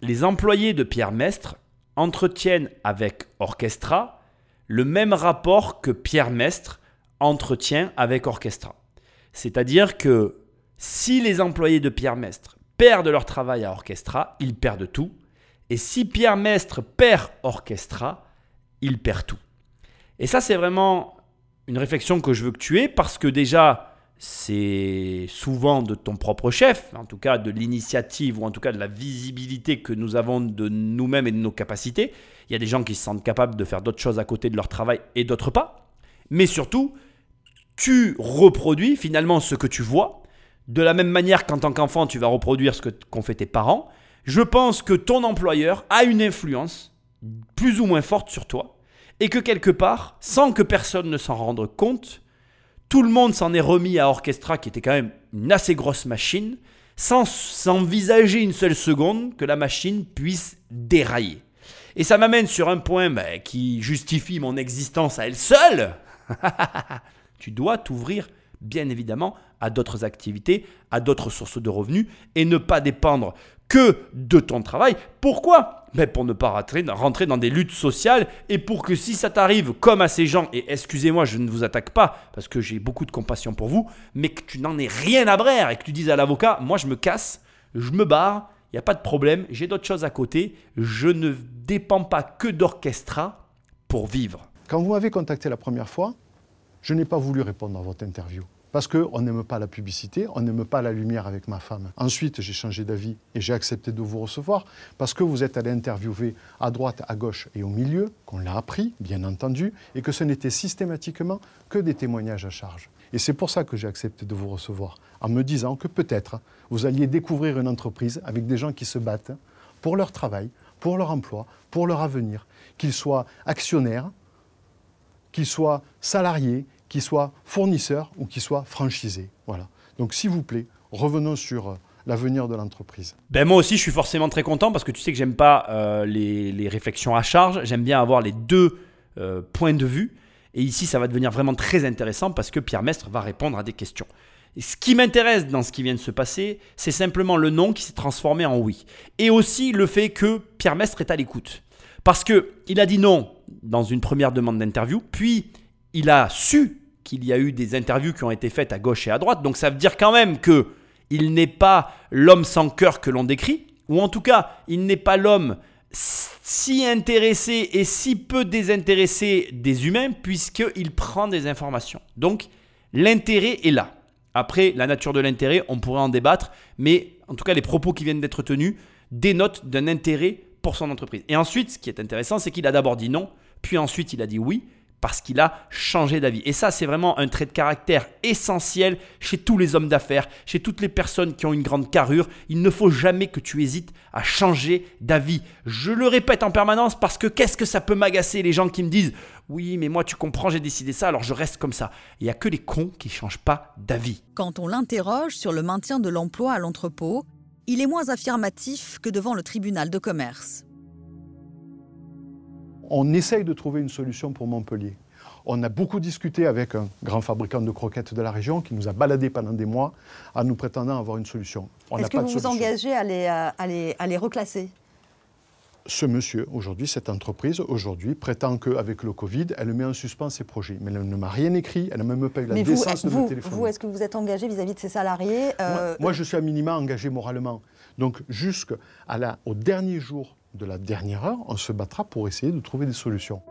les employés de Pierre Mestre entretiennent avec Orchestra le même rapport que Pierre Mestre entretient avec Orchestra. C'est-à-dire que si les employés de Pierre Mestre perdent leur travail à Orchestra, ils perdent tout. Et si Pierre Mestre perd Orchestra, il perd tout. Et ça, c'est vraiment une réflexion que je veux que tu aies parce que déjà, c'est souvent de ton propre chef, en tout cas de l'initiative ou en tout cas de la visibilité que nous avons de nous-mêmes et de nos capacités. Il y a des gens qui se sentent capables de faire d'autres choses à côté de leur travail et d'autres pas. Mais surtout, tu reproduis finalement ce que tu vois. De la même manière qu'en tant qu'enfant, tu vas reproduire ce qu'ont fait tes parents. Je pense que ton employeur a une influence plus ou moins forte sur toi. Et que quelque part, sans que personne ne s'en rende compte, tout le monde s'en est remis à Orchestra, qui était quand même une assez grosse machine, sans s'envisager une seule seconde que la machine puisse dérailler. Et ça m'amène sur un point ben, qui justifie mon existence à elle seule. (laughs) tu dois t'ouvrir, bien évidemment, à d'autres activités, à d'autres sources de revenus, et ne pas dépendre que de ton travail. Pourquoi? Ben Pour ne pas rentrer dans des luttes sociales et pour que si ça t'arrive comme à ces gens, et excusez-moi, je ne vous attaque pas parce que j'ai beaucoup de compassion pour vous, mais que tu n'en aies rien à brère et que tu dises à l'avocat, moi je me casse, je me barre, il n'y a pas de problème, j'ai d'autres choses à côté, je ne dépends pas que d'orchestra pour vivre. Quand vous m'avez contacté la première fois, je n'ai pas voulu répondre à votre interview parce qu'on n'aime pas la publicité, on n'aime pas la lumière avec ma femme. Ensuite, j'ai changé d'avis et j'ai accepté de vous recevoir parce que vous êtes allé interviewer à droite, à gauche et au milieu, qu'on l'a appris, bien entendu, et que ce n'était systématiquement que des témoignages à charge. Et c'est pour ça que j'ai accepté de vous recevoir, en me disant que peut-être vous alliez découvrir une entreprise avec des gens qui se battent pour leur travail, pour leur emploi, pour leur avenir, qu'ils soient actionnaires, qu'ils soient salariés, qu'il soit fournisseur ou qu'il soit franchisé. Voilà. Donc s'il vous plaît, revenons sur euh, l'avenir de l'entreprise. Ben moi aussi, je suis forcément très content parce que tu sais que j'aime pas euh, les, réflexions à charge. J'aime bien avoir les deux euh, points de vue. Et ici, ça va devenir vraiment très intéressant parce que Pierre Mestre va répondre à des questions. Ce qui m'intéresse dans ce qui vient de se passer, c'est simplement le non qui s'est transformé en oui. Et aussi le fait que Pierre Mestre est à l'écoute. Parce qu'il a dit non dans une première demande d'interview, puis il a su qu'il y a eu des interviews qui ont été faites à gauche et à droite. Donc ça veut dire quand même que il n'est pas l'homme sans cœur que l'on décrit, ou en tout cas, il n'est pas l'homme si intéressé et si peu désintéressé des humains, puisqu'il prend des informations. Donc l'intérêt est là. Après, la nature de l'intérêt, on pourrait en débattre, mais en tout cas, les propos qui viennent d'être tenus dénotent d'un intérêt pour son entreprise. Et ensuite, ce qui est intéressant, c'est qu'il a d'abord dit non, puis ensuite il a dit oui, parce qu'il a changé d'avis. Et ça, c'est vraiment un trait de caractère essentiel chez tous les hommes d'affaires, chez toutes les personnes qui ont une grande carrure. Il ne faut jamais que tu hésites à changer d'avis. Je le répète en permanence parce que qu'est-ce que ça peut m'agacer les gens qui me disent oui, mais moi tu comprends, j'ai décidé ça, alors je reste comme ça. Il n'y a que les cons qui ne changent pas d'avis. Quand on l'interroge sur le maintien de l'emploi à l'entrepôt, il est moins affirmatif que devant le tribunal de commerce on essaye de trouver une solution pour Montpellier. On a beaucoup discuté avec un grand fabricant de croquettes de la région qui nous a baladé pendant des mois en nous prétendant avoir une solution. Est-ce que vous vous engagez à les, à les, reclasser? Ce monsieur, aujourd'hui, cette entreprise, aujourd'hui, prétend qu'avec le Covid, elle met en suspens ses projets. Mais elle ne m'a rien écrit, elle n'a même pas eu la décence de me téléphoner. Vous, est-ce que vous êtes engagé vis-à-vis de ses salariés euh, moi, je suis à minima engagé moralement. Donc, jusqu'au dernier jour de la dernière heure, on se battra pour essayer de trouver des solutions.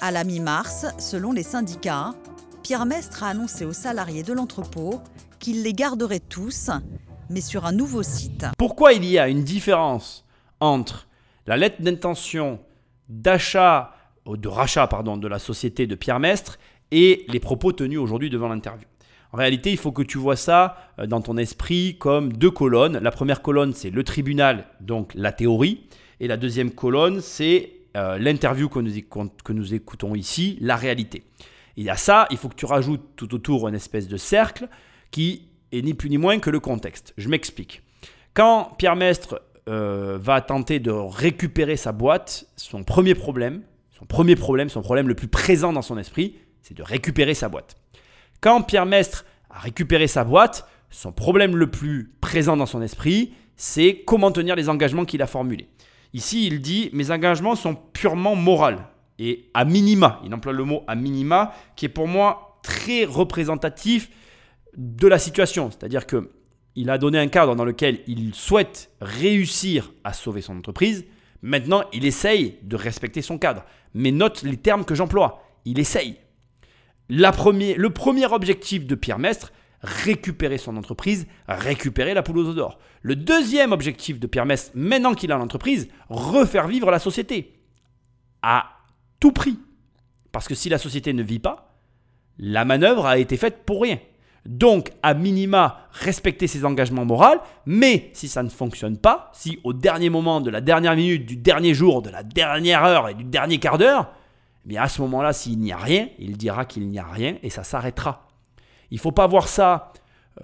À la mi-mars, selon les syndicats, Pierre Mestre a annoncé aux salariés de l'entrepôt qu'il les garderait tous, mais sur un nouveau site. Pourquoi il y a une différence entre la lettre d'intention d'achat, de rachat pardon, de la société de Pierre Mestre et les propos tenus aujourd'hui devant l'interview? En réalité, il faut que tu vois ça euh, dans ton esprit comme deux colonnes. La première colonne, c'est le tribunal, donc la théorie. Et la deuxième colonne, c'est euh, l'interview que nous, que nous écoutons ici, la réalité. Et à ça, il faut que tu rajoutes tout autour une espèce de cercle qui est ni plus ni moins que le contexte. Je m'explique. Quand Pierre Mestre euh, va tenter de récupérer sa boîte, son premier problème, son premier problème, son problème le plus présent dans son esprit, c'est de récupérer sa boîte. Quand Pierre Mestre a récupéré sa boîte, son problème le plus présent dans son esprit, c'est comment tenir les engagements qu'il a formulés. Ici, il dit Mes engagements sont purement moraux et à minima. Il emploie le mot à minima qui est pour moi très représentatif de la situation. C'est-à-dire que il a donné un cadre dans lequel il souhaite réussir à sauver son entreprise. Maintenant, il essaye de respecter son cadre. Mais note les termes que j'emploie. Il essaye. Le premier objectif de Pierre Mestre, récupérer son entreprise, récupérer la poule aux d'or. Le deuxième objectif de Pierre Mestre, maintenant qu'il a l'entreprise, refaire vivre la société. À tout prix. Parce que si la société ne vit pas, la manœuvre a été faite pour rien. Donc, à minima, respecter ses engagements moraux, mais si ça ne fonctionne pas, si au dernier moment, de la dernière minute, du dernier jour, de la dernière heure et du dernier quart d'heure, eh bien à ce moment-là, s'il n'y a rien, il dira qu'il n'y a rien et ça s'arrêtera. Il ne faut pas voir ça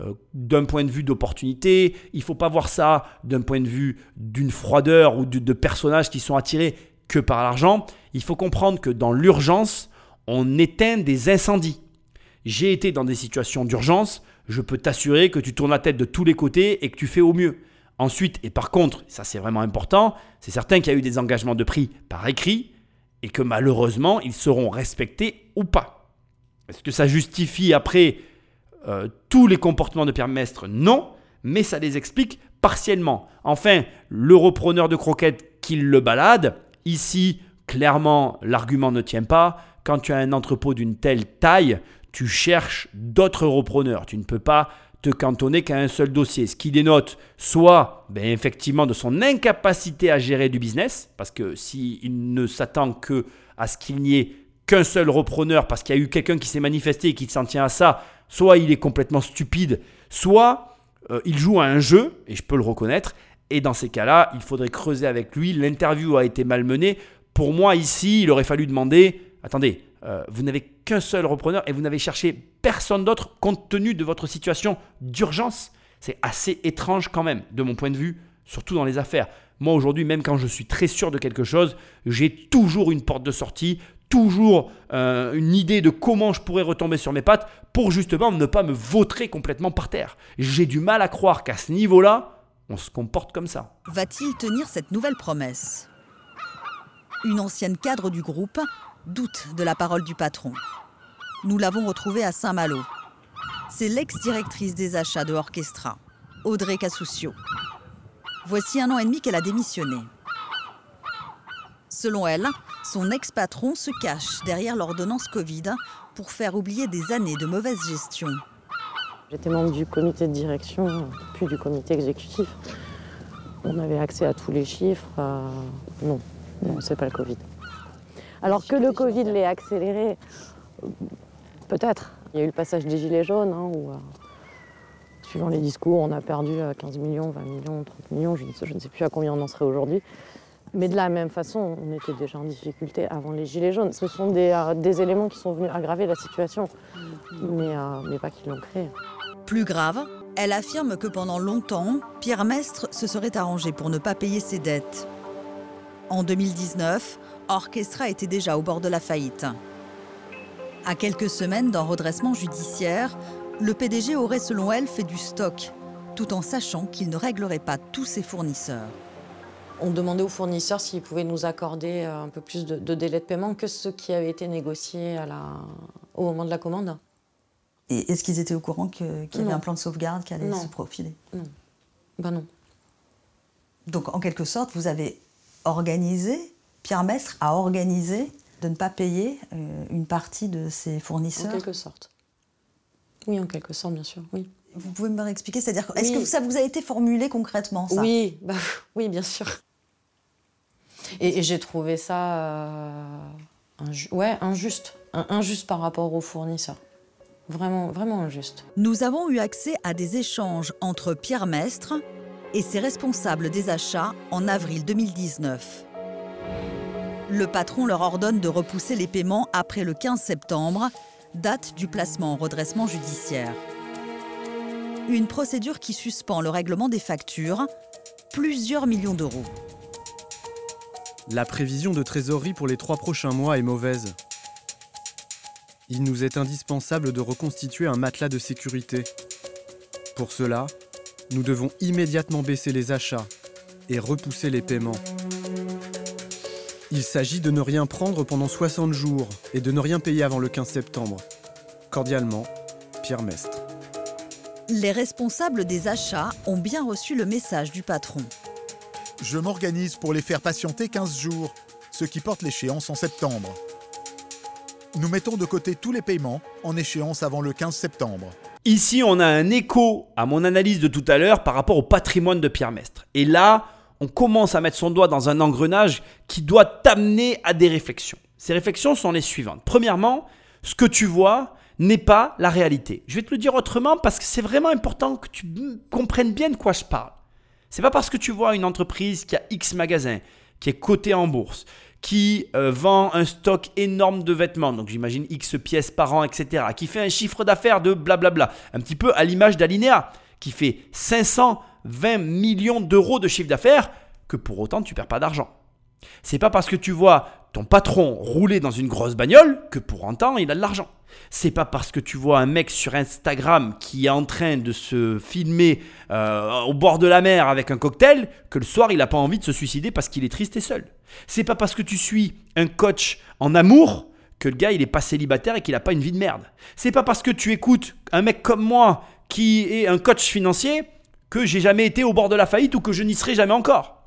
euh, d'un point de vue d'opportunité, il ne faut pas voir ça d'un point de vue d'une froideur ou de, de personnages qui sont attirés que par l'argent. Il faut comprendre que dans l'urgence, on éteint des incendies j'ai été dans des situations d'urgence, je peux t'assurer que tu tournes la tête de tous les côtés et que tu fais au mieux. Ensuite, et par contre, ça c'est vraiment important, c'est certain qu'il y a eu des engagements de prix par écrit et que malheureusement, ils seront respectés ou pas. Est-ce que ça justifie après euh, tous les comportements de Pierre Mestre? Non, mais ça les explique partiellement. Enfin, le repreneur de croquettes qui le balade, ici, clairement, l'argument ne tient pas. Quand tu as un entrepôt d'une telle taille, tu cherches d'autres repreneurs. Tu ne peux pas te cantonner qu'à un seul dossier. Ce qui dénote soit ben, effectivement de son incapacité à gérer du business, parce que s'il ne s'attend que à ce qu'il n'y ait qu'un seul repreneur, parce qu'il y a eu quelqu'un qui s'est manifesté et qui s'en tient à ça, soit il est complètement stupide, soit euh, il joue à un jeu, et je peux le reconnaître, et dans ces cas-là, il faudrait creuser avec lui. L'interview a été malmenée. Pour moi, ici, il aurait fallu demander, attendez, euh, vous n'avez seul repreneur et vous n'avez cherché personne d'autre compte tenu de votre situation d'urgence. C'est assez étrange quand même, de mon point de vue, surtout dans les affaires. Moi aujourd'hui, même quand je suis très sûr de quelque chose, j'ai toujours une porte de sortie, toujours euh, une idée de comment je pourrais retomber sur mes pattes pour justement ne pas me vautrer complètement par terre. J'ai du mal à croire qu'à ce niveau-là, on se comporte comme ça. Va-t-il tenir cette nouvelle promesse? Une ancienne cadre du groupe doute de la parole du patron. Nous l'avons retrouvée à Saint-Malo. C'est l'ex-directrice des achats de Orchestra, Audrey Cassoucio. Voici un an et demi qu'elle a démissionné. Selon elle, son ex-patron se cache derrière l'ordonnance Covid pour faire oublier des années de mauvaise gestion. J'étais membre du comité de direction, puis du comité exécutif. On avait accès à tous les chiffres. Non, non, c'est pas le Covid. Alors que le Covid l'ait accéléré, peut-être. Il y a eu le passage des Gilets jaunes, hein, où, euh, suivant les discours, on a perdu 15 euh, millions, 20 millions, 30 millions, je ne, sais, plus à combien on en serait aujourd'hui. Mais de la même façon, on était déjà en difficulté avant les Gilets jaunes. Ce sont des, euh, éléments qui sont venus aggraver la situation, mais, mais pas qui l'ont créée. Plus grave, elle affirme que pendant longtemps, Pierre Mestre se serait arrangé pour ne pas payer ses dettes. En 2019, Orchestra était déjà au bord de la faillite. À quelques semaines d'un redressement judiciaire, le PDG aurait selon elle fait du stock, tout en sachant qu'il ne réglerait pas tous ses fournisseurs. On demandait aux fournisseurs s'ils pouvaient nous accorder euh, un peu plus de, délai de paiement que ce qui avait été négocié au moment de la commande. Et est-ce qu'ils étaient au courant qu'il y avait un plan de sauvegarde qui allait se profiler? Non. Ben non. Donc en quelque sorte, vous avez organisé Pierre Mestre a organisé de ne pas payer euh, une partie de ses fournisseurs En quelque sorte. Oui, en quelque sorte, bien sûr, oui. Vous pouvez me réexpliquer C'est-à-dire, est-ce que ça vous a été formulé concrètement, ça? Oui, bah, (laughs) oui, bien sûr. Et, j'ai trouvé ça euh, ouais, injuste. injuste par rapport aux fournisseurs. Vraiment, vraiment injuste. Nous avons eu accès à des échanges entre Pierre Mestre et ses responsables des achats en avril 2019. Le patron leur ordonne de repousser les paiements après le 15 septembre, date du placement en redressement judiciaire. Une procédure qui suspend le règlement des factures, plusieurs millions d'euros. La prévision de trésorerie pour les trois prochains mois est mauvaise. Il nous est indispensable de reconstituer un matelas de sécurité. Pour cela, nous devons immédiatement baisser les achats et repousser les paiements. Il s'agit de ne rien prendre pendant 60 jours et de ne rien payer avant le 15 septembre. Cordialement, Pierre Mestre. Les responsables des achats ont bien reçu le message du patron. Je m'organise pour les faire patienter 15 jours, ce qui porte l'échéance en septembre. Nous mettons de côté tous les paiements en échéance avant le 15 septembre. Ici, on a un écho à mon analyse de tout à l'heure par rapport au patrimoine de Pierre Mestre. Et là, on commence à mettre son doigt dans un engrenage qui doit t'amener à des réflexions. Ces réflexions sont les suivantes. Premièrement, ce que tu vois n'est pas la réalité. Je vais te le dire autrement parce que c'est vraiment important que tu comprennes bien de quoi je parle. C'est pas parce que tu vois une entreprise qui a X magasins, qui est cotée en bourse, qui euh, vend un stock énorme de vêtements, donc j'imagine X pièces par an, etc., qui fait un chiffre d'affaires de blablabla, un petit peu à l'image d'Alinea, qui fait 520 millions d'euros de chiffre d'affaires, que pour autant tu perds pas d'argent. C'est pas parce que tu vois ton patron rouler dans une grosse bagnole que pour autant il a de l'argent. C'est pas parce que tu vois un mec sur Instagram qui est en train de se filmer euh, au bord de la mer avec un cocktail que le soir il n'a pas envie de se suicider parce qu'il est triste et seul. C'est pas parce que tu suis un coach en amour que le gars il est pas célibataire et qu'il n'a pas une vie de merde. C'est pas parce que tu écoutes un mec comme moi qui est un coach financier que j'ai jamais été au bord de la faillite ou que je n'y serai jamais encore.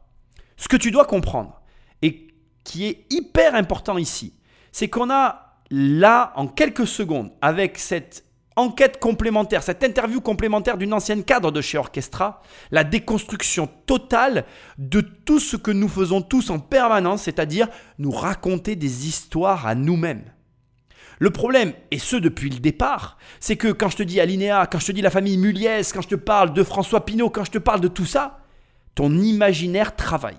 Ce que tu dois comprendre et qui est hyper important ici, c'est qu'on a là, en quelques secondes, avec cette enquête complémentaire, cette interview complémentaire d'une ancienne cadre de chez Orchestra, la déconstruction totale de tout ce que nous faisons tous en permanence, c'est-à-dire nous raconter des histoires à nous-mêmes. Le problème, et ce depuis le départ, c'est que quand je te dis Alinéa, quand je te dis la famille Muliez, quand je te parle de François Pinault, quand je te parle de tout ça, ton imaginaire travaille.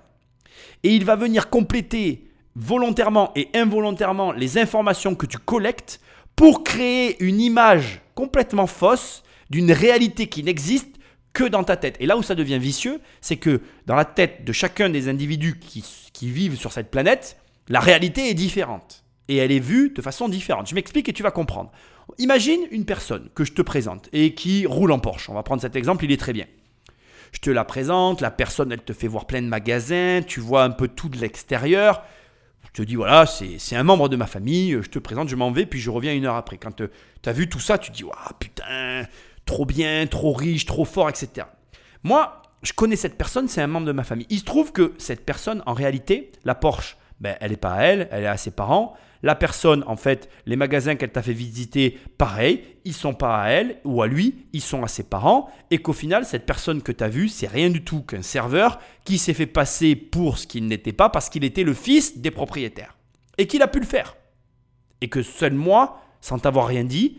Et il va venir compléter volontairement et involontairement les informations que tu collectes pour créer une image complètement fausse d'une réalité qui n'existe que dans ta tête. Et là où ça devient vicieux, c'est que dans la tête de chacun des individus qui, qui, vivent sur cette planète, la réalité est différente. Et elle est vue de façon différente. Je m'explique et tu vas comprendre. Imagine une personne que je te présente et qui roule en Porsche. On va prendre cet exemple, il est très bien. Je te la présente, la personne, elle te fait voir plein de magasins, tu vois un peu tout de l'extérieur. Je te dis, voilà, c'est un membre de ma famille, je te présente, je m'en vais, puis je reviens une heure après. Quand tu as vu tout ça, tu te dis, waouh, putain, trop bien, trop riche, trop fort, etc. Moi, je connais cette personne, c'est un membre de ma famille. Il se trouve que cette personne, en réalité, la Porsche, ben, elle n'est pas à elle, elle est à ses parents. La personne, en fait, les magasins qu'elle t'a fait visiter, pareil, ils sont pas à elle ou à lui, ils sont à ses parents. Et qu'au final, cette personne que tu as vue, c'est rien du tout qu'un serveur qui s'est fait passer pour ce qu'il n'était pas parce qu'il était le fils des propriétaires. Et qu'il a pu le faire. Et que seul moi, sans t'avoir rien dit,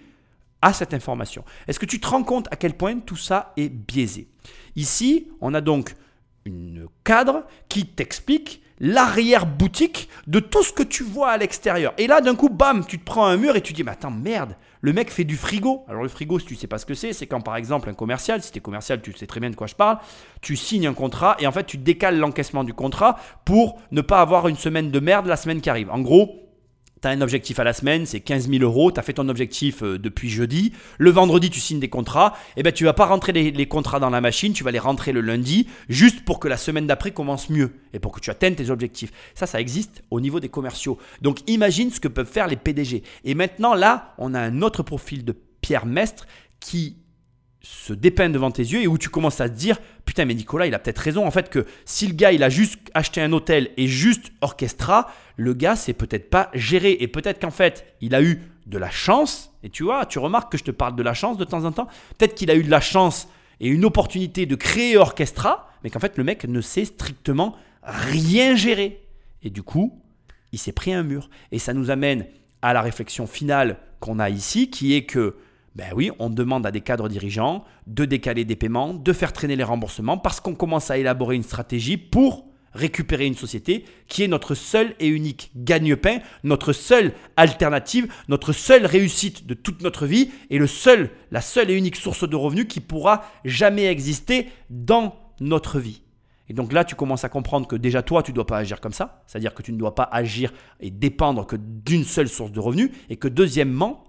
a cette information. Est-ce que tu te rends compte à quel point tout ça est biaisé? Ici, on a donc une cadre qui t'explique l'arrière-boutique de tout ce que tu vois à l'extérieur. Et là, d'un coup, bam, tu te prends un mur et tu dis, mais attends, merde, le mec fait du frigo. Alors le frigo, si tu sais pas ce que c'est, c'est quand par exemple un commercial, si tu es commercial, tu sais très bien de quoi je parle, tu signes un contrat et en fait tu décales l'encaissement du contrat pour ne pas avoir une semaine de merde la semaine qui arrive. En gros, un objectif à la semaine, c'est 15 000 euros, tu as fait ton objectif euh, depuis jeudi, le vendredi tu signes des contrats, et eh ben tu vas pas rentrer les, contrats dans la machine, tu vas les rentrer le lundi, juste pour que la semaine d'après commence mieux, et pour que tu atteignes tes objectifs. Ça, ça existe au niveau des commerciaux. Donc imagine ce que peuvent faire les PDG. Et maintenant là, on a un autre profil de Pierre Mestre qui se dépeint devant tes yeux et où tu commences à te dire putain mais Nicolas il a peut-être raison. En fait que si le gars il a juste acheté un hôtel et juste orchestra le gars c'est peut-être pas géré. Et peut-être qu'en fait il a eu de la chance. Et tu vois tu remarques que je te parle de la chance de temps en temps. Peut-être qu'il a eu de la chance et une opportunité de créer orchestra mais qu'en fait le mec ne sait strictement rien gérer. Et du coup il s'est pris un mur. Et ça nous amène à la réflexion finale qu'on a ici qui est que ben oui, on demande à des cadres dirigeants de décaler des paiements, de faire traîner les remboursements, parce qu'on commence à élaborer une stratégie pour récupérer une société qui est notre seul et unique gagne-pain, notre seule alternative, notre seule réussite de toute notre vie et la seule et unique source de revenus qui pourra jamais exister dans notre vie. Et donc là, tu commences à comprendre que déjà toi, tu ne dois pas agir comme ça, c'est-à-dire que tu ne dois pas agir et dépendre que d'une seule source de revenus, et que deuxièmement,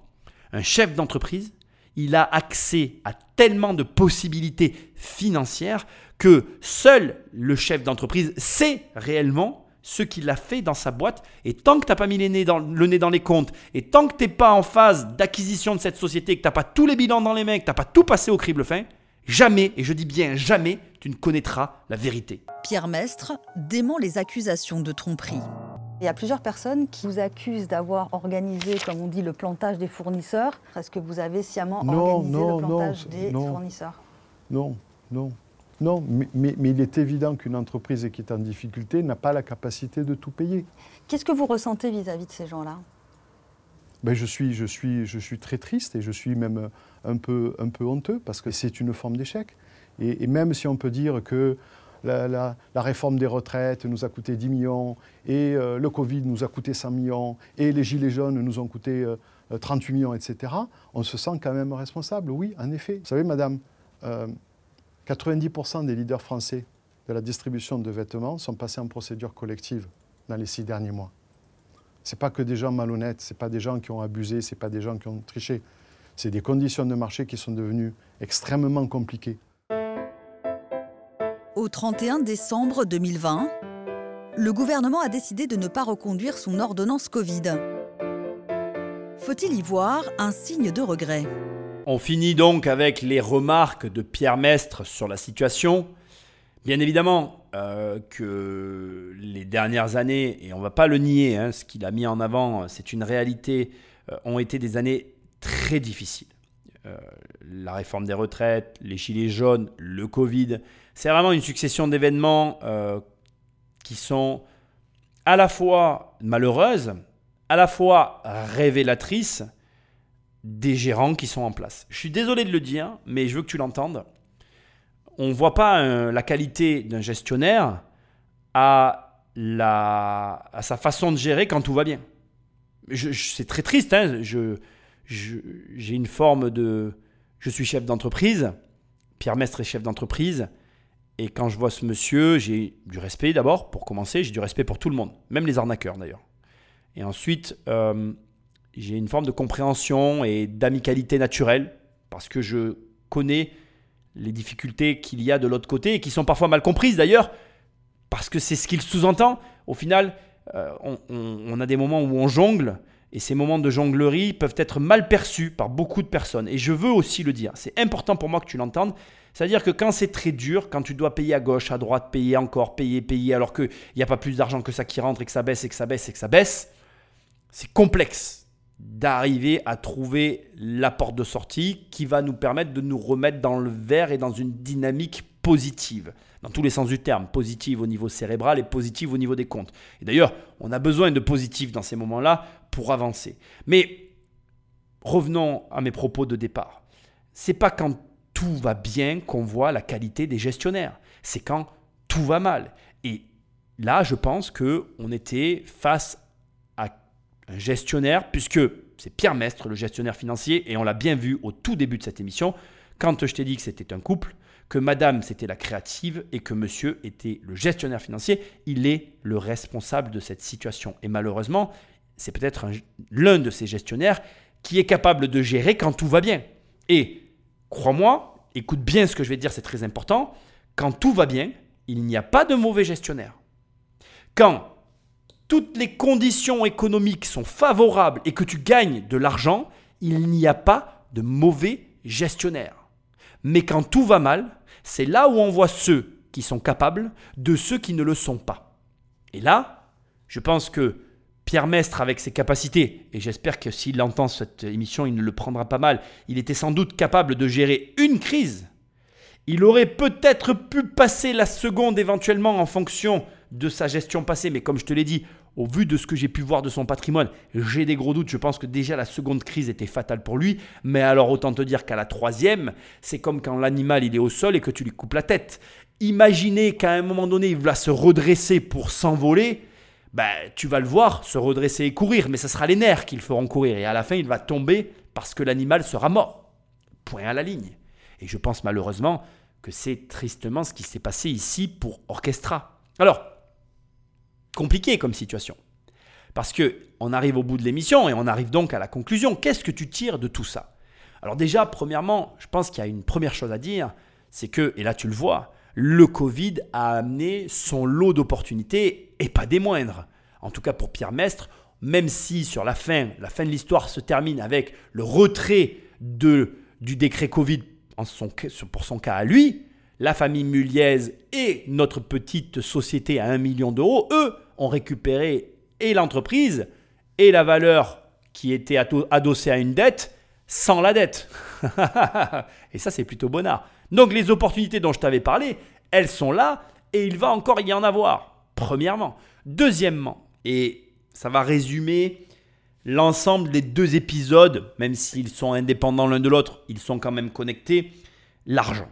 un chef d'entreprise, il a accès à tellement de possibilités financières que seul le chef d'entreprise sait réellement ce qu'il a fait dans sa boîte. Et tant que tu n'as pas mis le nez, dans, les comptes, et tant que tu n'es pas en phase d'acquisition de cette société, que tu n'as pas tous les bilans dans les mains, que tu n'as pas tout passé au crible fin, jamais, et je dis bien jamais, tu ne connaîtras la vérité. Pierre Mestre dément les accusations de tromperie. Il y a plusieurs personnes qui vous accusent d'avoir organisé, comme on dit, le plantage des fournisseurs. Est-ce que vous avez sciemment organisé le plantage des fournisseurs Non, non. Non, mais, il est évident qu'une entreprise qui est en difficulté n'a pas la capacité de tout payer. Qu'est-ce que vous ressentez vis-à-vis de ces gens-là? Ben, je, suis, je, suis, je suis très triste et je suis même un peu, un peu honteux parce que c'est une forme d'échec. Et, même si on peut dire que la, réforme des retraites nous a coûté 10 millions et euh, le Covid nous a coûté 100 millions et les Gilets jaunes nous ont coûté 38 euh, millions, etc., on se sent quand même responsable, oui, en effet. Vous savez, madame, euh, 90% des leaders français de la distribution de vêtements sont passés en procédure collective dans les six derniers mois. Ce n'est pas que des gens malhonnêtes, ce n'est pas des gens qui ont abusé, ce n'est pas des gens qui ont triché. C'est des conditions de marché qui sont devenues extrêmement compliquées. Au 31 décembre 2020, le gouvernement a décidé de ne pas reconduire son ordonnance Covid. Faut-il y voir un signe de regret? On finit donc avec les remarques de Pierre Mestre sur la situation. Bien évidemment euh, que les dernières années, et on ne va pas le nier, hein, ce qu'il a mis en avant, c'est une réalité, euh, ont été des années très difficiles. Euh, la réforme des retraites, les gilets jaunes, le Covid, c'est vraiment une succession d'événements qui sont à la fois malheureuses, à la fois révélatrices des gérants qui sont en place. Je suis désolé de le dire, mais je veux que tu l'entendes. On ne voit pas euh, la qualité d'un gestionnaire à, la, à sa façon de gérer quand tout va bien. c'est très triste. Hein. j'ai une forme de... Je suis chef d'entreprise. Pierre Mestre est chef d'entreprise. Et quand je vois ce monsieur, j'ai du respect d'abord, pour commencer. J'ai du respect pour tout le monde, même les arnaqueurs d'ailleurs. Et ensuite, euh, j'ai une forme de compréhension et d'amicalité naturelle parce que je connais les difficultés qu'il y a de l'autre côté et qui sont parfois mal comprises d'ailleurs parce que c'est ce qu'il sous-entend. Au final, euh, on, a des moments où on jongle et ces moments de jonglerie peuvent être mal perçus par beaucoup de personnes. Et je veux aussi le dire, c'est important pour moi que tu l'entendes. C'est-à-dire que quand c'est très dur, quand tu dois payer à gauche, à droite, payer encore, payer, payer, alors qu'il n'y a pas plus d'argent que ça qui rentre et que ça baisse et que ça baisse et que ça baisse, c'est complexe d'arriver à trouver la porte de sortie qui va nous permettre de nous remettre dans le vert et dans une dynamique positive, dans tous les sens du terme, positive au niveau cérébral et positive au niveau des comptes. Et d'ailleurs, on a besoin de positif dans ces moments-là pour avancer. Mais revenons à mes propos de départ. C'est pas quand tout va bien qu'on voit la qualité des gestionnaires, c'est quand tout va mal. Et là, je pense que on était face un gestionnaire, puisque c'est Pierre Mestre, le gestionnaire financier, et on l'a bien vu au tout début de cette émission, quand je t'ai dit que c'était un couple, que madame c'était la créative et que monsieur était le gestionnaire financier, il est le responsable de cette situation. Et malheureusement, c'est peut-être l'un de ces gestionnaires qui est capable de gérer quand tout va bien. Et crois-moi, écoute bien ce que je vais dire, c'est très important, quand tout va bien, il n'y a pas de mauvais gestionnaire. Quand toutes les conditions économiques sont favorables et que tu gagnes de l'argent, il n'y a pas de mauvais gestionnaire. Mais quand tout va mal, c'est là où on voit ceux qui sont capables de ceux qui ne le sont pas. Et là, je pense que Pierre Mestre, avec ses capacités, et j'espère que s'il entend cette émission, il ne le prendra pas mal, il était sans doute capable de gérer une crise. Il aurait peut-être pu passer la seconde éventuellement en fonction de sa gestion passée, mais comme je te l'ai dit, au vu de ce que j'ai pu voir de son patrimoine, j'ai des gros doutes. Je pense que déjà la seconde crise était fatale pour lui. Mais alors autant te dire qu'à la troisième, c'est comme quand l'animal il est au sol et que tu lui coupes la tête. Imaginez qu'à un moment donné, il va se redresser pour s'envoler. Ben, tu vas le voir se redresser et courir, mais ce sera les nerfs qui le feront courir. Et à la fin, il va tomber parce que l'animal sera mort. Point à la ligne. Et je pense malheureusement que c'est tristement ce qui s'est passé ici pour Orchestra. Alors, compliqué comme situation. Parce que on arrive au bout de l'émission et on arrive donc à la conclusion. Qu'est-ce que tu tires de tout ça? Alors déjà, premièrement, je pense qu'il y a une première chose à dire, c'est que, et là tu le vois, le Covid a amené son lot d'opportunités et pas des moindres. En tout cas pour Pierre Mestre, même si sur la fin, la fin de l'histoire se termine avec le retrait de, du décret Covid en son, pour son cas à lui, la famille Muliez et notre petite société à 1 million d'euros, eux, ont récupéré et l'entreprise et la valeur qui était adossée à une dette sans la dette. (laughs) et ça, c'est plutôt bonnard. Donc les opportunités dont je t'avais parlé, elles sont là et il va encore y en avoir. Premièrement. Deuxièmement, et ça va résumer l'ensemble des deux épisodes, même s'ils sont indépendants l'un de l'autre, ils sont quand même connectés, l'argent.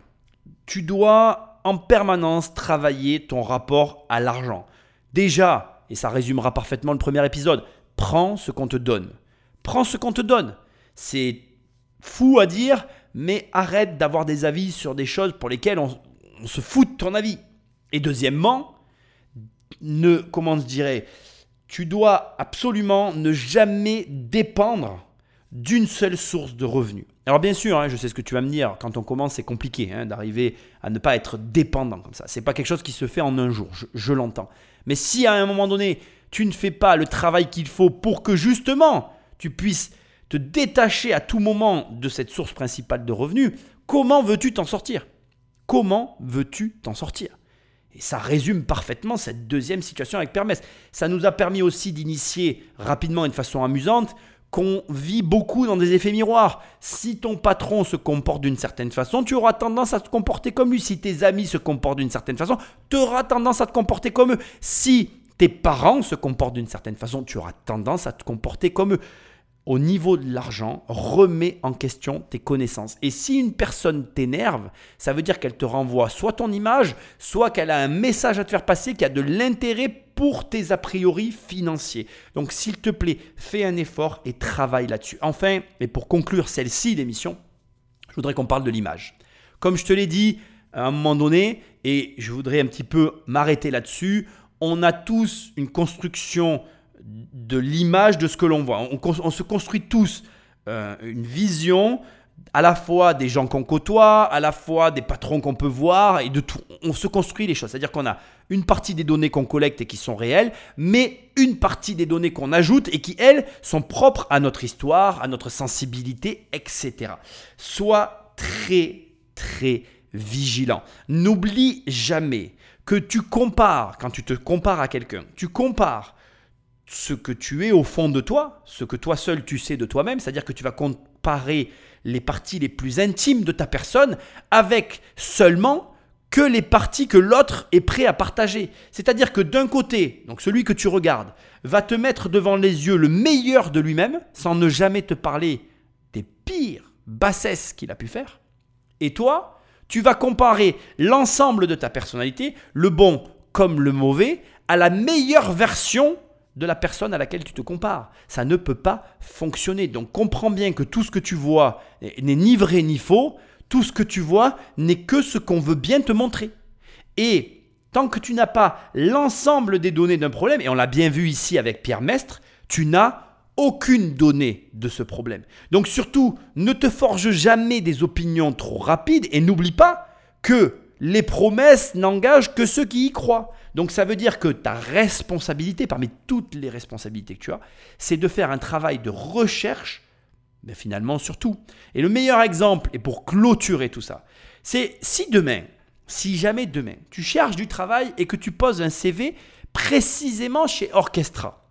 Tu dois en permanence travailler ton rapport à l'argent. Déjà, et ça résumera parfaitement le premier épisode, prends ce qu'on te donne. Prends ce qu'on te donne. C'est fou à dire, mais arrête d'avoir des avis sur des choses pour lesquelles on, se fout de ton avis. Et deuxièmement, ne, comment je dirais, tu dois absolument ne jamais dépendre d'une seule source de revenus. Alors bien sûr, hein, je sais ce que tu vas me dire, quand on commence c'est compliqué hein, d'arriver à ne pas être dépendant comme ça. C'est pas quelque chose qui se fait en un jour, je l'entends. Mais si à un moment donné, tu ne fais pas le travail qu'il faut pour que justement tu puisses te détacher à tout moment de cette source principale de revenus, comment veux-tu t'en sortir? Comment veux-tu t'en sortir? Et ça résume parfaitement cette deuxième situation avec Permès. Ça nous a permis aussi d'initier rapidement et de façon amusante qu'on vit beaucoup dans des effets miroirs. Si ton patron se comporte d'une certaine façon, tu auras tendance à te comporter comme lui. Si tes amis se comportent d'une certaine façon, tu auras tendance à te comporter comme eux. Si tes parents se comportent d'une certaine façon, tu auras tendance à te comporter comme eux au niveau de l'argent, remets en question tes connaissances. Et si une personne t'énerve, ça veut dire qu'elle te renvoie soit ton image, soit qu'elle a un message à te faire passer qui a de l'intérêt pour tes a priori financiers. Donc s'il te plaît, fais un effort et travaille là-dessus. Enfin, et pour conclure celle-ci d'émission, je voudrais qu'on parle de l'image. Comme je te l'ai dit à un moment donné, et je voudrais un petit peu m'arrêter là-dessus, on a tous une construction de l'image de ce que l'on voit. On, se construit tous euh, une vision à la fois des gens qu'on côtoie, à la fois des patrons qu'on peut voir et de tout. On se construit les choses. C'est-à-dire qu'on a une partie des données qu'on collecte et qui sont réelles, mais une partie des données qu'on ajoute et qui, elles, sont propres à notre histoire, à notre sensibilité, etc. Sois très, très vigilant. N'oublie jamais que tu compares, quand tu te compares à quelqu'un, tu compares ce que tu es au fond de toi, ce que toi seul tu sais de toi-même, c'est-à-dire que tu vas comparer les parties les plus intimes de ta personne avec seulement que les parties que l'autre est prêt à partager. C'est-à-dire que d'un côté, donc celui que tu regardes, va te mettre devant les yeux le meilleur de lui-même, sans ne jamais te parler des pires bassesses qu'il a pu faire. Et toi, tu vas comparer l'ensemble de ta personnalité, le bon comme le mauvais, à la meilleure version de la personne à laquelle tu te compares. Ça ne peut pas fonctionner. Donc comprends bien que tout ce que tu vois n'est ni vrai ni faux. Tout ce que tu vois n'est que ce qu'on veut bien te montrer. Et tant que tu n'as pas l'ensemble des données d'un problème, et on l'a bien vu ici avec Pierre Mestre, tu n'as aucune donnée de ce problème. Donc surtout, ne te forge jamais des opinions trop rapides et n'oublie pas que les promesses n'engagent que ceux qui y croient. Donc ça veut dire que ta responsabilité, parmi toutes les responsabilités que tu as, c'est de faire un travail de recherche, mais finalement surtout. Et le meilleur exemple, et pour clôturer tout ça, c'est si demain, si jamais demain, tu cherches du travail et que tu poses un CV précisément chez Orchestra,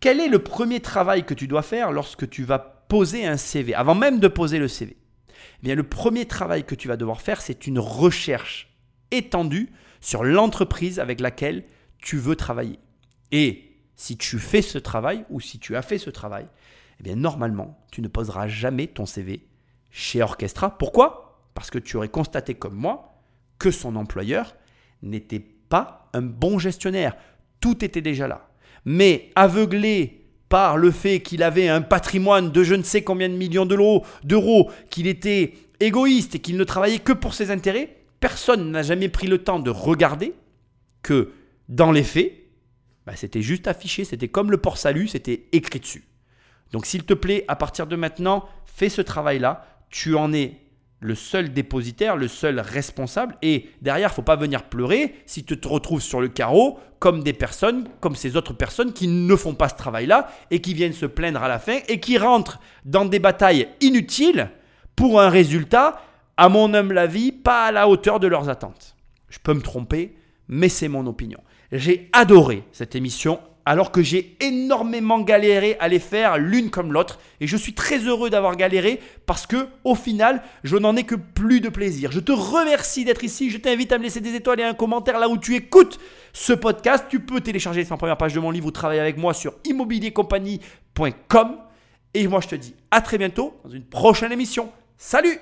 quel est le premier travail que tu dois faire lorsque tu vas poser un CV, avant même de poser le CV eh bien, le premier travail que tu vas devoir faire, c'est une recherche étendue sur l'entreprise avec laquelle tu veux travailler. Et si tu fais ce travail ou si tu as fait ce travail, eh bien normalement, tu ne poseras jamais ton CV chez Orchestra. Pourquoi? Parce que tu aurais constaté comme moi que son employeur n'était pas un bon gestionnaire. Tout était déjà là. Mais aveuglé par le fait qu'il avait un patrimoine de je ne sais combien de millions d'euros, qu'il était égoïste et qu'il ne travaillait que pour ses intérêts, personne n'a jamais pris le temps de regarder que dans les faits, bah, c'était juste affiché, c'était comme le port salut, c'était écrit dessus. Donc s'il te plaît, à partir de maintenant, fais ce travail-là, tu en es le seul dépositaire, le seul responsable. Et derrière, faut pas venir pleurer si tu te retrouves sur le carreau comme des personnes, comme ces autres personnes qui ne font pas ce travail-là et qui viennent se plaindre à la fin et qui rentrent dans des batailles inutiles pour un résultat, à mon humble avis, pas à la hauteur de leurs attentes. Je peux me tromper, mais c'est mon opinion. J'ai adoré cette émission alors que j'ai énormément galéré à les faire l'une comme l'autre et je suis très heureux d'avoir galéré parce que au final, je n'en ai que plus de plaisir. Je te remercie d'être ici, je t'invite à me laisser des étoiles et un commentaire là où tu écoutes ce podcast. Tu peux télécharger en première page de mon livre ou travailler avec moi sur immobiliercompagnie.com et moi je te dis à très bientôt dans une prochaine émission. Salut